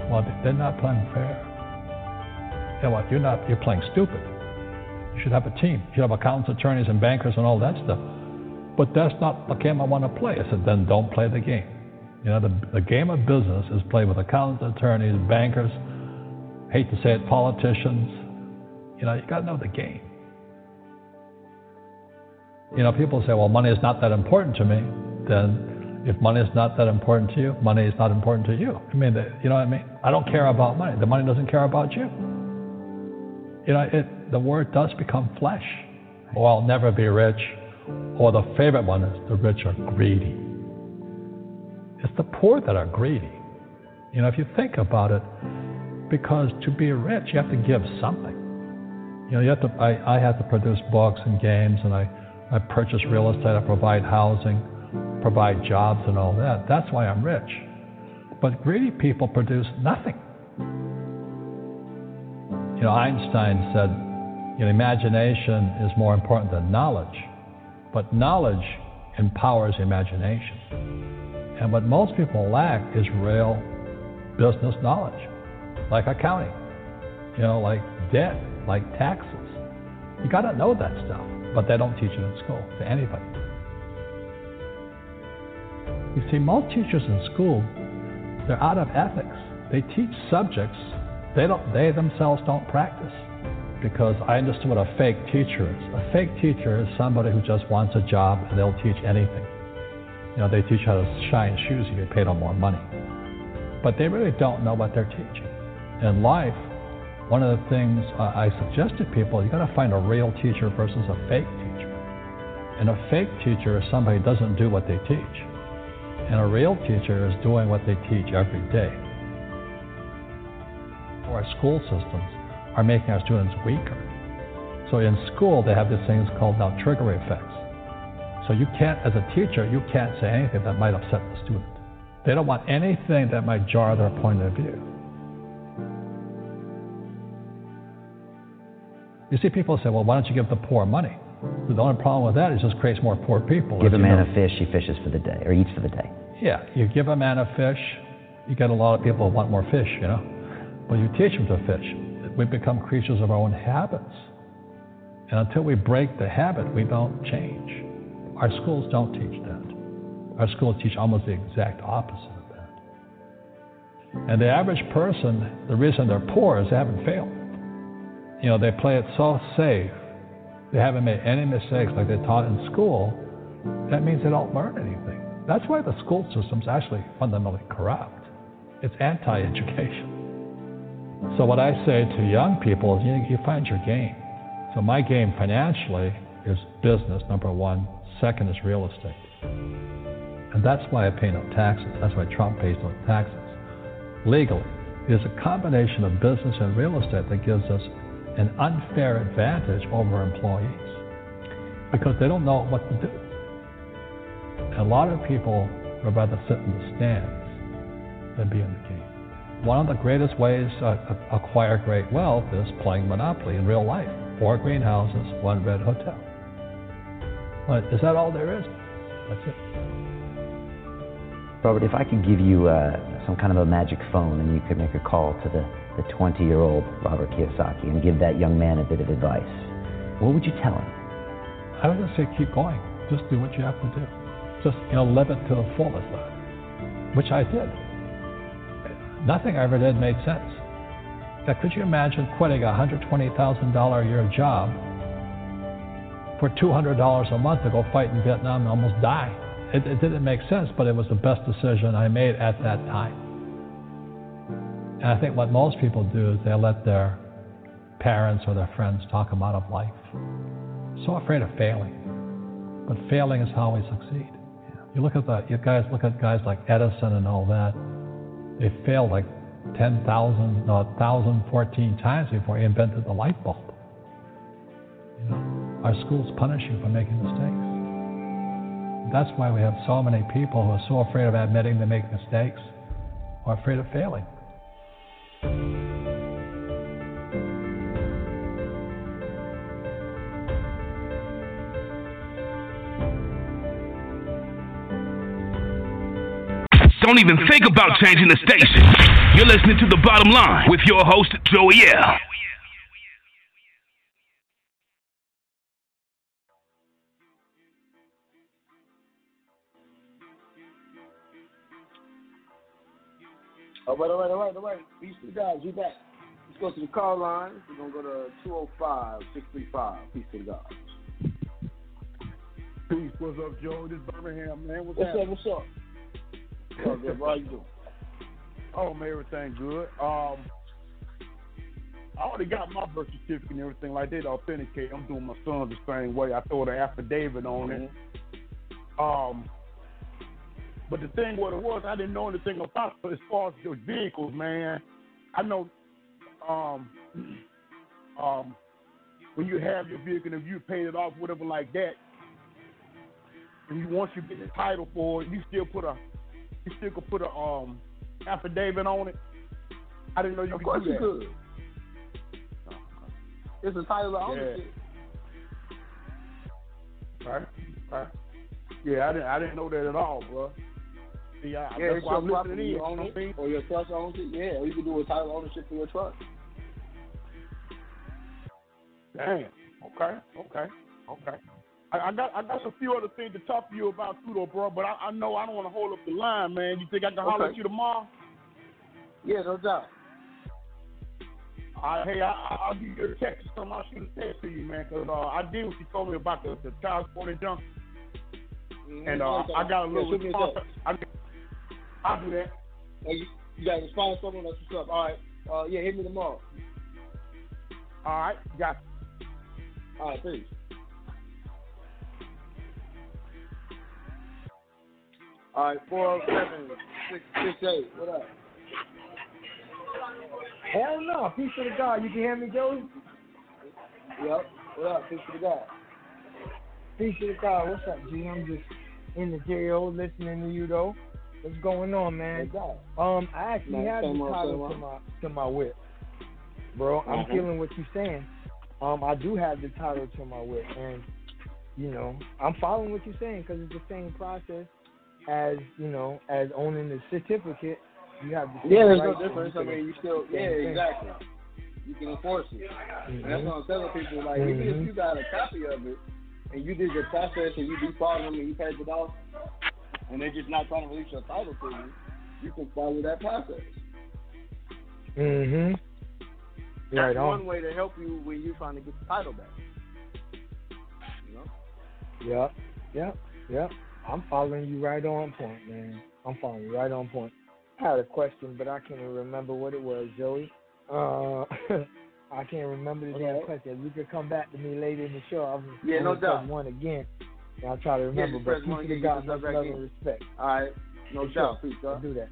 well, they're not playing fair. Know what? You're not. You're playing stupid. You should have a team. You should have accountants, attorneys, and bankers and all that stuff. But that's not the game I want to play. I said, then don't play the game. You know, the, the game of business is played with accountants, attorneys, bankers, hate to say it, politicians. You know, you got to know the game. You know, people say, well, money is not that important to me. Then if money is not that important to you, money is not important to you. I mean, you know what I mean? I don't care about money. The money doesn't care about you. You know, it, the word does become flesh. Or I'll never be rich. Or the favorite one is the rich are greedy. It's the poor that are greedy. You know, if you think about it, because to be rich, you have to give something. You know, you have to. I, I have to produce books and games, and I, I purchase real estate, I provide housing, provide jobs, and all that. That's why I'm rich. But greedy people produce nothing. You know, Einstein said, you know, imagination is more important than knowledge, but knowledge empowers imagination. And what most people lack is real business knowledge, like accounting, you know, like debt, like taxes. You got to know that stuff, but they don't teach it in school to anybody. You see, most teachers in school, they're out of ethics. They teach subjects they don't. They themselves don't practice. Because I understood what a fake teacher is. A fake teacher is somebody who just wants a job and they'll teach anything. You know, they teach how to shine shoes if you pay them more money. But they really don't know what they're teaching. In life, one of the things I suggest to people, you got to find a real teacher versus a fake teacher. And a fake teacher is somebody who doesn't do what they teach. And a real teacher is doing what they teach every day. Our school systems are making our students weaker. So in school, they have these things called now trigger effects. So you can't, as a teacher, you can't say anything that might upset the student. They don't want anything that might jar their point of view. You see, people say, well, why don't you give the poor money? The only problem with that is it just creates more poor people. Give a man know. a fish, he fishes for the day, or eats for the day. Yeah, you give a man a fish, you get a lot of people who want more fish, you know. But you teach them to fish. We become creatures of our own habits. And until we break the habit, we don't change. Our schools don't teach that. Our schools teach almost the exact opposite of that. And the average person, the reason they're poor is they haven't failed. You know, they play it so safe. They haven't made any mistakes like they taught in school. That means they don't learn anything. That's why the school system's actually fundamentally corrupt. It's anti-education. So what I say to young people is you, you find your game. So my game financially is business, number one. Second is real estate. And that's why I pay no taxes. That's why Trump pays no taxes. Legally, it is a combination of business and real estate that gives us an unfair advantage over employees because they don't know what to do. A lot of people would rather sit in the stands than be in the game. One of the greatest ways to acquire great wealth is playing Monopoly in real life. Four greenhouses, one red hotel. But is that all there is? That's it. Robert, if I could give you uh, some kind of a magic phone and you could make a call to the, the 20 year old Robert Kiyosaki and give that young man a bit of advice, what would you tell him? I would just say keep going. Just do what you have to do. Just you know, live it to the fullest, which I did. Nothing I ever did made sense. Now, could you imagine quitting a $120,000 a year job for $200 a month to go fight in Vietnam and almost die? It, it didn't make sense, but it was the best decision I made at that time. And I think what most people do is they let their parents or their friends talk them out of life. So afraid of failing. But failing is how we succeed. You look at the you guys look at guys like Edison and all that. They failed like 10,000, no, 1,014 times before he invented the light bulb. You know, our schools punish you for making mistakes. That's why we have so many people who are so afraid of admitting they make mistakes or afraid of failing. Don't even think about changing the station. You're listening to The Bottom Line with your host, Joey L. All right, all right, all right, all right. Peace to the guys. We back. Let's go to the call line. We're going to go to 205 635. Peace to the guys. Peace. What's up, Joe? This is Birmingham, man. What's, What's up? What's up? What's up, How you doing? Oh, man, everything good. Um, I already got my birth certificate and everything like that authenticated. I'm doing my son's the same way. I throw the affidavit on it. Um, but the thing what it was, I didn't know anything about it as far as the vehicles, man. I know um, um, when you have your vehicle, if you paid it off, whatever like that, and you once you get the title for it, you still put a you still could put a um affidavit on it. I didn't know you Of could course do you that. could. It's a title of ownership. Right, right. Yeah, I didn't I didn't know that at all, bro. See, I, Yeah, that's why your I'm listening in. You own it, or your trust owns it. Yeah, or you can do a title ownership for your trust. Damn. Okay. Okay. Okay. I, I got I got a few other things to talk to you about too, though, bro. But I, I know I don't want to hold up the line, man. You think I can holler Okay. at you tomorrow? Yeah, no doubt. I, hey, I, I- I'll give you a text or something. I'll shoot a text to you, man, 'cause uh, I did what you told me about the, the child support and junk. And uh, I got a Yeah, little a response. I, I'll do that. Hey, you, you got to respond to someone. That's what's up. All right. Uh, yeah, hit me tomorrow. All right, got All right, peace. All right, 407 668. What up? Hell no. Peace to the God. You can hear me, Joey? Yep. What up? Peace to the God. Peace to the God. What's up, G? I'm just in the jail listening to you though. What's going on, man? Um, I actually Man, have the same title to my to my whip, bro. I'm Mhm. feeling what you're saying. Um, I do have the title to my whip, and you know, I'm following what you're saying because it's the same process as you know as owning the certificate. You have the same Yeah, there's no difference. I mean, you still, yeah, thing. exactly. You can enforce it. And that's Mhm. what I'm telling people. Like, even if Mhm. you got a copy of it and you did your process and you defaulted them and you paid it off, and they're just not trying to release your title to you, you can follow that process. Mm-hmm. That's Right on. one way to help you when you're trying to get the title back. You know? Yep, yep, yep. I'm following you right on point, man. I'm following you right on point. I had a question, but I can't even remember what it was, Joey. Uh, I can't remember the damn Okay. question. If you could come back to me later in the show, I'm, Yeah, no doubt. one again. And I'll try to remember. just but press peace one to again, God, get much love and respect. All right. No For doubt. sure. Peace, I'll God. do that.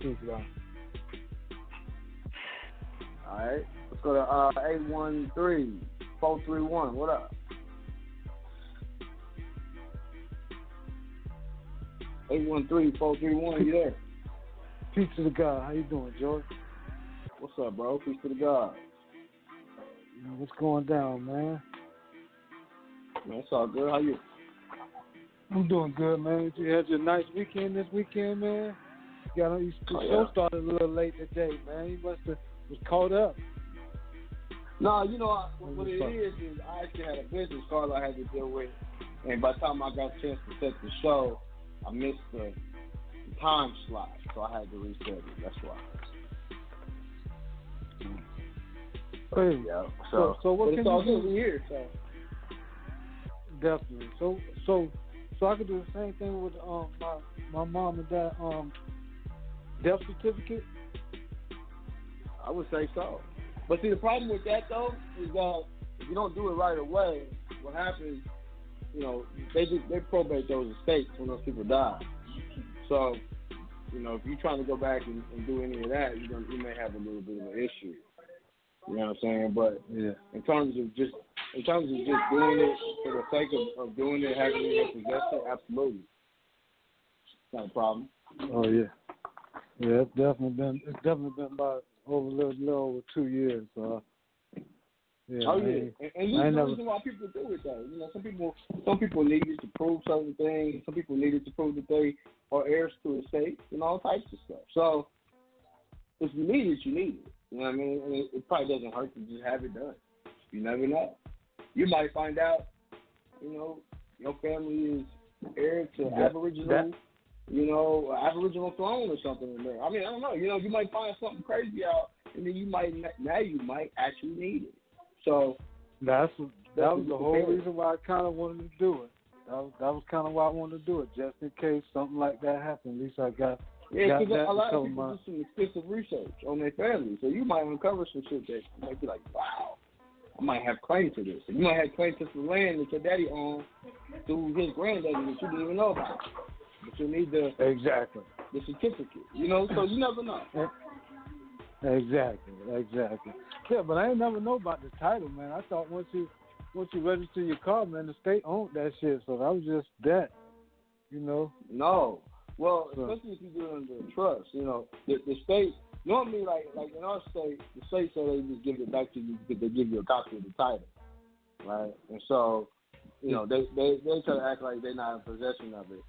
Peace, God. All right. Let's go to uh, 813 431. What up? 813 431. You there? Peace to the God. How you doing, George? What's up, bro? Peace to the God. What's going down, man? Man, it's all good. How you? I'm doing good, man. You had your nice weekend this weekend, man. You got you, the Oh, show yeah. started a little late today, man. You must have was caught up. No, you know I- what, what it is is I actually had a business call I had to deal with, and by the time I got a chance to set the show, I missed the time slot, so I had to reset it. That's why. Hey, Yeah. so so what can you do? Here, so. Definitely. So so so I could do the same thing with um my my mom and dad um death certificate. I would say so. But see, the problem with that though is that if you don't do it right away, what happens? You know, they just they probate those estates when those people die. So, you know, if you're trying to go back and, and do any of that, you're gonna, you may have a little bit of an issue. You know what I'm saying? But yeah. in terms of just in terms of just doing it for the sake of, of doing it, having it in possession, absolutely, not a problem. Oh yeah. Yeah, it's definitely been it's definitely been about over a little, little over two years. So uh, yeah, oh yeah, and, and is the never- reason why people do it though. You know, some people some people need it to prove certain things. Some people need it to prove that they are heirs to a state and all types of stuff. So if you need it, you need it. You know what I mean? And it, it probably doesn't hurt to just have it done. You never know. You might find out, you know, your family is heir to That- Aboriginal, that- you know, Aboriginal throne or something in there. I mean, I don't know. You know, you might find something crazy out, and then you might now you might actually need it. So That's that was the whole prepared. reason why I kind of wanted to do it. That was that was kind of why I wanted to do it, just in case something like that happened. At least I got Yeah, got because that a lot of people my. do some extensive research on their family, so you might uncover some shit that you might be like, wow, I might have claim to this. You might have claim to some land that your daddy owned through his granddaddy that you didn't even know about. But you need the exactly the certificate, you know. So you never know. Exactly, exactly. Yeah, but I ain't never know about the title, man. I thought once you once you register your car, man, the state owned that shit. So that was just that, you know. No. Well, So- especially if you do it under a trust, you know, the, the state normally like like in our state, the state say they just give it back to you because they give you a copy of the title, right? And so, you know, they they they try to act like they're not in possession of it,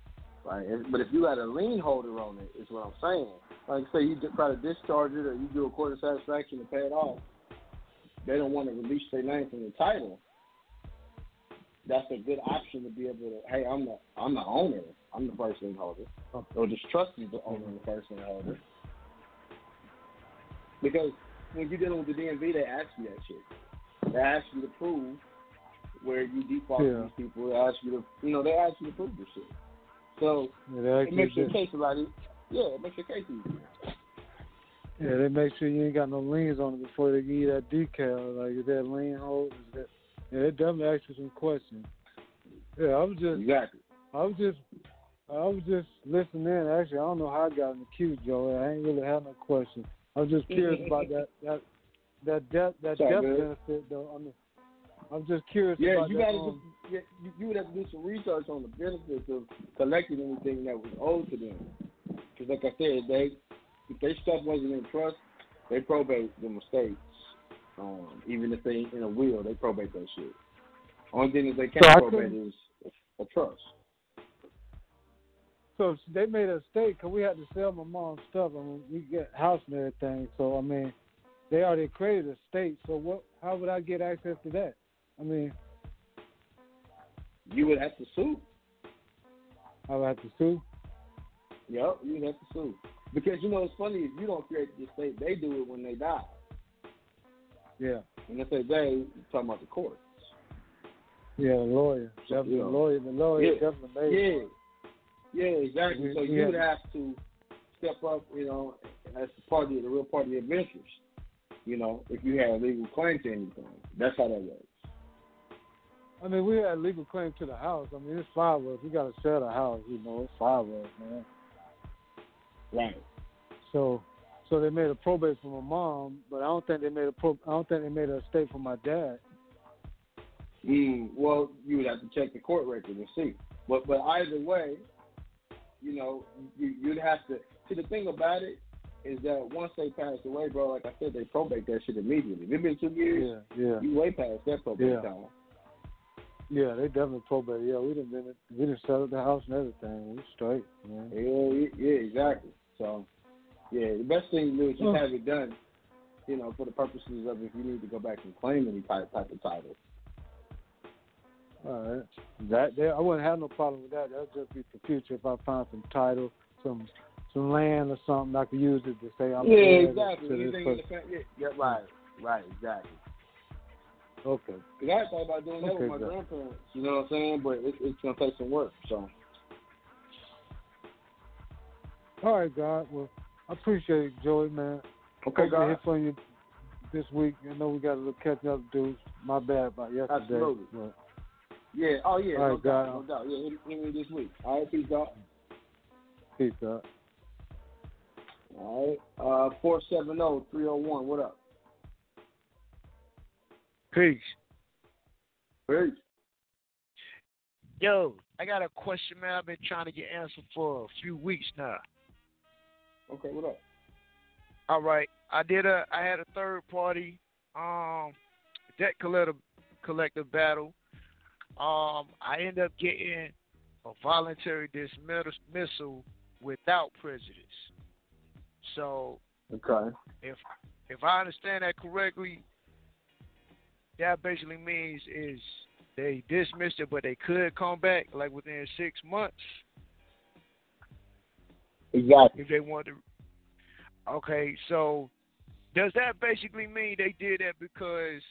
right? But if you had a lien holder on it, is what I'm saying. Like say you try to discharge it or you do accord of satisfaction to pay it off, they don't want to release their name from the title. That's a good option to be able to. Hey, I'm the I'm the owner. I'm the first lien holder, or just trust is the owner and the first lien holder. Because when you're dealing with the DMV, they ask you that shit. They ask you to prove where you default Yeah. these people. They ask you to, you know, they ask you to prove this shit. So it actually makes your case a lot easier. Yeah, it makes your case easier. Yeah, they make sure you ain't got no liens on it before they give you that decal. Like, is that lien hold? Is that? Yeah, they definitely ask you some questions. Yeah, I was just. Exactly. I was just. I was just listening in. Actually, I don't know how I got in the queue, Joe. I ain't really had no questions. I was just curious about that that that death that all death good. benefit though. I mean, I'm just curious Yeah, about you that. gotta um, do, yeah, you, you would have to do some research on the benefits of collecting anything that was owed to them. Because, like I said, they if their stuff wasn't in trust, they probate the mistakes. Um, even if they in a will, they probate that shit. Only thing that they can't So probate couldn't- is a trust. So if they made a mistake because we had to sell my mom's stuff and we get house and everything. So I mean, they already created a state. So what? How would I get access to that? I mean, You would have to sue. I would have to sue. Yep, you would have to sue. Because you know it's funny if you don't create the state, they do it when they die. Yeah, And if they die, you're talking about the courts. yeah, the lawyer, definitely yeah. the lawyer, the lawyer Yeah. definitely Yeah, yeah, exactly. We- so you would have to step up, you know, as the party, the real party of interest. You know, if you had a legal claim to anything, that's how that works. I mean, we had legal claim to the house. I mean, it's five of us. We got to sell the house. You know, it's five of us, man. Right. So, so they made a probate for my mom, but I don't think they made a pro. I don't think they made a estate for my dad. Mm, well, you would have to check the court record and see. But but either way, you know, you, you'd have to. See, the thing about it is that once they pass away, bro, like I said, they probate that shit immediately. If it's been two years, Yeah, yeah, you way past that probate Yeah. time. Yeah. They definitely probate. Yeah, we didn't been we didn't sell the house and everything. We straight, man. Yeah, yeah, exactly. So, yeah, the best thing to do is just have it done. You know, for the purposes of if you need to go back and claim any type type of title. All right. That there, I wouldn't have no problem with that. That'll just be for future if I find some title, some some land or something I could use it to say I'm yeah, heir exactly. to this Anything in the person. family. Yeah, yeah, right, right, exactly. Okay. Cause I thought about doing that Okay, with my good. grandparents. You know what I'm saying? But it's it's gonna take some work. So. All right, God. Well, I appreciate it, Joey, man. Okay, Hope God. hear from you this week. I know we got a little catching up to do. My bad about yesterday. Absolutely. but- Yeah. Oh yeah. All no right, doubt. God. No doubt. Yeah. Hit, hit me this week. All right. Peace out. Peace out. All right. Uh, four seven zero three zero one. What up? Peace. Peace. Yo, I got a question, man. I've been trying to get answered for a few weeks now. Okay. What up? All right, I did a. I had a third party um debt collector collective battle. Um, I end up getting a voluntary dismissal without prejudice. So Okay. if if I understand that correctly, that basically means is they dismissed it, but they could come back like within six months Exactly. if they want to. Okay, so does that basically mean they did that because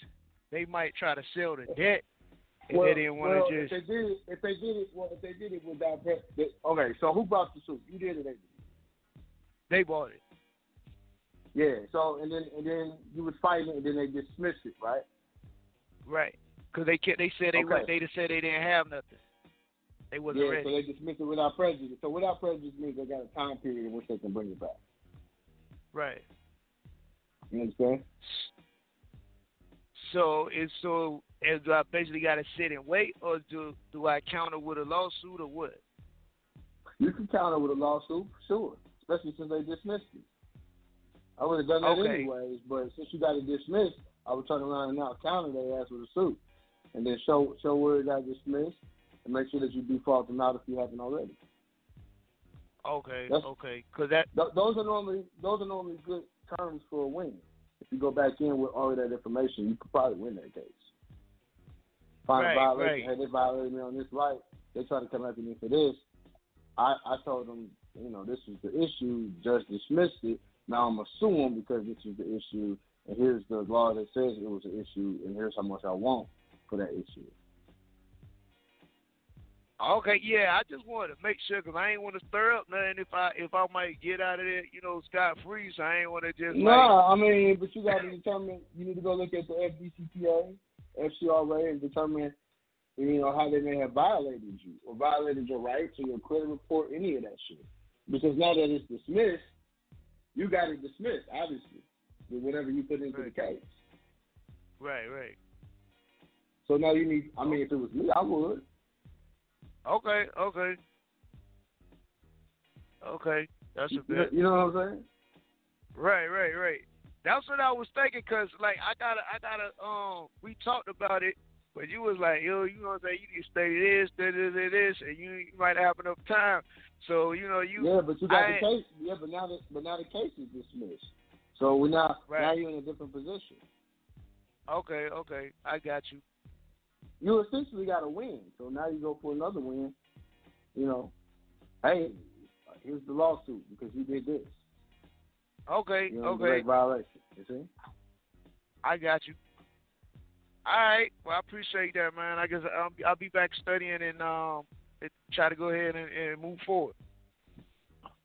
they might try to sell the debt and well, they didn't want well, to if just? they did it, if they did it, well, if they did it without they, okay. So who bought the suit? You did it. They did. They bought it. Yeah. So and then and then you was fighting, and then they dismissed it, right? Right. Because they ca- they said they Okay. they just said they didn't have nothing. They wasn't yeah. ready. So they dismissed it without prejudice. So without prejudice means they got a time period in which they can bring it back. Right. You understand? So it's so is do I basically got to sit and wait, or do do I counter with a lawsuit or what? You can counter with a lawsuit, for sure, especially since they dismissed it. I would have done that Okay. anyways, but since you got it dismissed, I would turn around and now counter their ass with a suit, and then show show where it got dismissed, and make sure that you default them out if you haven't already. Okay. That's- okay. Because that Th- those are normally those are normally good terms for a win. If you go back in with all of that information, you could probably win that case. Find Right, a violation. right. Hey, they violated me on this right. They try to come after me for this. I I told them, you know, this is the issue. Judge dismissed it. Now I'm assuming because this is the issue, and here's the law that says it was an issue, and here's how much I want for that issue. Okay, yeah, I just wanted to make sure because I ain't want to stir up nothing if I if I might get out of there, you know, scot free. So I ain't want to just No, like I mean, but you got to determine. You need to go look at the FDCPA, FCRA, and determine, you know, how they may have violated you or violated your rights or your credit report, any of that shit. Because now that it's dismissed, you got it dismissed, obviously, whatever you put into the case. right, right. So now you need. I mean, if it was me, I would. Okay, okay, okay. That's a bit. you know what I'm saying? Right, right, right. That's what I was thinking, cause like I gotta, I gotta. Um, we talked about it, but you was like, yo, you know what I'm saying? You need to study this, this, this, this, and you, you might have enough time. So you know, you. Yeah, but you got I, the case. Yeah, but now the but now the case is dismissed. So we're now Right. now you're in a different position. Okay, okay, I got you. You essentially got to win. So now you go for another win. You know, hey, here's the lawsuit because you did this. Okay, You know, okay, violation. You see? I got you. All right. Well, I appreciate that, man. I guess I'll, be- I'll be back studying and um try to go ahead and, and move forward.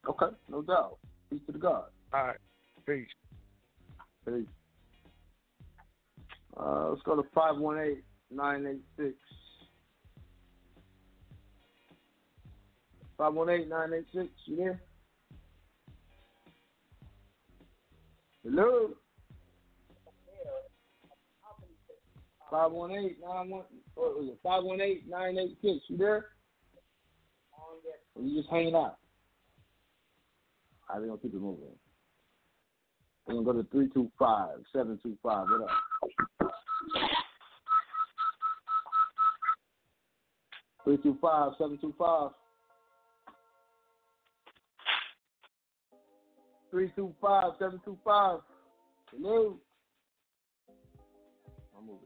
Okay, no doubt. Peace to the God. All right. Peace. Peace. Uh, let's go to five one eight nine eight six. Five one eight nine eight six. You there? Hello. Five one eight nine one. What was it? Five one eight nine eight six. You there? Or you just hanging out? I think I'll keep it moving. We're gonna go to three two five seven two five. What up? Three two five seven two five. Three two five seven two five. Hello. I'm moving.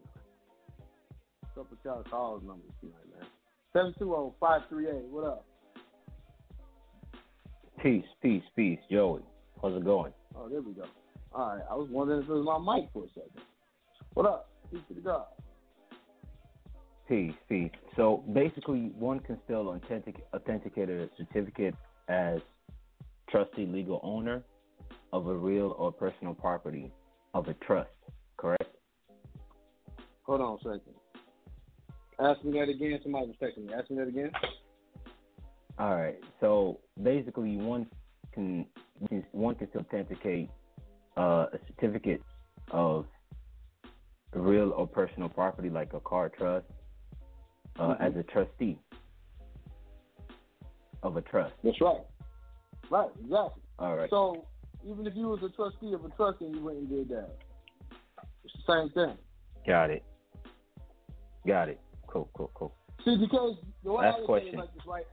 Up with y'all calls numbers tonight, man? Seven two zero five three eight. What up? Peace, peace, peace, Joey. How's it going? Oh, there we go. All right. I was wondering if it was my mic for a second. What up? Peace to the God. Peace, peace. So basically, one can still authentic, authenticate a certificate as trustee legal owner of a real or personal property of a trust, correct? Hold on a second. Ask me that again. Somebody was texting me. Ask me that again. All right. So basically, one can one can still authenticate uh, a certificate of real or personal property, like a car trust, uh, Mhm. as a trustee of a trust. That's right. Right, exactly. All right. So even if you was a trustee of a trust and you went and did that, it's the same thing. Got it. Got it. Cool, cool, cool. See, because the way Last I look at it question. like this, right?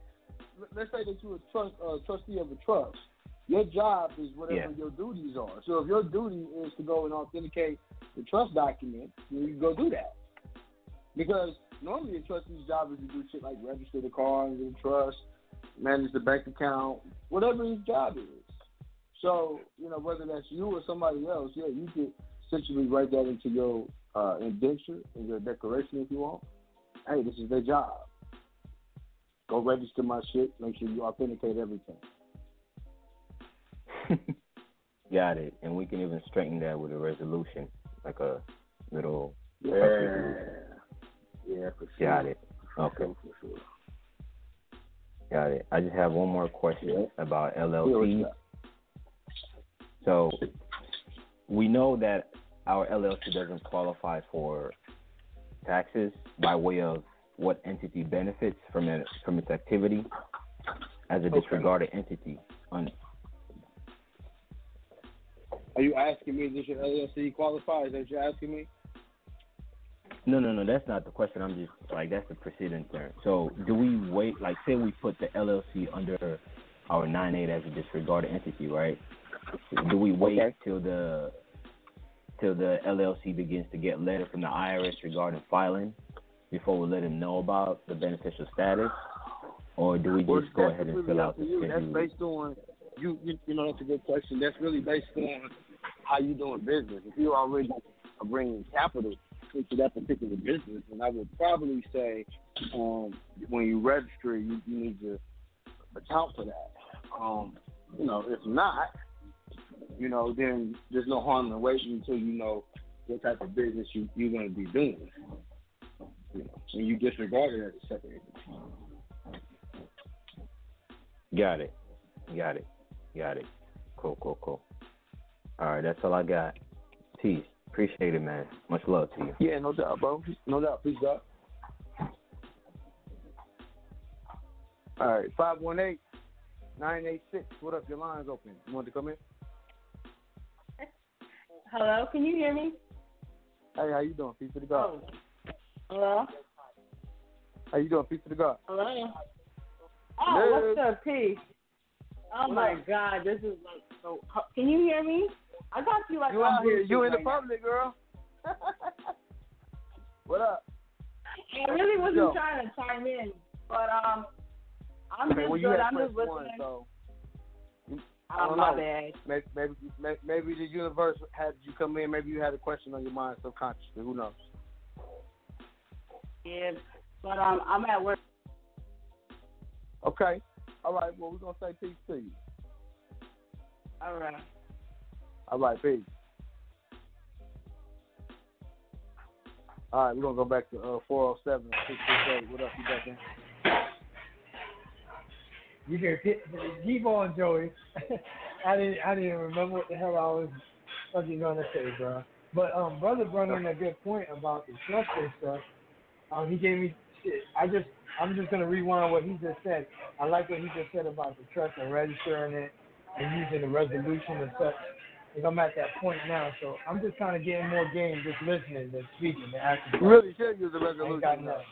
Let- Let's say that you're a trust, uh, trustee of a trust. Your job is whatever Yeah. your duties are. So if your duty is to go and authenticate the trust document, then you go do that. Because normally a trustee's job is to do shit like register the car in the trust, manage the bank account, whatever his job is. So, you know, whether that's you or somebody else, yeah, you could essentially write that into your uh, indenture, and your declaration if you want. Hey, this is their job. Go register my shit, make sure you authenticate everything. Got it. And we can even straighten that with a resolution, like a little. Yeah. Yeah, for sure. Got it. Okay. For sure. Got it. I just have one more question about Yeah, you LLCs. So we know that our LLC doesn't qualify for taxes by way of what entity benefits from it from its activity as a Okay. disregarded entity. On Are you asking me does your LLC qualify? Is that what you're asking me? no, no, no, that's not the question. I'm just like that's the precedent there. So do we wait? Like, say we put the LLC under our nine eight as a disregarded entity, right? Do we wait Okay. till the till the LLC begins to get letter from the IRS regarding filing before we let them know about the beneficial status, or do we Well, just go ahead and really fill up out to the you. That's based on you, you. You know, that's a good question. That's really based on how you doing business. If you already are bringing capital into that particular business, and I would probably say, um, when you register, you, you need to account for that. Um, you know, if not, you know, then there's no harm in waiting until you know what type of business you, you're going to be doing. You know, and you disregard it as a separate. Got it. Got it. Got it. Cool, cool, cool. All right, that's all I got. Peace. Appreciate it, man. Much love to you. Yeah, no doubt, bro. No doubt. Peace God. All right, 518 986. What up? Your line's open. You want to come in? Hello, can you hear me? Hey, how you doing? Peace to the God. Oh. Hello? How you doing? Peace to the God. Hello? Hello? Oh, what's up, peace? Oh my God, this is like so. Can you hear me? I got you like You out here? You in the right now. public, girl? what up? I really wasn't Yo. trying to chime in, but um, I'm okay, just well, good. I'm just listening. one, so Oh, don't my know. bad. Maybe, maybe, maybe the universe had you come in. Maybe you had a question on your mind subconsciously. Who knows? Yeah, but um, I'm at work. Okay. All right. Well, we're gonna say peace to you. All right. All right, peace. All right, we're gonna go back to uh, 407 668. What up, you back in? You can keep, on, Joey. I didn't I didn't remember what the hell I was fucking gonna say, bro. But um, brother brought in a good point about the and stuff. Um, he gave me shit. I just I'm just gonna rewind what he just said. I like what he just said about the trust and registering it and using the resolution and such. And I'm at that point now, so I'm just kind of getting more game, just listening than speaking and acting. You really should use a resolution. got though. nothing.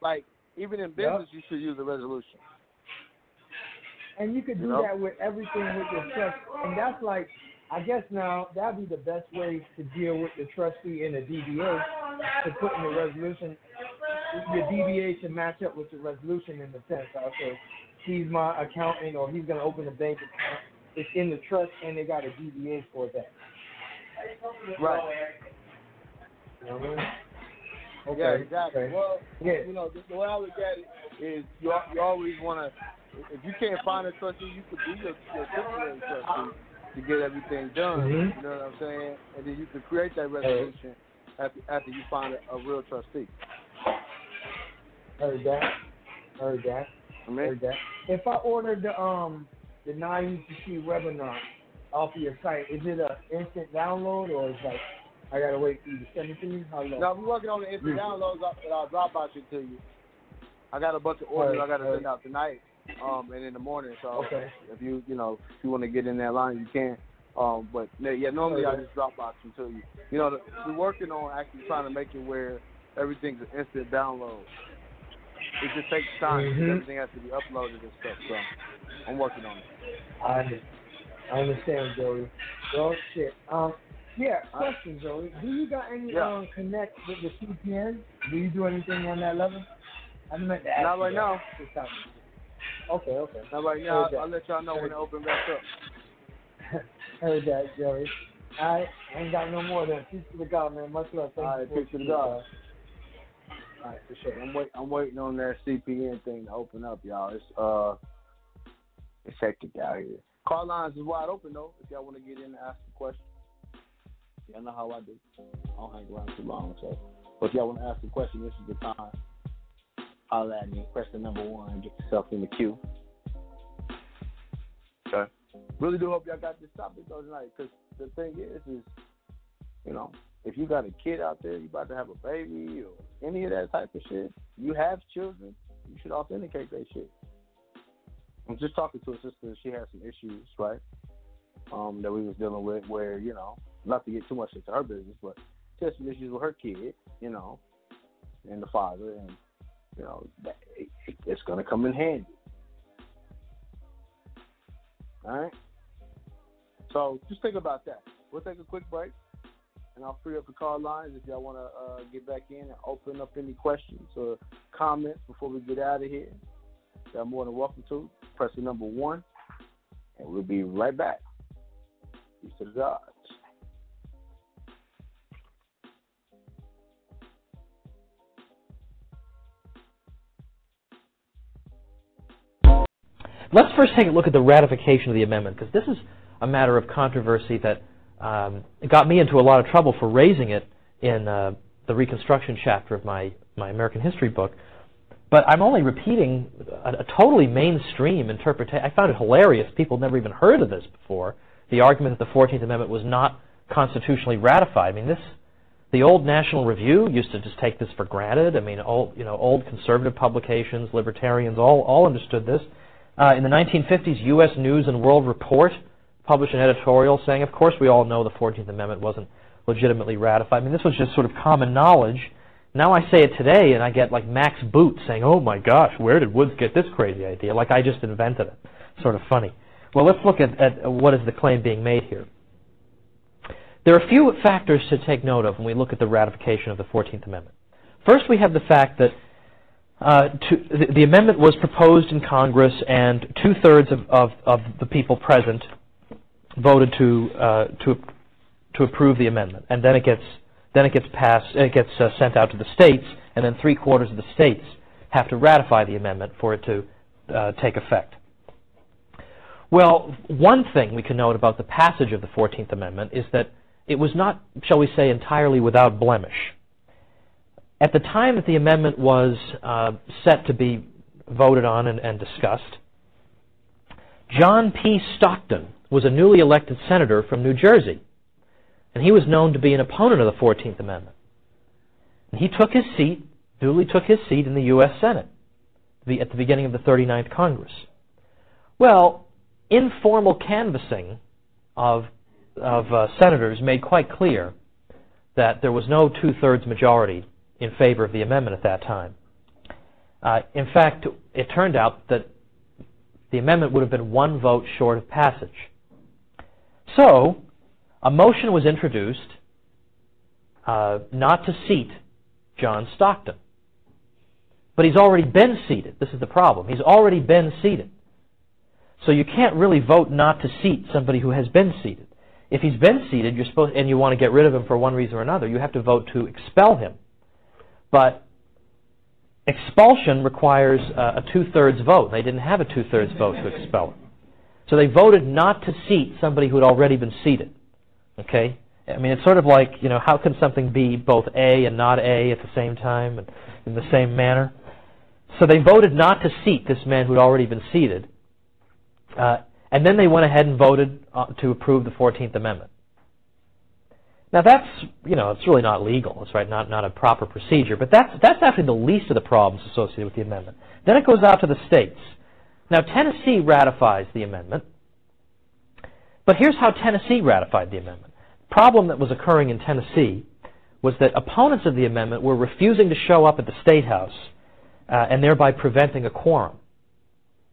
Like even in business, you should use a resolution. And you could do You know? that with everything with your trust. And that's like, I guess now that'd be the best way to deal with the trustee in a DBA to put in the resolution. Your DBA should match up with the resolution in the sense. Okay, he's my accountant or he's going to open a bank account. It's in the trust and they got a DBA for that. Right. You know what I mean? Yeah, Okay, exactly. okay. Well, Yeah. you know, the, the way I look at it is you you always want to. If you can't find a trustee, you could be your, your temporary trustee to get everything done. Mhm. You know what I'm saying? And then you could create that resolution after after you find a, a real trustee. Heard that. Heard that. Heard that. If I ordered the um the nine UCC webinar off of your site, is it a instant download or is like I gotta wait for you to send it to me? How long? Now, we're working on the instant downloads up that I'll drop out you to you. I got a bunch of orders I got to send out tonight, um, and in the morning. So Okay. if you you know if you want to get in that line, you can. Um, but yeah, normally I just drop them to you. You know, the, we're working on actually trying to make it where everything's an instant download. It just takes time. Mhm. Everything has to be uploaded and stuff. So I'm working on it. I I understand, Joey. Well, shit. Um, yeah. Question, Joey. Do you got any Yeah. um connect with the CPN? Do you do anything on that level? I meant to ask. Not right now. Okay, okay. Now, right now, I'll, I'll let y'all know when it open back up. Heard that, Joey. I ain't got no more than peace to the God, man. Much love. Thank All you peace to the God. For sure. I'm wait. I'm waiting on that CPN thing to open up, y'all. It's uh, it's hectic out here. Call lines is wide open though. If y'all want to get in and ask a question, y'all know how I do. I don't hang around too long, so. But if y'all want to ask a question, this is the time. Holla at me. The number one. Get yourself in the queue. Okay. Really do hope y'all got this topic though tonight, because the thing is, is you know, if you got a kid out there, you about to have a baby or any of that type of shit, you have children, you should authenticate that shit. I'm just talking to a sister, she had some issues, right? Um, that we was dealing with where, you know, not to get too much into her business, but she had some issues with her kid, you know, and the father, and you know, that, it, it's gonna come in handy. All right. So just think about that. We'll take a quick break, and I'll free up the call lines if y'all want to uh, get back in and open up any questions or comments before we get out of here. Y'all more than welcome to. Press the number one, and we'll be right back. Peace to the gods. Let's first take a look at the ratification of the amendment, because this is a matter of controversy that um, got me into a lot of trouble for raising it in uh, the Reconstruction chapter of my, my American history book. But I'm only repeating a, a totally mainstream interpretation. I found it hilarious. People never even heard of this before. The argument that the 14th Amendment was not constitutionally ratified. I mean, this the old National Review used to just take this for granted. I mean, old you know old conservative publications, libertarians, all all understood this. Uh, in the 1950s, U.S. News and World Report published an editorial saying, "Of course, we all know the 14th Amendment wasn't legitimately ratified." I mean, this was just sort of common knowledge. Now I say it today, and I get like Max Boot saying, "Oh my gosh, where did Woods get this crazy idea?" Like I just invented it. Sort of funny. Well, let's look at, at what is the claim being made here. There are a few factors to take note of when we look at the ratification of the 14th Amendment. First, we have the fact that uh, to, the, the, amendment was proposed in Congress, and two-thirds of, of, of, the people present voted to uh, to to approve the amendment, and then it gets then it gets passed, it gets uh, sent out to the states, and then three quarters of the states have to ratify the amendment for it to uh, take effect. Well, one thing we can note about the passage of the 14th Amendment is that it was not, shall we say, entirely without blemish. At the time that the amendment was uh, set to be voted on and, and discussed, John P. Stockton was a newly elected senator from New Jersey, and he was known to be an opponent of the 14th Amendment. And he took his seat, duly took his seat in the U.S. Senate at the beginning of the 39th Congress. Well, informal canvassing of of uh, senators made quite clear that there was no two-thirds majority in favor of the amendment at that time. Uh, in fact, it turned out that the amendment would have been one vote short of passage. So, a motion was introduced uh, not to seat John Stockton. But he's already been seated. This is the problem. He's already been seated. So you can't really vote not to seat somebody who has been seated. If he's been seated, you're supposed, and you want to get rid of him for one reason or another, you have to vote to expel him. But expulsion requires uh, a two-thirds vote. They didn't have a two-thirds vote to expel him. So they voted not to seat somebody who had already been seated. Okay? I mean, it's sort of like, you know, how can something be both A and not A at the same time and in the same manner? So they voted not to seat this man who had already been seated. Uh, and then they went ahead and voted uh, to approve the 14th Amendment. Now that's, you know, it's really not legal. It's right, not, not a proper procedure. But that's, that's actually the least of the problems associated with the amendment. Then it goes out to the states. Now Tennessee ratifies the amendment. But here's how Tennessee ratified the amendment. The problem that was occurring in Tennessee was that opponents of the amendment were refusing to show up at the State House uh, and thereby preventing a quorum.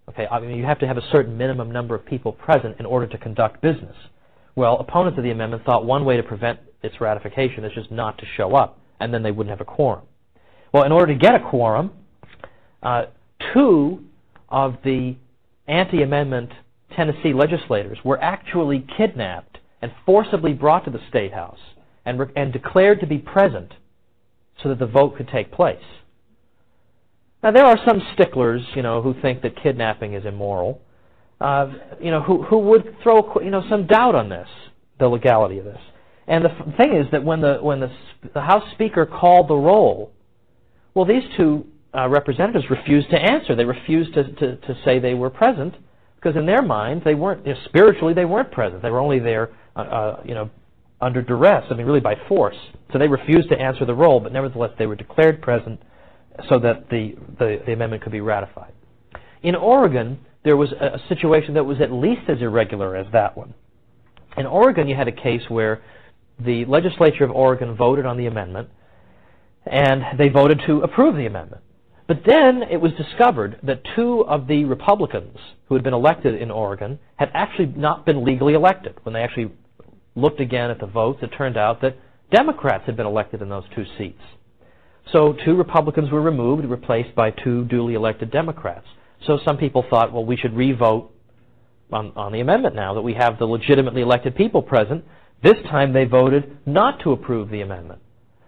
Okay, I mean, you have to have a certain minimum number of people present in order to conduct business. Well, opponents of the amendment thought one way to prevent its ratification is just not to show up, and then they wouldn't have a quorum. Well, in order to get a quorum, uh, two of the anti-amendment Tennessee legislators were actually kidnapped and forcibly brought to the State House and, and declared to be present so that the vote could take place. Now there are some sticklers, you know, who think that kidnapping is immoral, uh, you know, who who would throw you know some doubt on this, the legality of this. And the thing is that when the when the the House Speaker called the roll, well, these two uh, representatives refused to answer. They refused to, to to say they were present because in their minds they weren't you know, spiritually they weren't present. They were only there, uh, uh, you know, under duress. I mean, really by force. So they refused to answer the roll, but nevertheless they were declared present so that the, the, the amendment could be ratified. In Oregon, there was a, a situation that was at least as irregular as that one. In Oregon, you had a case where the legislature of Oregon voted on the amendment, and they voted to approve the amendment. But then it was discovered that two of the Republicans who had been elected in Oregon had actually not been legally elected. When they actually looked again at the votes, it turned out that Democrats had been elected in those two seats. So two Republicans were removed, replaced by two duly elected Democrats. So some people thought, well, we should re-vote on, on the amendment now that we have the legitimately elected people present. This time they voted not to approve the amendment.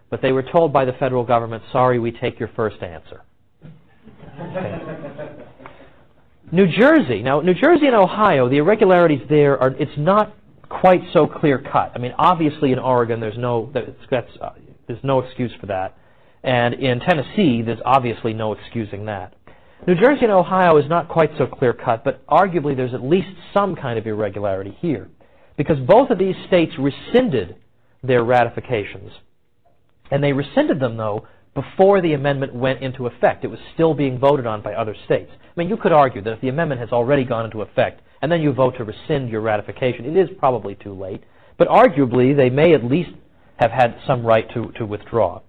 But they were told by the federal government, sorry, we take your first answer. Okay. New Jersey. Now, New Jersey and Ohio, the irregularities there are, it's not quite so clear cut. I mean, obviously in Oregon, there's no, that's, uh, there's no excuse for that. And in Tennessee, there's obviously no excusing that. New Jersey and Ohio is not quite so clear cut, but arguably there's at least some kind of irregularity here. because both of these states rescinded their ratifications. And they rescinded them, though, before the amendment went into effect. It was still being voted on by other states. I mean, you could argue that if the amendment has already gone into effect and then you vote to rescind your ratification, it is probably too late. But arguably, they may at least have had some right to, to withdraw.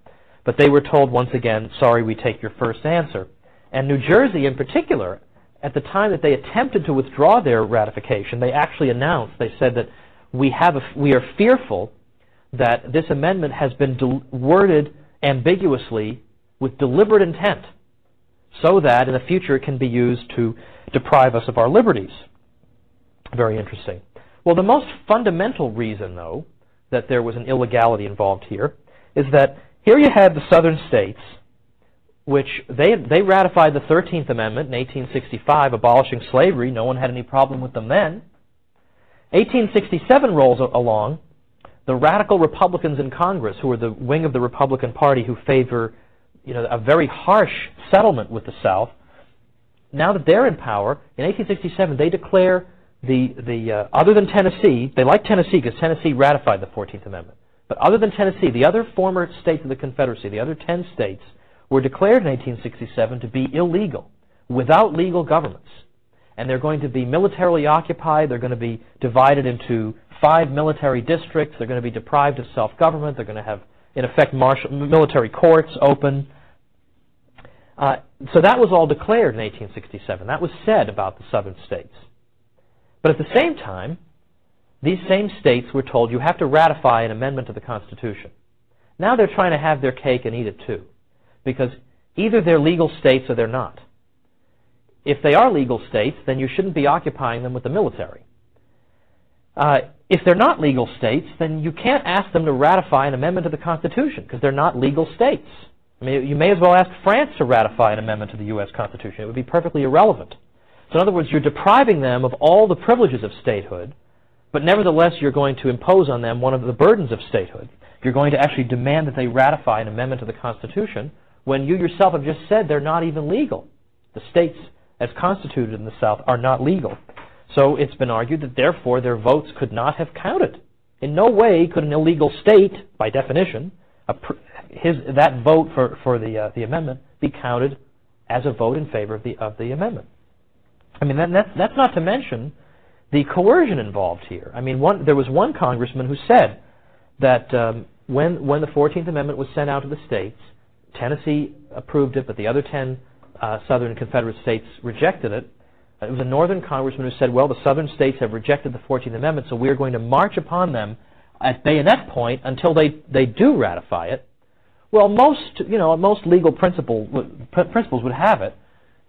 But they were told once again, sorry, we take your first answer. And New Jersey, in particular, at the time that they attempted to withdraw their ratification, they actually announced, they said that we, have a, we are fearful that this amendment has been worded ambiguously with deliberate intent so that in the future it can be used to deprive us of our liberties. Very interesting. Well, the most fundamental reason, though, that there was an illegality involved here is that here you had the southern states, which they, they ratified the 13th Amendment in 1865, abolishing slavery. No one had any problem with them then. 1867 rolls along. The radical Republicans in Congress, who are the wing of the Republican Party who favor you know, a very harsh settlement with the South, now that they're in power, in 1867 they declare the, the uh, other than Tennessee, they like Tennessee because Tennessee ratified the 14th Amendment. But other than Tennessee, the other former states of the Confederacy, the other 10 states, were declared in 1867 to be illegal, without legal governments. And they're going to be militarily occupied, they're going to be divided into five military districts, they're going to be deprived of self government, they're going to have, in effect, martial, military courts open. Uh, so that was all declared in 1867. That was said about the southern states. But at the same time, these same states were told you have to ratify an amendment to the Constitution. Now they're trying to have their cake and eat it too. Because either they're legal states or they're not. If they are legal states, then you shouldn't be occupying them with the military. Uh, if they're not legal states, then you can't ask them to ratify an amendment to the Constitution because they're not legal states. I mean, you may as well ask France to ratify an amendment to the U.S. Constitution. It would be perfectly irrelevant. So, in other words, you're depriving them of all the privileges of statehood, but nevertheless, you're going to impose on them one of the burdens of statehood. You're going to actually demand that they ratify an amendment to the Constitution when you yourself have just said they're not even legal. The states, as constituted in the South, are not legal. So it's been argued that therefore their votes could not have counted. In no way could an illegal state, by definition, his, that vote for, for the, uh, the amendment be counted as a vote in favor of the, of the amendment. I mean, that, that's, that's not to mention the coercion involved here. I mean, one, there was one congressman who said that um, when, when the 14th Amendment was sent out to the states, Tennessee approved it, but the other 10 uh, southern Confederate states rejected it. It was a northern congressman who said, well, the southern states have rejected the 14th Amendment, so we're going to march upon them at bayonet point until they, they do ratify it. Well, most, you know, most legal principle, principles would have it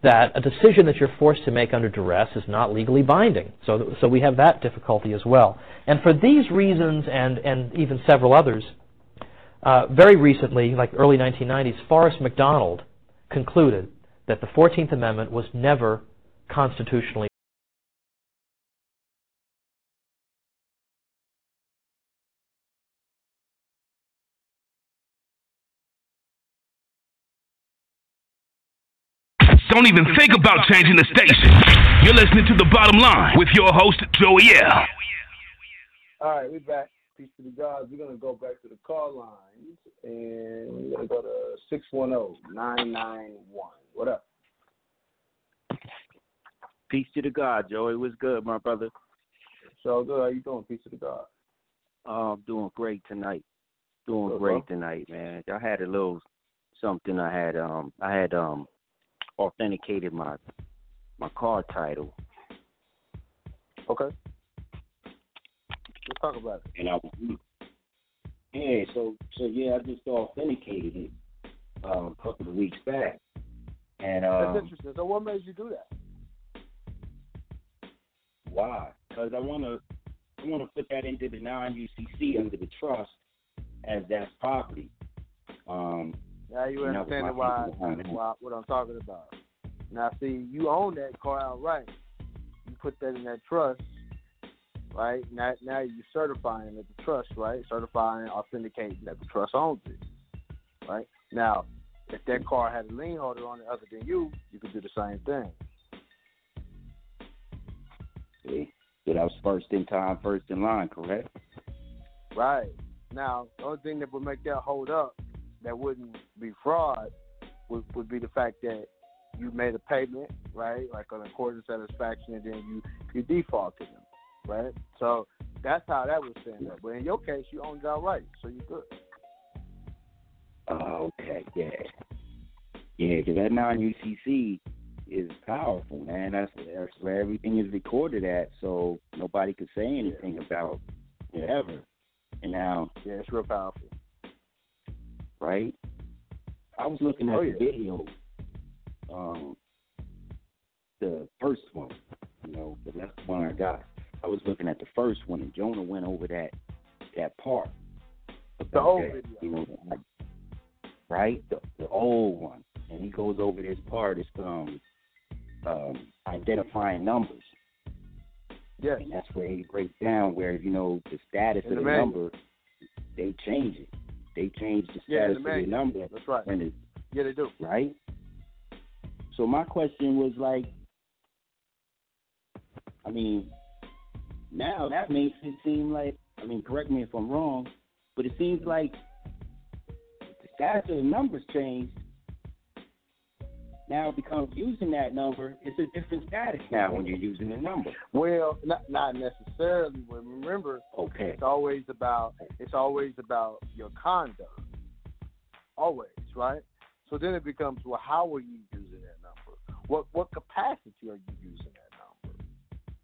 that a decision that you're forced to make under duress is not legally binding. So, so we have that difficulty as well. And for these reasons and, and even several others, uh, very recently, like early 1990s, Forrest McDonald concluded that the 14th Amendment was never constitutionally Don't even think about changing the station. You're listening to The Bottom Line with your host, Joey L. All right, we're back. Peace to the gods. We're going to go back to the call lines, and we're going to go to 610-991. What up? Peace to the God, Joey. What's good, my brother? So good. How you doing? Peace to the God. Oh, I'm doing great tonight. Doing great bro. tonight, man. I had a little something. I had um I had um authenticated my my car title, Okay. Let's talk about it. and I yeah. So so yeah, I just authenticated it um, a couple of weeks back, and That's um, interesting. So what made you do that? Why? Because I want to I want to put that into the non-UCC under the trust as that's property. Um, Now you and that understand why, thinking behind it. why what I'm talking about. Now see, you own that car outright. You put that in that trust, right? Now now you're certifying that the trust, right? Certifying, authenticating that the trust owns it. Right? Now, if that car had a lien holder on it other than you, you could do the same thing. See? So that was first in time, first in line, correct? Right. Now, the only thing that would make that hold up that wouldn't be fraud would, would be the fact that you made a payment, right? Like on accord of satisfaction, and then you you defaulted them, right? So that's how that would stand up. But in your case, you owned it outright, so you're good. Oh, okay, yeah, yeah, because that non-UCC is powerful, man. That's, that's where everything is recorded at, so nobody could say anything about it ever. And now, yeah, it's real powerful, right? I was looking at Oh, the video, um, the first one, you know, 'cause that's the one I got. I was looking at the first one, and Jonah went over that that part. The old that, video. you know, like, right? The, the old one, and he goes over this part. It's um, um, identifying numbers. Yes. And that's where he breaks down where you know the status In of the the number. They change it. They change the Yeah, status the of the number That's right. when it Yeah, they do. right? So my question was like, I mean, now that makes it seem like, I mean, correct me if I'm wrong, but it seems like the status of the numbers changed. Now it becomes using that number, it's a different status now when you're using the number. Well, not not necessarily. But remember, Okay. it's always about it's always about your conduct. Always, right? So then it becomes, well, how are you using that number? What what capacity are you using that number?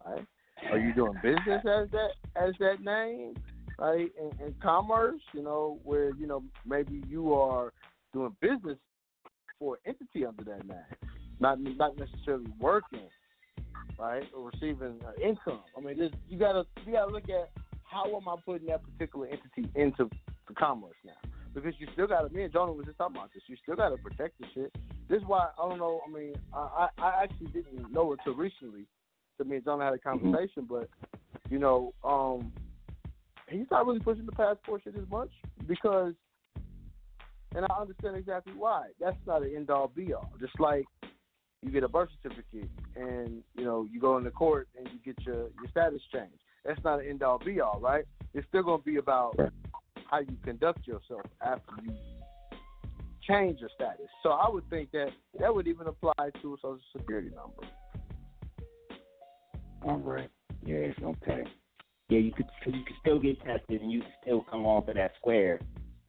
Right? Are you doing business as that as that name, right? In, in commerce, you know, where you know maybe you are doing business for an entity under that name, not not necessarily working, right, or receiving uh, income. I mean, this, you gotta you gotta look at how am I putting that particular entity into the commerce now. Because you still got to, me and Jonah was just talking about this. You still got to protect the shit. This is why I don't know. I mean, I I actually didn't know it till recently. So me and Jonah had a conversation, but you know, um, he's not really pushing the passport shit as much because, and I understand exactly why. That's not an end all be all. Just like you get a birth certificate and you know you go into court and you get your your status changed. That's not an end all be all, right? It's still going to be about how you conduct yourself after you change your status. So I would think that that would even apply to a social security number. All right. Yes. Okay. Yeah, you could you could still get tested and you could still come off of that square,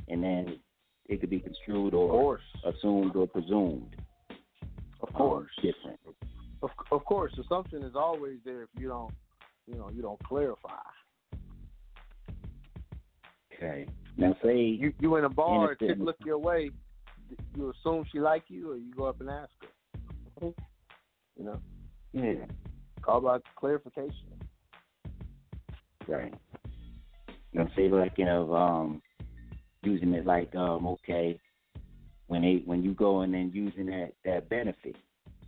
and then it could be construed or assumed or presumed. Of course. Um, different. Of of course, assumption is always there if you don't, you know, you don't clarify. Okay. Now say You you in a bar, a chick look your way, you assume she like you, or you go up and ask her. You know, Yeah. all about clarification. Right. Now say like you know um using it like um okay when they when you go in and using that that benefit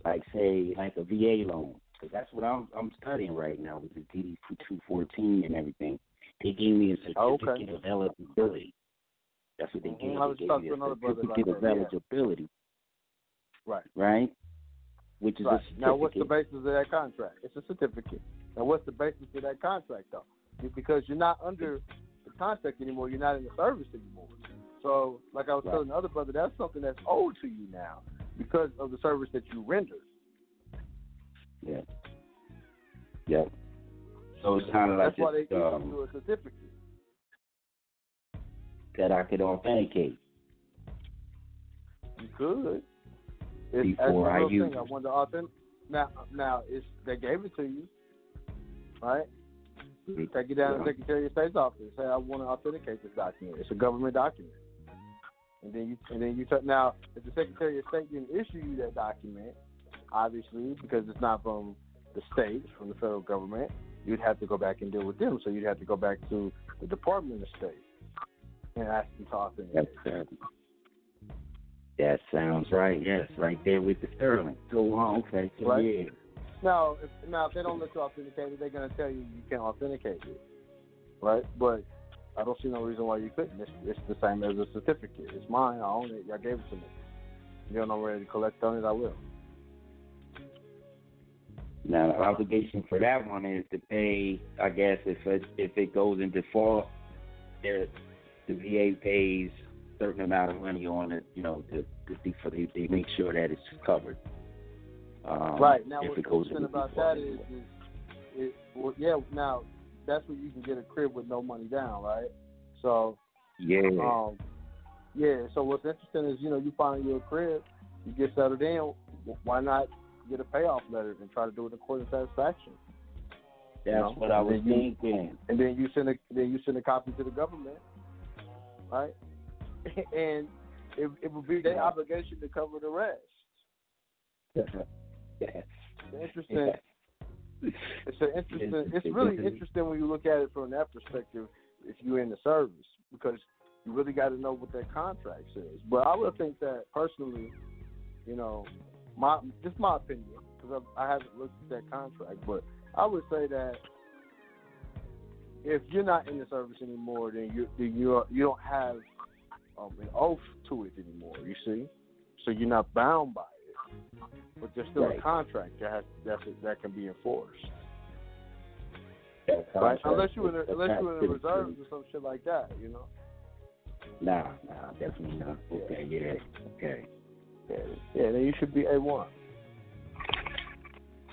like say like a VA loan because that's what I'm I'm studying right now with the DD two fourteen and everything. They gave me a certificate of eligibility. That's what they gave Mhm. Me. They gave me a another brother about certificate of that, yeah. eligibility, Right. right? Which is Right. Now, what's the basis of that contract? It's a certificate. Now, what's the basis of that contract, though? Because you're not under the contract anymore. You're not in the service anymore. So, like I was Right. telling the other brother, that's something that's owed to you now because of the service that you rendered. Yeah. Yep. So it's kind of like that's why they issue um, you a certificate. that I could authenticate. You could. It's, Before I use thing. I it. wanted to authentic. Now, now it's they gave it to you, right? Take it down to the Secretary of State's office. Say, I want to authenticate this document. It's a government document. And then you and then you t- now if the Secretary of State didn't issue you that document, obviously because it's not from the states, from the federal government, you'd have to go back and deal with them. So you'd have to go back to the Department of State and ask them to authenticate. That's, that sounds right. Yes, right there with the Sterling. So uh, okay, so Right. yeah, Now, if, now if they don't let you authenticate it, they're gonna tell you you can't authenticate it, right? But I don't see no reason why you couldn't. It's, it's the same as a certificate. It's mine. I own it. Y'all gave it to me. You don't know ready to collect on it. I will. Now the obligation for that one is to pay. I guess if it if it goes in default, there the VA pays a certain amount of money on it. You know, to, to for they, they make sure that it's covered. Um, right now, what's interesting about that is, is it, well, yeah. Now that's where you can get a crib with no money down, right? So yeah, um, yeah. So what's interesting is, you know, you find your crib, you get settled in. Why not get a payoff letter and try to do it in accord of satisfaction? that's know, what I was you- thinking. And then you send a then you send a copy to the government, right? and it, it would be their obligation to cover the rest. interesting. It's an interesting. It's really interesting when you look at it from that perspective. If you're in the service, because you really got to know what that contract says. But I would think that personally, you know, my just my opinion, because I, I haven't looked at that contract, but I would say that if you're not in the service anymore, then you then you you don't have um, an oath to it anymore. You see, so you're not bound by it, but there's still Right. a contract that has that's that can be enforced. Right? Unless you is the, unless you in the reserves or some shit like that, you know. Nah, nah, definitely not. Okay, yeah, okay. Yeah, yeah, then you should be a one.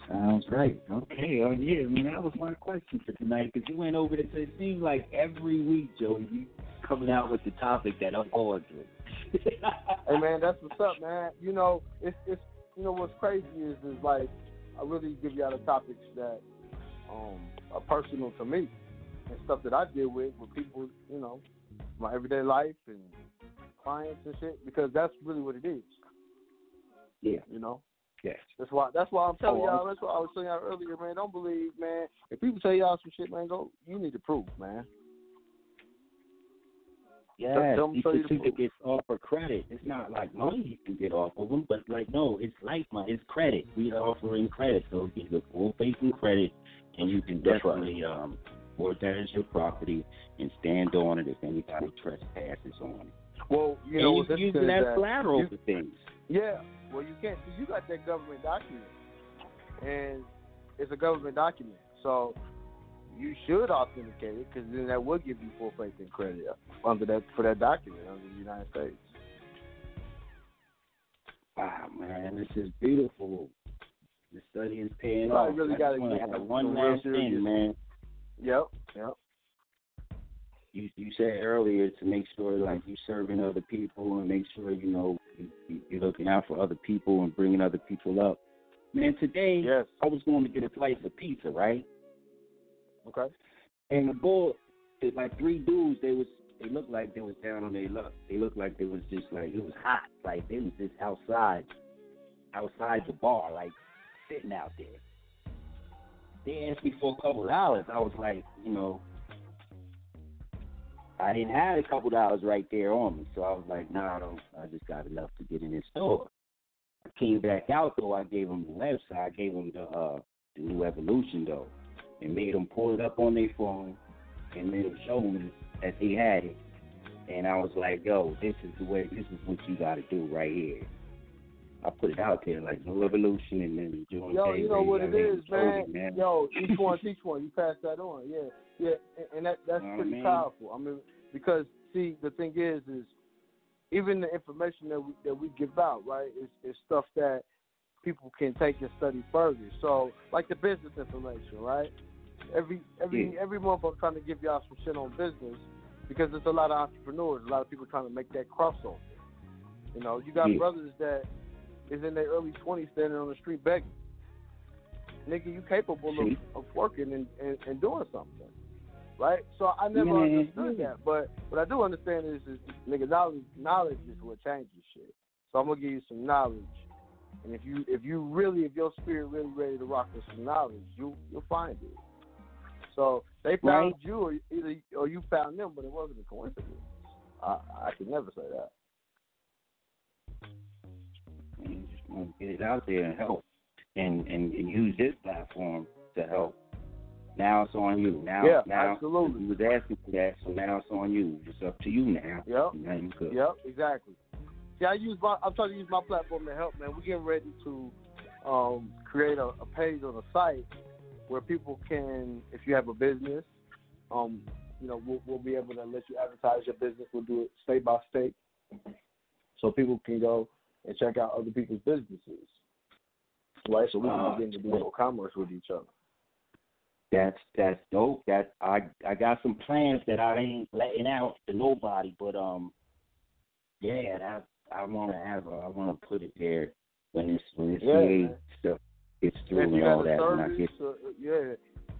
Sounds right. Okay, oh yeah, I mean that was my question for tonight because you went over. So it seems like every week, Joe, you coming out with the topic that I'm going through. hey man, that's what's up, man. You know, it's it's you know what's crazy is is like I really give you all the topics that um are personal to me and stuff that I deal with with people, you know, my everyday life and clients and shit because that's really what it is. Yeah. You know? Yes. That's why that's why I'm telling Oh, y'all, that's what I was telling y'all earlier, man. Don't believe, man. If people tell y'all some shit, man, go you need to prove, man. Yeah, Tell 'em these show you the certificates offer credit. It's not like money you can get off of them, but like no, it's life money. It's credit. We are offering credit, so you get full faith and credit, and you can That's right. definitely um report that as your property and stand on it if anybody trespasses on it. Well, you and know, you what's can use interesting it is as that collateral you- for things. Yeah, well, you can't. See, you got that government document, and it's a government document, so you should authenticate it because then that would give you full faith and credit under that for that document under the United States. Wow, man, this is beautiful. The study is paying So I really want to get have one last thing, man. Yep, yep. you you said earlier to make sure like you serving other people and make sure you know you- you're looking out for other people and bringing other people up. Man, today yes. I was going to get a slice of pizza, right? Okay. And the bull, it, like three dudes, they was they looked like they was down on their luck. They looked like they was just like it was hot, like they was just outside, outside the bar, like sitting out there. They asked me for a couple dollars. I was like, you know, I didn't have a couple dollars right there on me, so I was like, nah, I don't. I just got enough to get in this store. I came back out though. I gave them the website. I gave them the uh, the new evolution though, and made them pull it up on their phone, and made them show them that they had it. And I was like, yo, this is the way. This is what you got to do right here. I put it out there like no revolution and then June Yo, you know what it is, man. it, man. Yo, each one, each one. You pass that on, yeah, yeah, and, and that that's Know what I pretty mean? powerful. I mean, because see, the thing is, is even the information that we that we give out, right, is is stuff that people can take and study further. So, like the business information, right? Every every Yeah. every month, I'm trying to give y'all some shit on business because there's a lot of entrepreneurs, a lot of people trying to make that crossover. You know, you got Yeah. brothers that is in their early 20s standing on the street begging. Nigga, you capable of, of working and, and, and doing something, right? So I never Yeah, understood that, but what I do understand is, is nigga, knowledge knowledge is what changes shit. So I'm gonna give you some knowledge, and if you if you really if your spirit really ready to rock with some knowledge, you you'll find it. So they found Right. you, or either or you found them, but it wasn't a coincidence. I I could never say that. and just want to get it out there and help and, and and use this platform to help. Now it's on you. Now, Yeah, now absolutely. You was asking for that, so now it's on you. It's up to you now. Yep. Now you could. Yep, exactly. See, I use my I'm trying to use my platform to help, man. We're getting ready to um, create a, a page on the site where people can, if you have a business, um, you know, we'll, we'll be able to let you advertise your business. We'll do it state by state, so people can go and check out other people's businesses. Right, so we can Uh, begin to do more commerce with each other. That's that's dope. That I I got some plans that I ain't letting out to nobody, but um, yeah, that I want to have. A, I want to put it there when this when this Yeah, stuff gets through and all a that. When I service, get uh, yeah,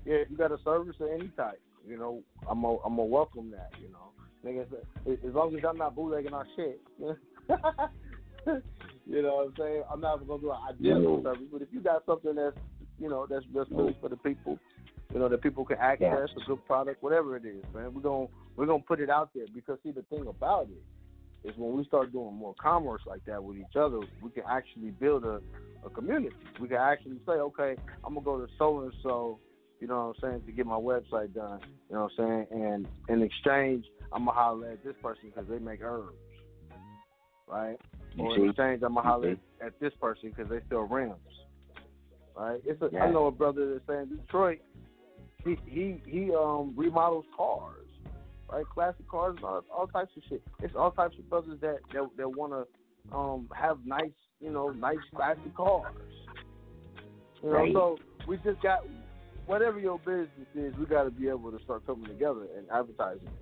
yeah, if you got a service of any type, you know, I'm gonna I'm gonna welcome that. You know, niggas, as as long as I'm not bootlegging our shit. you know what I'm saying? I'm not gonna do an identical No. service, but if you got something that's you know that's that's really for the people, you know that people can access a good product, whatever it is, man. We're gonna we're gonna put it out there because see the thing about it is when we start doing more commerce like that with each other, we can actually build a, a community. We can actually say, okay, I'm gonna go to so and so, you know what I'm saying, to get my website done. You know what I'm saying, and in exchange, I'm gonna holler at this person because they make herbs, right? You Or see? in exchange, I'm gonna holler You at, this person because they sell rims, right? It's a, I Yeah. know a brother that's saying Detroit. He he he um remodels cars, right? Classic cars, and all, all types of shit. It's all types of brothers that that, that want to um have nice, you know, nice classic cars. You know, Right. so we just got whatever your business is, we got to be able to start coming together and advertising it.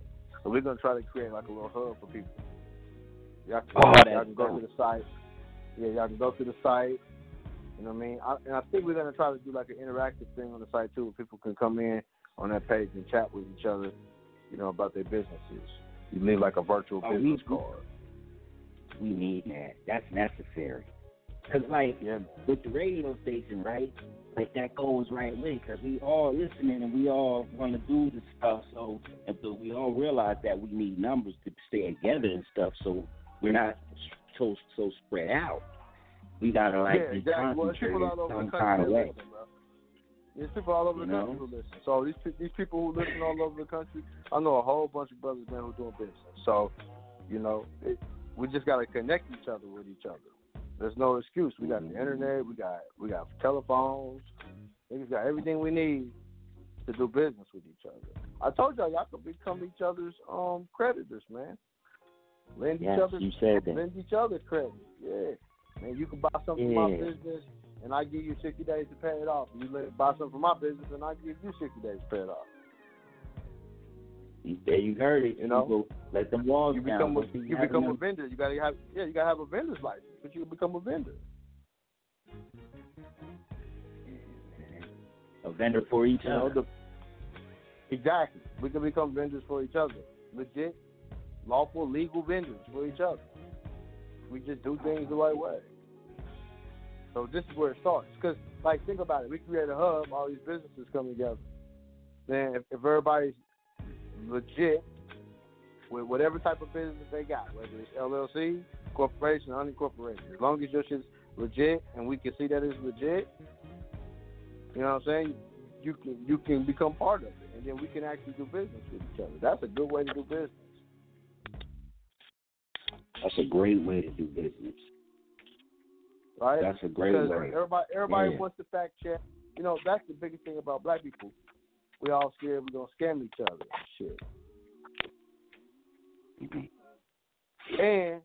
So we're gonna try to create like a little hub for people. Y'all can, Oh, y'all can go to the site. Yeah, y'all can go to the site. You know what I mean? I, and I think we're gonna try to do like an interactive thing on the site too, where people can come in on that page and chat with each other. You know about their businesses. You leave like a virtual Oh, business we- card. we need that. That's necessary. Cause like with the radio station, right? Like that goes right with because we all listening and we all want to do the stuff. So, but we all realize that we need numbers to stay together and stuff. So we're not so so spread out. We gotta like yeah, be exactly. Concentrated over some kind of way. There's people all over the You country know? who listen. So these these people who listen all over the country, I know a whole bunch of brothers man who doing business. So, you know, it, we just gotta connect each other with each other. There's no excuse. We got the internet. We got we got telephones. Niggas got everything we need to do business with each other. I told y'all y'all could become each other's um creditors, man. Lend Yes, each other you said that. lend each other credit. Yeah. Man, you can buy something from my business and I give you sixty days to pay it off. You let buy something from my business and I give you sixty days to pay it off. You- There you heard it. You know? People, let them walls You down. a, you become a them- vendor. You gotta have yeah, you gotta have a vendor's license, but you become a vendor. a vendor for each You know, other. the, exactly. We can become vendors for each other. Legit, lawful, legal vendors for each other. We just do things the right way. So this is where it starts. Because, like, think about it. We create a hub, all these businesses come together. Then if, if everybody's legit with whatever type of business they got, whether it's LLC, corporation, unincorporated, as long as your shit's legit and we can see that it's legit, you know what I'm saying? You can you can become part of it, and then we can actually do business with each other. That's a good way to do business. That's a great way to do business. Right? That's a great because way. Everybody, everybody Yeah. wants to fact check. You know, that's the biggest thing about black people. We all scared we're gonna scam each other. Shit. Mm-hmm. And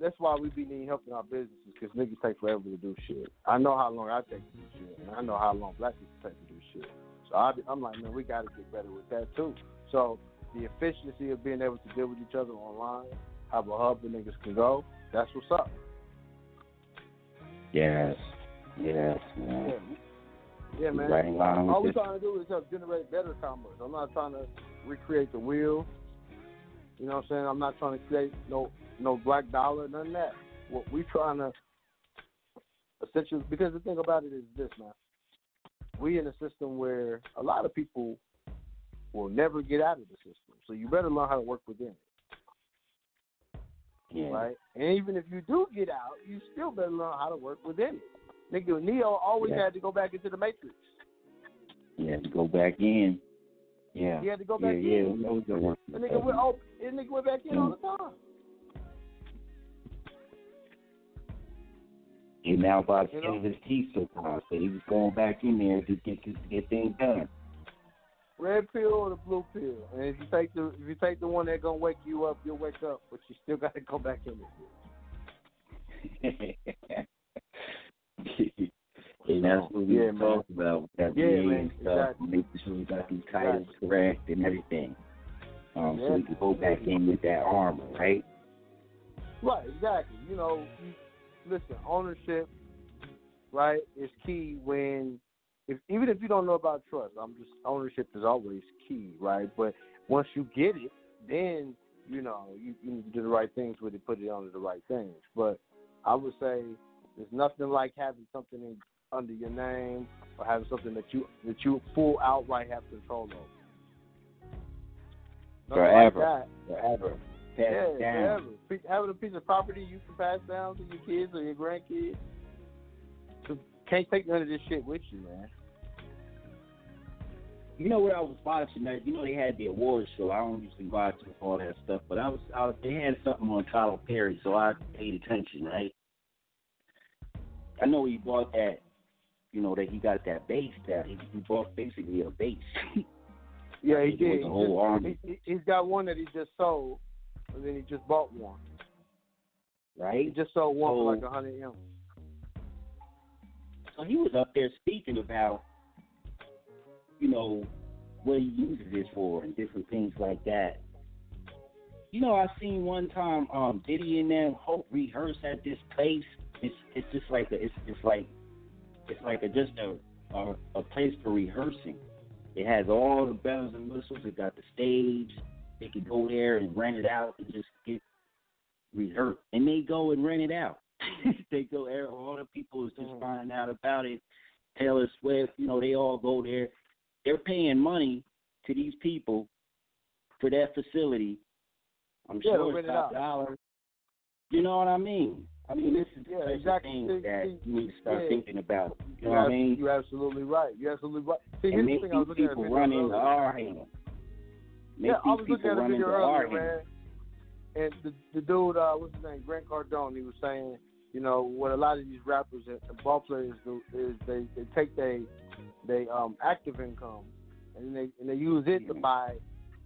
that's why we be needing help in our businesses because niggas take forever to do shit. I know how long I take to do shit, and I know how long black people take to do shit. So I be, I'm like, man, we got to get better with that too. So the efficiency of being able to deal with each other online, have a hub where niggas can go. That's what's up. Yes. Yes, man. Yeah, yeah man. Right in line with All we're trying to do is help generate better commerce. I'm not trying to recreate the wheel. You know what I'm saying? I'm not trying to create no no black dollar, none of that. What we trying to essentially because the thing about it is this, man. We in a system where a lot of people will never get out of the system. So you better learn how to work within it. Yeah. Right? And even if you do get out, you still better learn how to work within it. Nigga, Neo always Yeah. had to go back into the matrix. Yeah, to go back in. Yeah. He had to go yeah, back yeah, in. always gotta work The nigga went oh, the nigga went back in all the mm. time. He now about to You skin know? his teeth so far, so he was going back in there to get to get things done. Red pill or the blue pill? And if you take the if you take the one that gonna wake you up, you'll wake up, but you still gotta go back in it. and that's what we Yeah, yeah, man. talked about that Yeah, man, and stuff, exactly. making sure we got these titles correct and everything. Um, so we could go back in with that armor, right? Right, exactly. You know, you, listen, ownership, right, is key when if even if you don't know about trust, I'm just ownership is always key, right? But once you get it, then you know you, you need to do the right things with it, put it under the right things. But I would say there's nothing like having something in, under your name or having something that you that you full outright have control over. Nothing like Forever. Forever. Pass yeah, down. forever. Having a piece of property you can pass down to your kids or your grandkids. So can't take none of this shit with you, man. You know what I was watching? That you know they had the awards show. I don't usually watch all that stuff, but I was, I was they had something on Tyler Perry, so I paid attention, right? I know he bought that, you know that he got that base that he, he bought basically a base. Yeah, he did. a whole He army. just- he, he- he's got one that he just sold, and then he just bought one. right? He just sold one for like a hundred M. So he was up there speaking about, you know, what he uses it for and different things like that. You know, I seen one time um Diddy and them Hope rehearse at this place. It's it's just like a it's it's like it's like a just a a, a place for rehearsing. It has all the bells and whistles. It got the stage. They could go there and rent it out and just get rehearsed. And they go and rent it out. they go there. All the people is just finding out about it. Taylor Swift, you know, they all go there. They're paying money to these people for that facility. I'm Yeah, sure it's it top dollar. You know what I mean? I mean, this is the Yeah, exactly. of things See- that see, you need to start yeah. thinking about. You know You're what I mean? You're absolutely right. You're absolutely right. See, and here's the thing these looking at a people run into our hand. Make yeah, I was people looking at a video earlier, man. And the, the dude, uh, what's his name, Grant Cardone, he was saying, you know, what a lot of these rappers and, ball players do is they, they take they they um active income and they and they use it to buy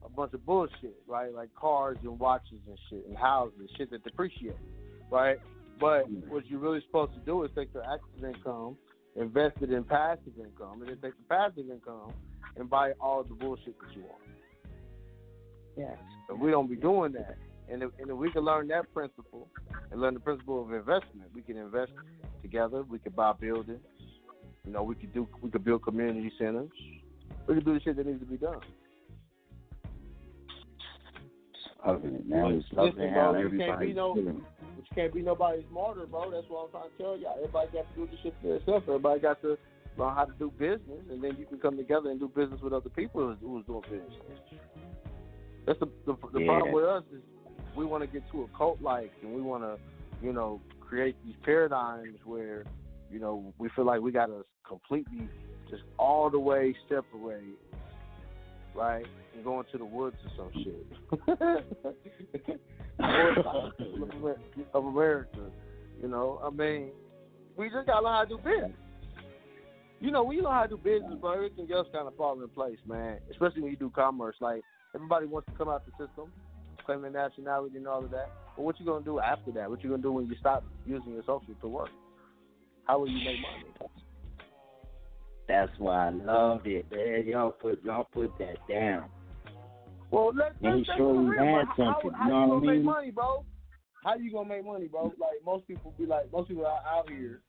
a bunch of bullshit, right? Like cars and watches and shit and houses, shit that depreciate, right? But what you're really supposed to do is take the active income, invest it in passive income, and then take the passive income and buy all the bullshit that you want. Yes. But we don't be doing that. And if, and if we can learn that principle and learn the principle of investment, we can invest together. We can buy buildings. You know, we could do we could build community centers. We could do the shit that needs to be done. Loving it, man. It's Listen, bro, you can't be everybody's no, feeling. you can't be nobody smarter, bro. That's what I'm trying to tell y'all. Everybody got to do this shit for themselves. Everybody got to learn how to do business, and then you can come together and do business with other people who's, who's doing business. That's the the, the Yeah. problem with us is we want to get to a cult like, and we want to, you know, create these paradigms where, you know, we feel like we got to completely just all the way separate, right, and go into the woods or some shit. Of America, you know. I mean, we just gotta learn how to do business. You know, when you learn how to do business, bro, everything else kind of falls in place, man. Especially when you do commerce. Like everybody wants to come out the system, claim their nationality and all of that. But what you gonna do after that? What you gonna do when you stop using your social to work? How will you make money? That's why I loved it, man. Y'all put y'all put that down. Well, let's, And let's say you had bro. How, something, how, you know what I gonna make mean? money, bro? How you gonna make money, bro? Like most people be like, most people are out here,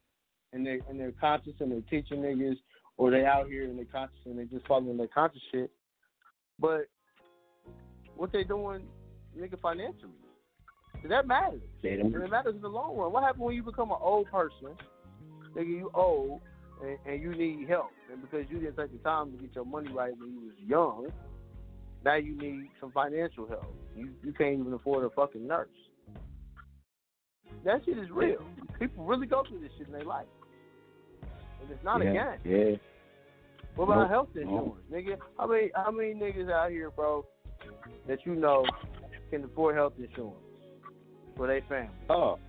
and they and they're conscious and they're teaching niggas, or they out here and they're conscious and they just following their conscious shit. But what they doing, nigga, financially, that matters. And it matters in the long run. What happens when you become an old person? Nigga, you old and, and you need help, and because you didn't take the time to get your money right when you was young, now you need some financial help. You you can't even afford a fucking nurse. That shit is real. People really go through this shit in their life, and it's not yeah, a game. Yeah. What about Nope. health Nope. insurance, nigga? How many how many niggas out here, bro, that you know can afford health insurance for their family? Oh.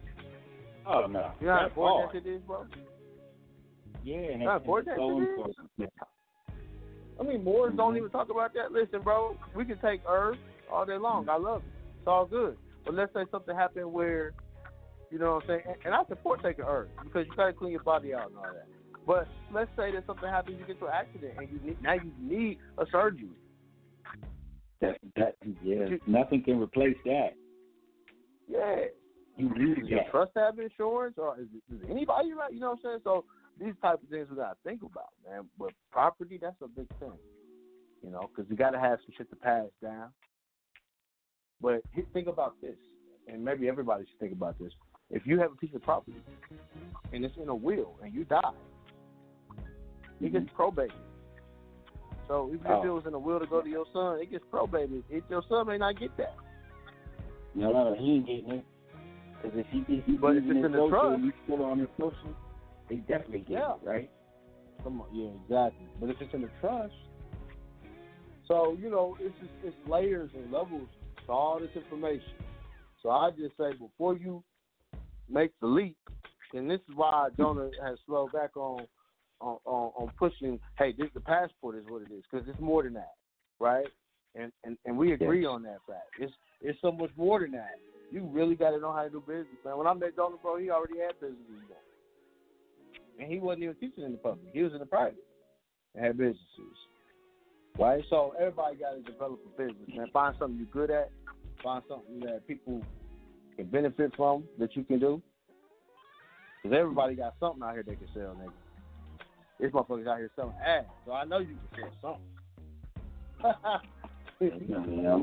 Oh no. You know how important that shit is, bro? Yeah, and How it's important that so shit is? important. I mean, Moors don't even talk about that. Listen, bro, we can take herbs all day long. I love it. It's all good. But let's say something happened where, you know what I'm saying, and, and I support taking herbs because you gotta clean your body out and all that. But let's say that something happens, you get to an accident, and you need, now you need a surgery. That that yeah, nothing can replace that. Yeah. You need Does your that. trust have insurance, or is, is anybody right? You know what I'm saying? So these type of things we gotta think about, man. But property, that's a big thing, you know, because you gotta have some shit to pass down. But think about this, and maybe everybody should think about this. If you have a piece of property and it's in a will and you die, it gets mm-hmm. probated. So even if Oh. it was in the will to go to your son, it gets probated. If your son may not get that. No, no, he ain't getting it. Because if he if he But if it's in the social, trust- you still on his social, they definitely get Yeah. it, right? Come on, yeah, exactly. But if it's in the trust, so you know, it's just, it's layers and levels to all this information. So I just say before you make the leap, and this is why Jonah has slowed back on on on, on pushing. Hey, this the passport is what it is because it's more than that, right? And and and we agree Yes. on that fact. It's it's so much more than that. You really got to know how to do business, man. When I met Jonah, bro, he already had business going and he wasn't even teaching in the public. He was in the private and had businesses. Right? So everybody got to develop a business, man. Find something you're good at. Find something that people can benefit from that you can do. Because everybody got something out here they can sell, nigga. This motherfucker's out here selling ass, so I know you can sell something. Yeah,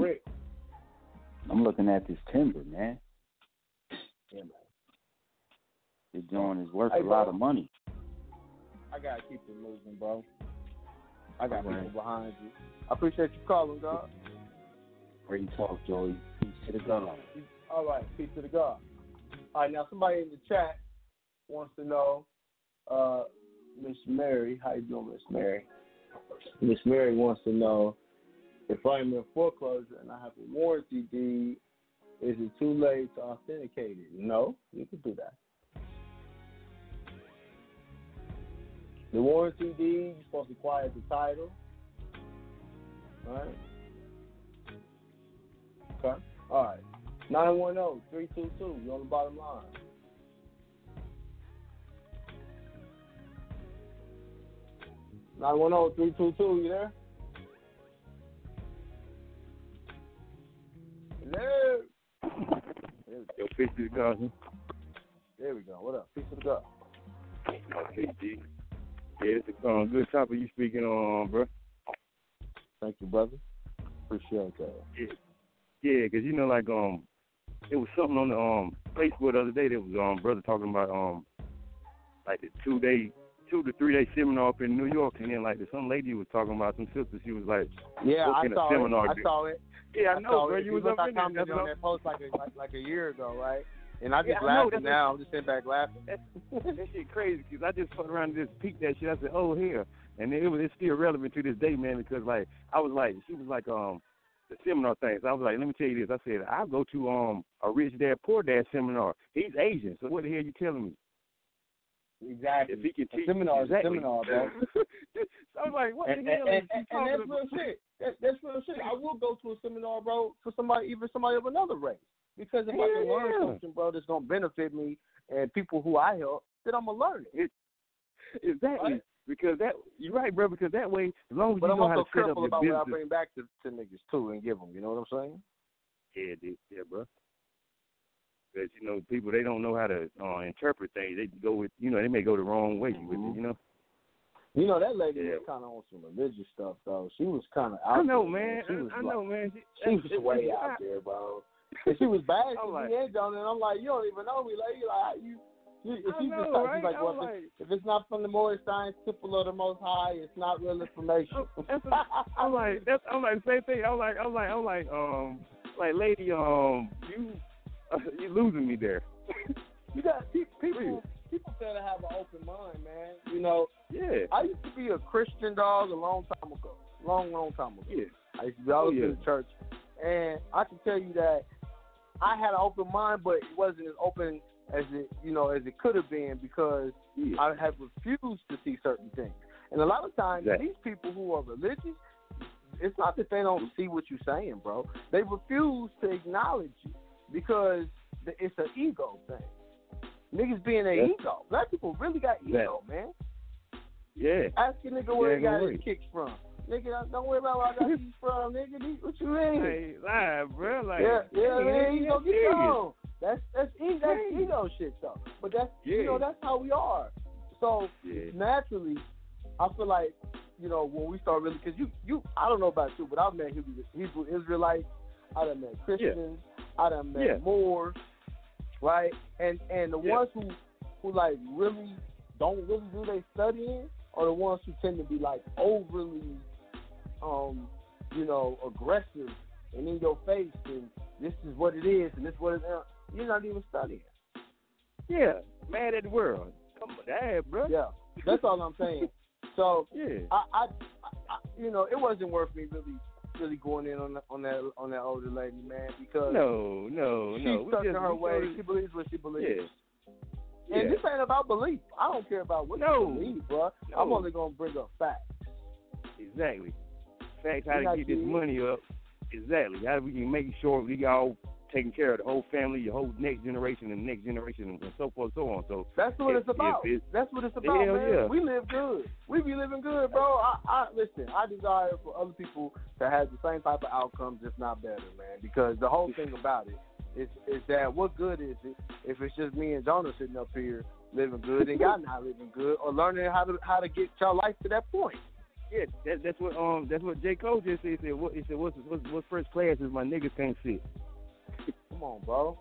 I'm, looking at this timber, man. Yeah, man. This joint is worth Hey, a lot of money. I gotta keep it moving, bro. I got Right. people behind you. I appreciate you calling, God. Great talk, Joey. Peace to the God. All right, peace to the God. All right, now somebody in the chat wants to know, uh, Miss Mary, how you doing, Miss Mary? Miss Mary wants to know if I'm in foreclosure and I have a warranty deed, is it too late to authenticate it? No, you can do that. The warranty deed, you're supposed to quiet the title. All right. Okay. All right. 910 322. You're on the bottom line. Nine one zero three two two. You there? Hello. There we Yo, peace to the God. There we go. What up? Peace to the God. Okay, G. Yeah, it's a um, good topic you speaking on, bro. Thank you, brother. Appreciate that. Yeah, yeah, cause you know, like um, it was something on the um Facebook the other day. There was um brother talking about um like the two day, two to three day seminar up in New York, and then like some lady was talking about some sister. She was like, Yeah, I saw seminar. it. I saw it. Yeah, I I know, bro. it. You was up I in there. commented on that post like a like, like a year ago, right? And I just Yeah, I laughed that's now. I'm just sitting back laughing. that shit crazy because I just fucked around and just peeked that shit. I said, "Oh, here," and it was it's still relevant to this day, man. Because like I was like, she was like, um, the seminar things. I was like, let me tell you this. I said, I'll go to um a rich dad poor dad seminar. He's Asian, so what the hell are you telling me? Exactly. If he can A seminar is a exactly. seminar, bro. so I was like, what and, the hell and, is she and, and talking that's about? real shit. That, that's real shit. I will go to a seminar, bro, for somebody, even somebody of another race, because if I can learn Yeah. something, bro, that's gonna benefit me and people who I help, then I'm gonna learn it. Exactly. Right? Because that you're right, bro. Because that way, as long as But you I'm know how to also set up careful your about what I business. bring back to, to niggas too and give them. You know what I'm saying? Yeah, dude. Yeah, bro. Because you know, people they don't know how to uh, interpret things. They go with you know they may go the wrong way with Mm-hmm. it. You know. You know that lady Yeah. was kind of on some religious stuff though. She was kind of I know, there, man. She was I, I like, know, man. She, She was way out there, bro. And she was bad. I'm like- in on it. and I'm like, you don't even know me, lady. Like you, you if you know, just right? like, well, I'm like- if it's not from the Science Temple of the Most High, it's not real information. That's what, I'm like, that's, I'm like, same thing. I'm like, I'm like, I'm like, um, like, lady, um, you, uh, you losing me there. you got pe- people. People gotta have an open mind, man. You know. Yeah. I used to be a Christian dog a long time ago. Long, long time ago. Yeah. I used to be always Oh, yeah. in the church, and I can tell you that I had an open mind, but it wasn't as open as it you know as it could have been because I have refused to see certain things. And a lot of times Exactly. these people who are religious, it's not that they don't see what you're saying, bro. They refuse to acknowledge you because the- it's an ego thing. Niggas being an Yeah. ego. Black people really got ego, man. Yeah. Ask a nigga where he got his kicks from. Nigga, don't- worry about where I got these from, nigga. These- What you mean? Hey, lie, bro. Like, yeah, yeah, man, you gonna get on. That's that's e- that's ego shit though. But that's you know that's how we are. So Yeah. naturally, I feel like you know when we start really because you you I don't know about you, but I've met Hebrew, Hebrew Israelites, I done met Christians, I done met Yeah. Moors, right? And and the Yeah. ones who who like really don't really do their studying are the ones who tend to be like overly um you know aggressive and in your face and this is what it is and this is what it is. You're not even studying. Yeah, mad at the world. Come on, that, bro. Yeah, that's all I'm saying. So yeah, I, I, I, you know, it wasn't worth me really, really going in on that, on that, on that older lady, man, because No, no, she's no. We stuck just- in her way. She believes what she believes. Yeah. And Yeah. this ain't about belief. I don't care about what No. you believe, bro. I'm only gonna bring up facts. Exactly. Facts, how to get this money up. Exactly. How we can make sure we all taking care of the whole family, your whole next generation and next generation and so forth and so on. So That's what if- it's about. it's- That's what it's about, man. yeah. We live good. We be living good, bro. I, I listen. I desire for other people to have the same type of outcomes, if not better, man. Because the whole thing about it is is that what good is it if it's just me and Jonah sitting up here living good and y'all not living good or learning how to how to get your life to that point. Yeah, that, that's what um that's what J Cole just said. He said what he said what's what's, what's first class is my niggas can't sit. Come on, bro.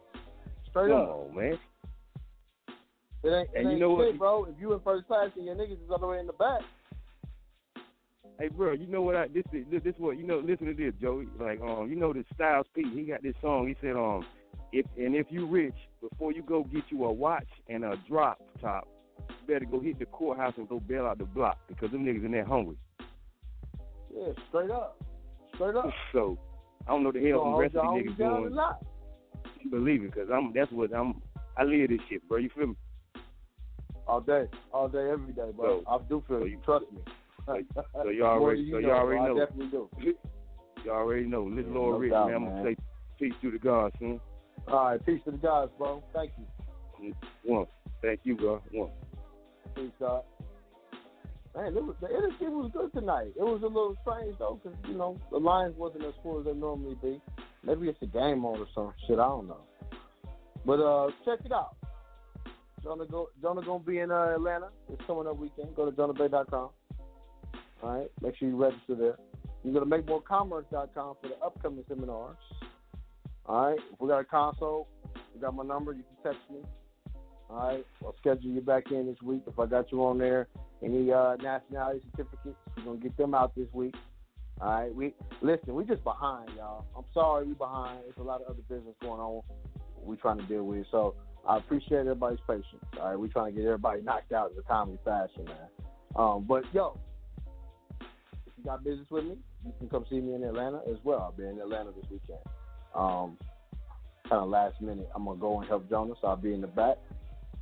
Straight Come up. on, man. It ain't, it And you know shit, what- bro. If you in first class and your niggas is all the way in the back, Hey, bro, you know what I this is this, this what you know. Listen to this, Joey. Like um, you know this Styles P. He got this song. He said um, if and if you rich, before you go get you a watch and a drop top, you better go hit the courthouse and go bail out the block because them niggas in there hungry. yeah, straight up, straight up. So I don't know the hell the rest of these niggas doing. Believe it, cause I'm that's what I'm. I live this shit, bro. You feel me? All day, all day, every day, bro. So- I do feel you. Trust me. So you More already, than so you you know, already bro. I definitely do. You already know. Little Yeah, Lord no Rich, doubt, man. I'm gonna say peace to the gods, man. All right, peace to the gods, bro. Thank you. One. Thank you, bro. One. Peace, God. Man, was, the energy was good tonight. It was a little strange though, because you know the lines wasn't as full as they normally be. Maybe it's a game on or some shit. I don't know. But uh, check it out. Jonah go, Jonah gonna be in uh, Atlanta. It's coming up weekend. Go to jonahbay.com. All right, make sure you register there. You go to MakeMoorCommerce.com for the upcoming seminars. All right, if we got a console, you got my number. You can text me. All right, I'll schedule you back in this week. If I got you on there, any uh, nationality certificates, we're gonna get them out this week. All right, we listen. We just behind, y'all. I'm sorry we behind. There's a lot of other business going on. We trying to deal with. So I appreciate everybody's patience. All right, we trying to get everybody knocked out in a timely fashion, man. Um, but yo, if you got business with me, you can come see me in Atlanta as well. I'll be in Atlanta this weekend. Um, kind of last minute. I'm gonna go and help Jonas. I'll be in the back.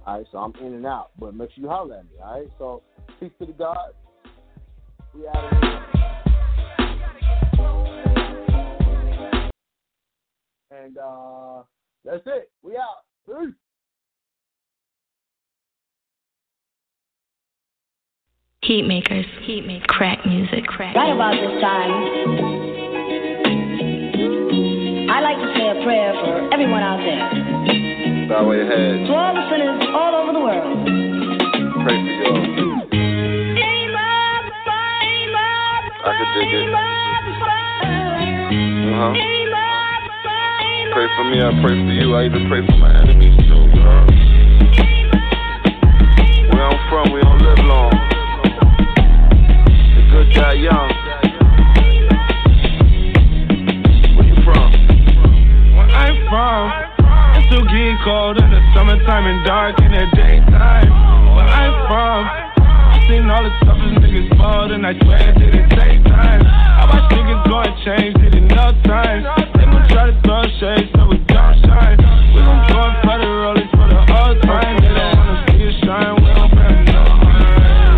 All right, so I'm in and out, but make sure you holler at me. All right, so peace to the God. We out of here. And uh, that's it. We out. Peace. Heat makers, heat make crack music, crack. Right about this time, I like to say a prayer for everyone out there. Bow your head. To all the sinners all over the world. Pray for y'all. I could dig it. Uh huh. Pray for me, I pray for you. I even pray for my enemies too. You heard? Where I'm from, we don't live long. The good die young. Where you from? Where I'm from, still get cold in the summertime and dark in the daytime. Where I'm from, I seen all the toughest niggas fall, and I swear it didn't take time. I watch niggas go and change it in no time. They gon' try to throw shades, but we don't shine. We gon' go and put the rollers for the whole time. They don't wanna see us shine. We don't pay no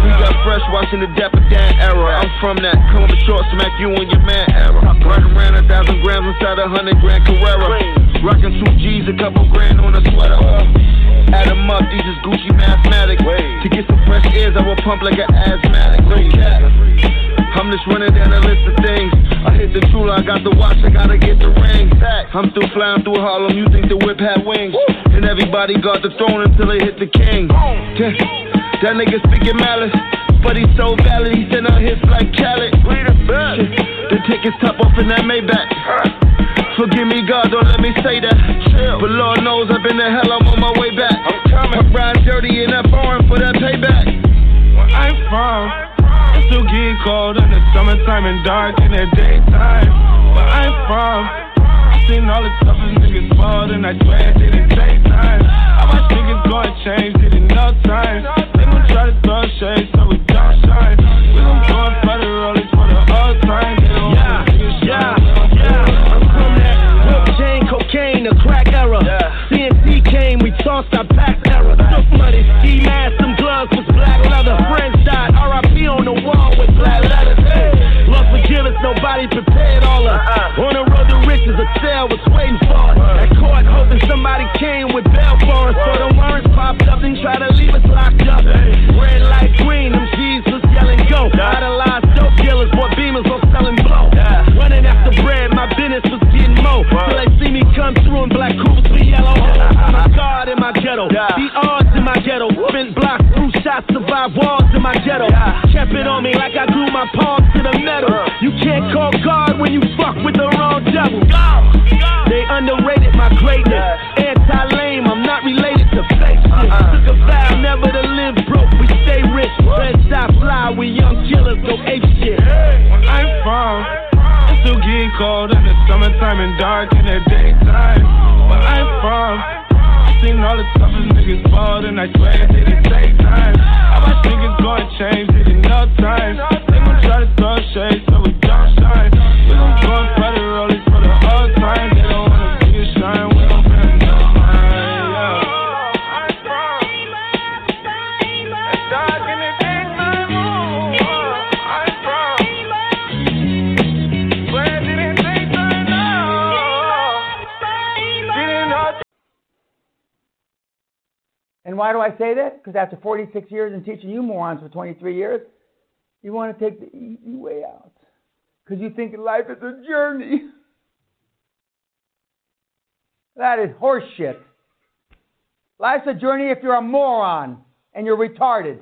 We got fresh watching the Dapper Dan era. I'm from that. Come up short, smack you and your man era. I burn around a thousand grams inside a hundred grand Carrera. Rockin' two G's, a couple grand on a sweater. Add 'em up, these is Gucci mathematics. To get some fresh ears, I will pump like an asthmatic. No cap. I'm just running down a list of things. I hit the jeweler, I got the watch, I gotta get the ring. I'm still flying through Harlem, you think the whip had wings. And everybody got the throne until they hit the king. That nigga speaking malice, but he's so valid, he sent out hits like Khaled. The tickets top off in that Maybach. Forgive me, God, don't let me say that. But Lord knows I've been to hell, I'm on my way back. I'm coming. I'm riding dirty in that foreign for that payback. Where I'm from, it's still getting cold in the summertime and dark in the daytime. Where I'm from, I seen all the toughest niggas fall, and I swear it didn't take time. I watch niggas go and change, it in no time. They gon' try to throw shade, so we don't our era. Took money, ski mask, some gloves was black leather. Friends died, RIP on the wall with black letters. Hey, Lord forgive us, nobody prepared all us. Uh-huh. On the road to riches, a cell was waiting for us. At court, hoping somebody came with bail for us. So the warrants popped up and tried to leave shots, Because after 46 years and teaching you morons for 23 years, you want to take the easy way out. Because you think life is a journey. That is horseshit. Life's a journey if you're a moron and you're retarded.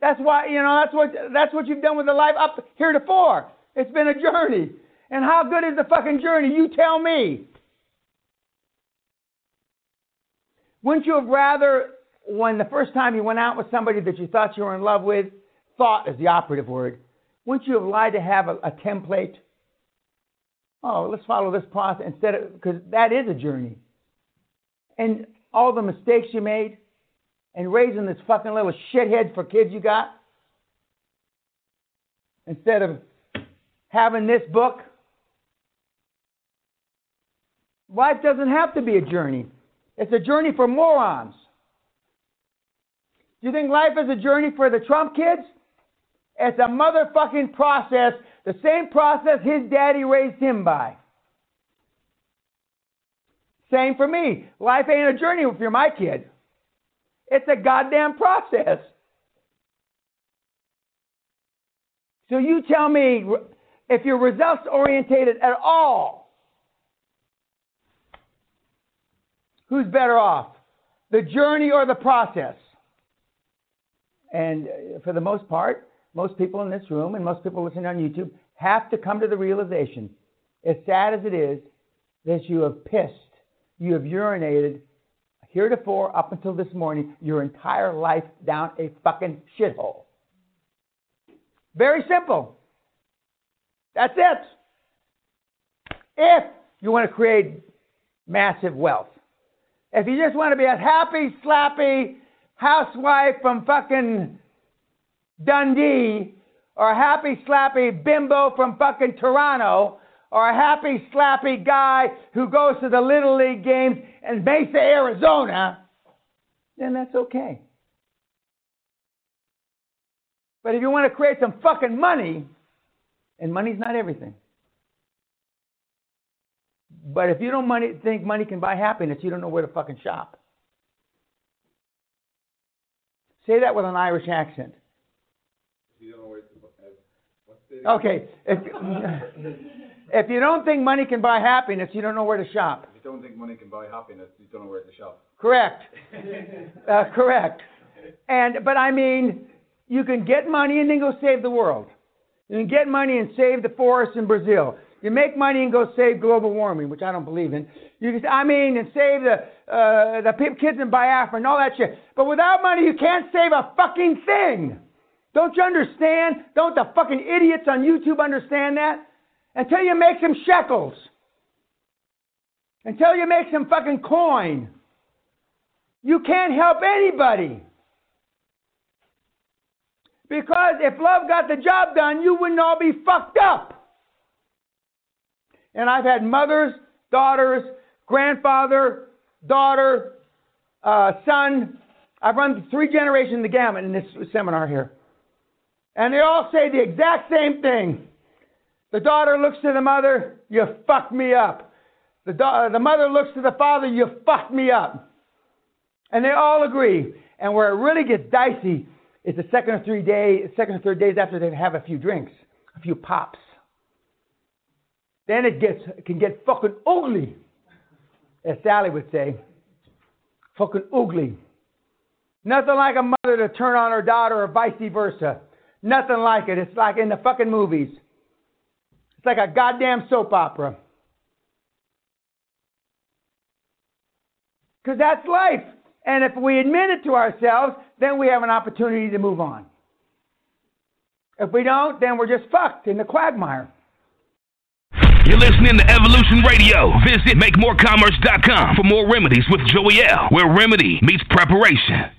That's why, you know, that's what that's what you've done with the life up heretofore. It's been a journey. And how good is the fucking journey? You tell me. Wouldn't you have rather, when the first time you went out with somebody that you thought you were in love with, thought is the operative word, wouldn't you have lied to have a, a template? Oh, let's follow this process instead of, because that is a journey. And all the mistakes you made, and raising this fucking little shithead for kids you got, instead of having this book. Life doesn't have to be a journey. It's a journey for morons. Do you think life is a journey for the Trump kids? It's a motherfucking process, the same process his daddy raised him by. Same for me. Life ain't a journey if you're my kid. It's a goddamn process. So you tell me if you're results orientated at all, who's better off? The journey or the process? And uh, for the most part, most people in this room and most people listening on YouTube have to come to the realization, as sad as it is, that you have pissed, you have urinated heretofore up until this morning your entire life down a fucking shithole. Very simple. That's it. If you want to create massive wealth. If you just want to be a happy, slappy housewife from fucking Dundee, or a happy, slappy bimbo from fucking Toronto, or a happy, slappy guy who goes to the Little League games in Mesa, Arizona, then that's okay. But if you want to create some fucking money, and money's not everything. But if you don't money, think money can buy happiness, you don't know where to fucking shop. Say that with an Irish accent. Okay. If, if you don't think money can buy happiness, you don't know where to shop. If you don't think money can buy happiness, you don't know where to shop. Correct. Uh, correct. And but I mean, you can get money and then go save the world. You can get money and save the forests in Brazil. You make money and go save global warming, which I don't believe in. You I mean, and save the uh, the kids in Biafra and all that shit. But without money, you can't save a fucking thing. Don't you understand? Don't the fucking idiots on YouTube understand that? Until you make some shekels. Until you make some fucking coin. You can't help anybody. Because if love got the job done, you wouldn't all be fucked up. And I've had mothers, daughters, grandfather, daughter, uh, son. I've run three generations of the gamut in this seminar here. And they all say the exact same thing. The daughter looks to the mother, you fucked me up. The, da- the mother looks to the father, you fucked me up. And they all agree. And where it really gets dicey is the second or three days, second or third days after they have a few drinks, a few pops. Then it gets can get fucking ugly, as Sally would say. Fucking ugly. Nothing like a mother to turn on her daughter or vice versa. Nothing like it. It's like in the fucking movies. It's like a goddamn soap opera. Because that's life. And if we admit it to ourselves, then we have an opportunity to move on. If we don't, then we're just fucked in the quagmire. You're listening to Evolution Radio. Visit MakeMoorCommerce.com for more remedies with Joey L, where remedy meets preparation.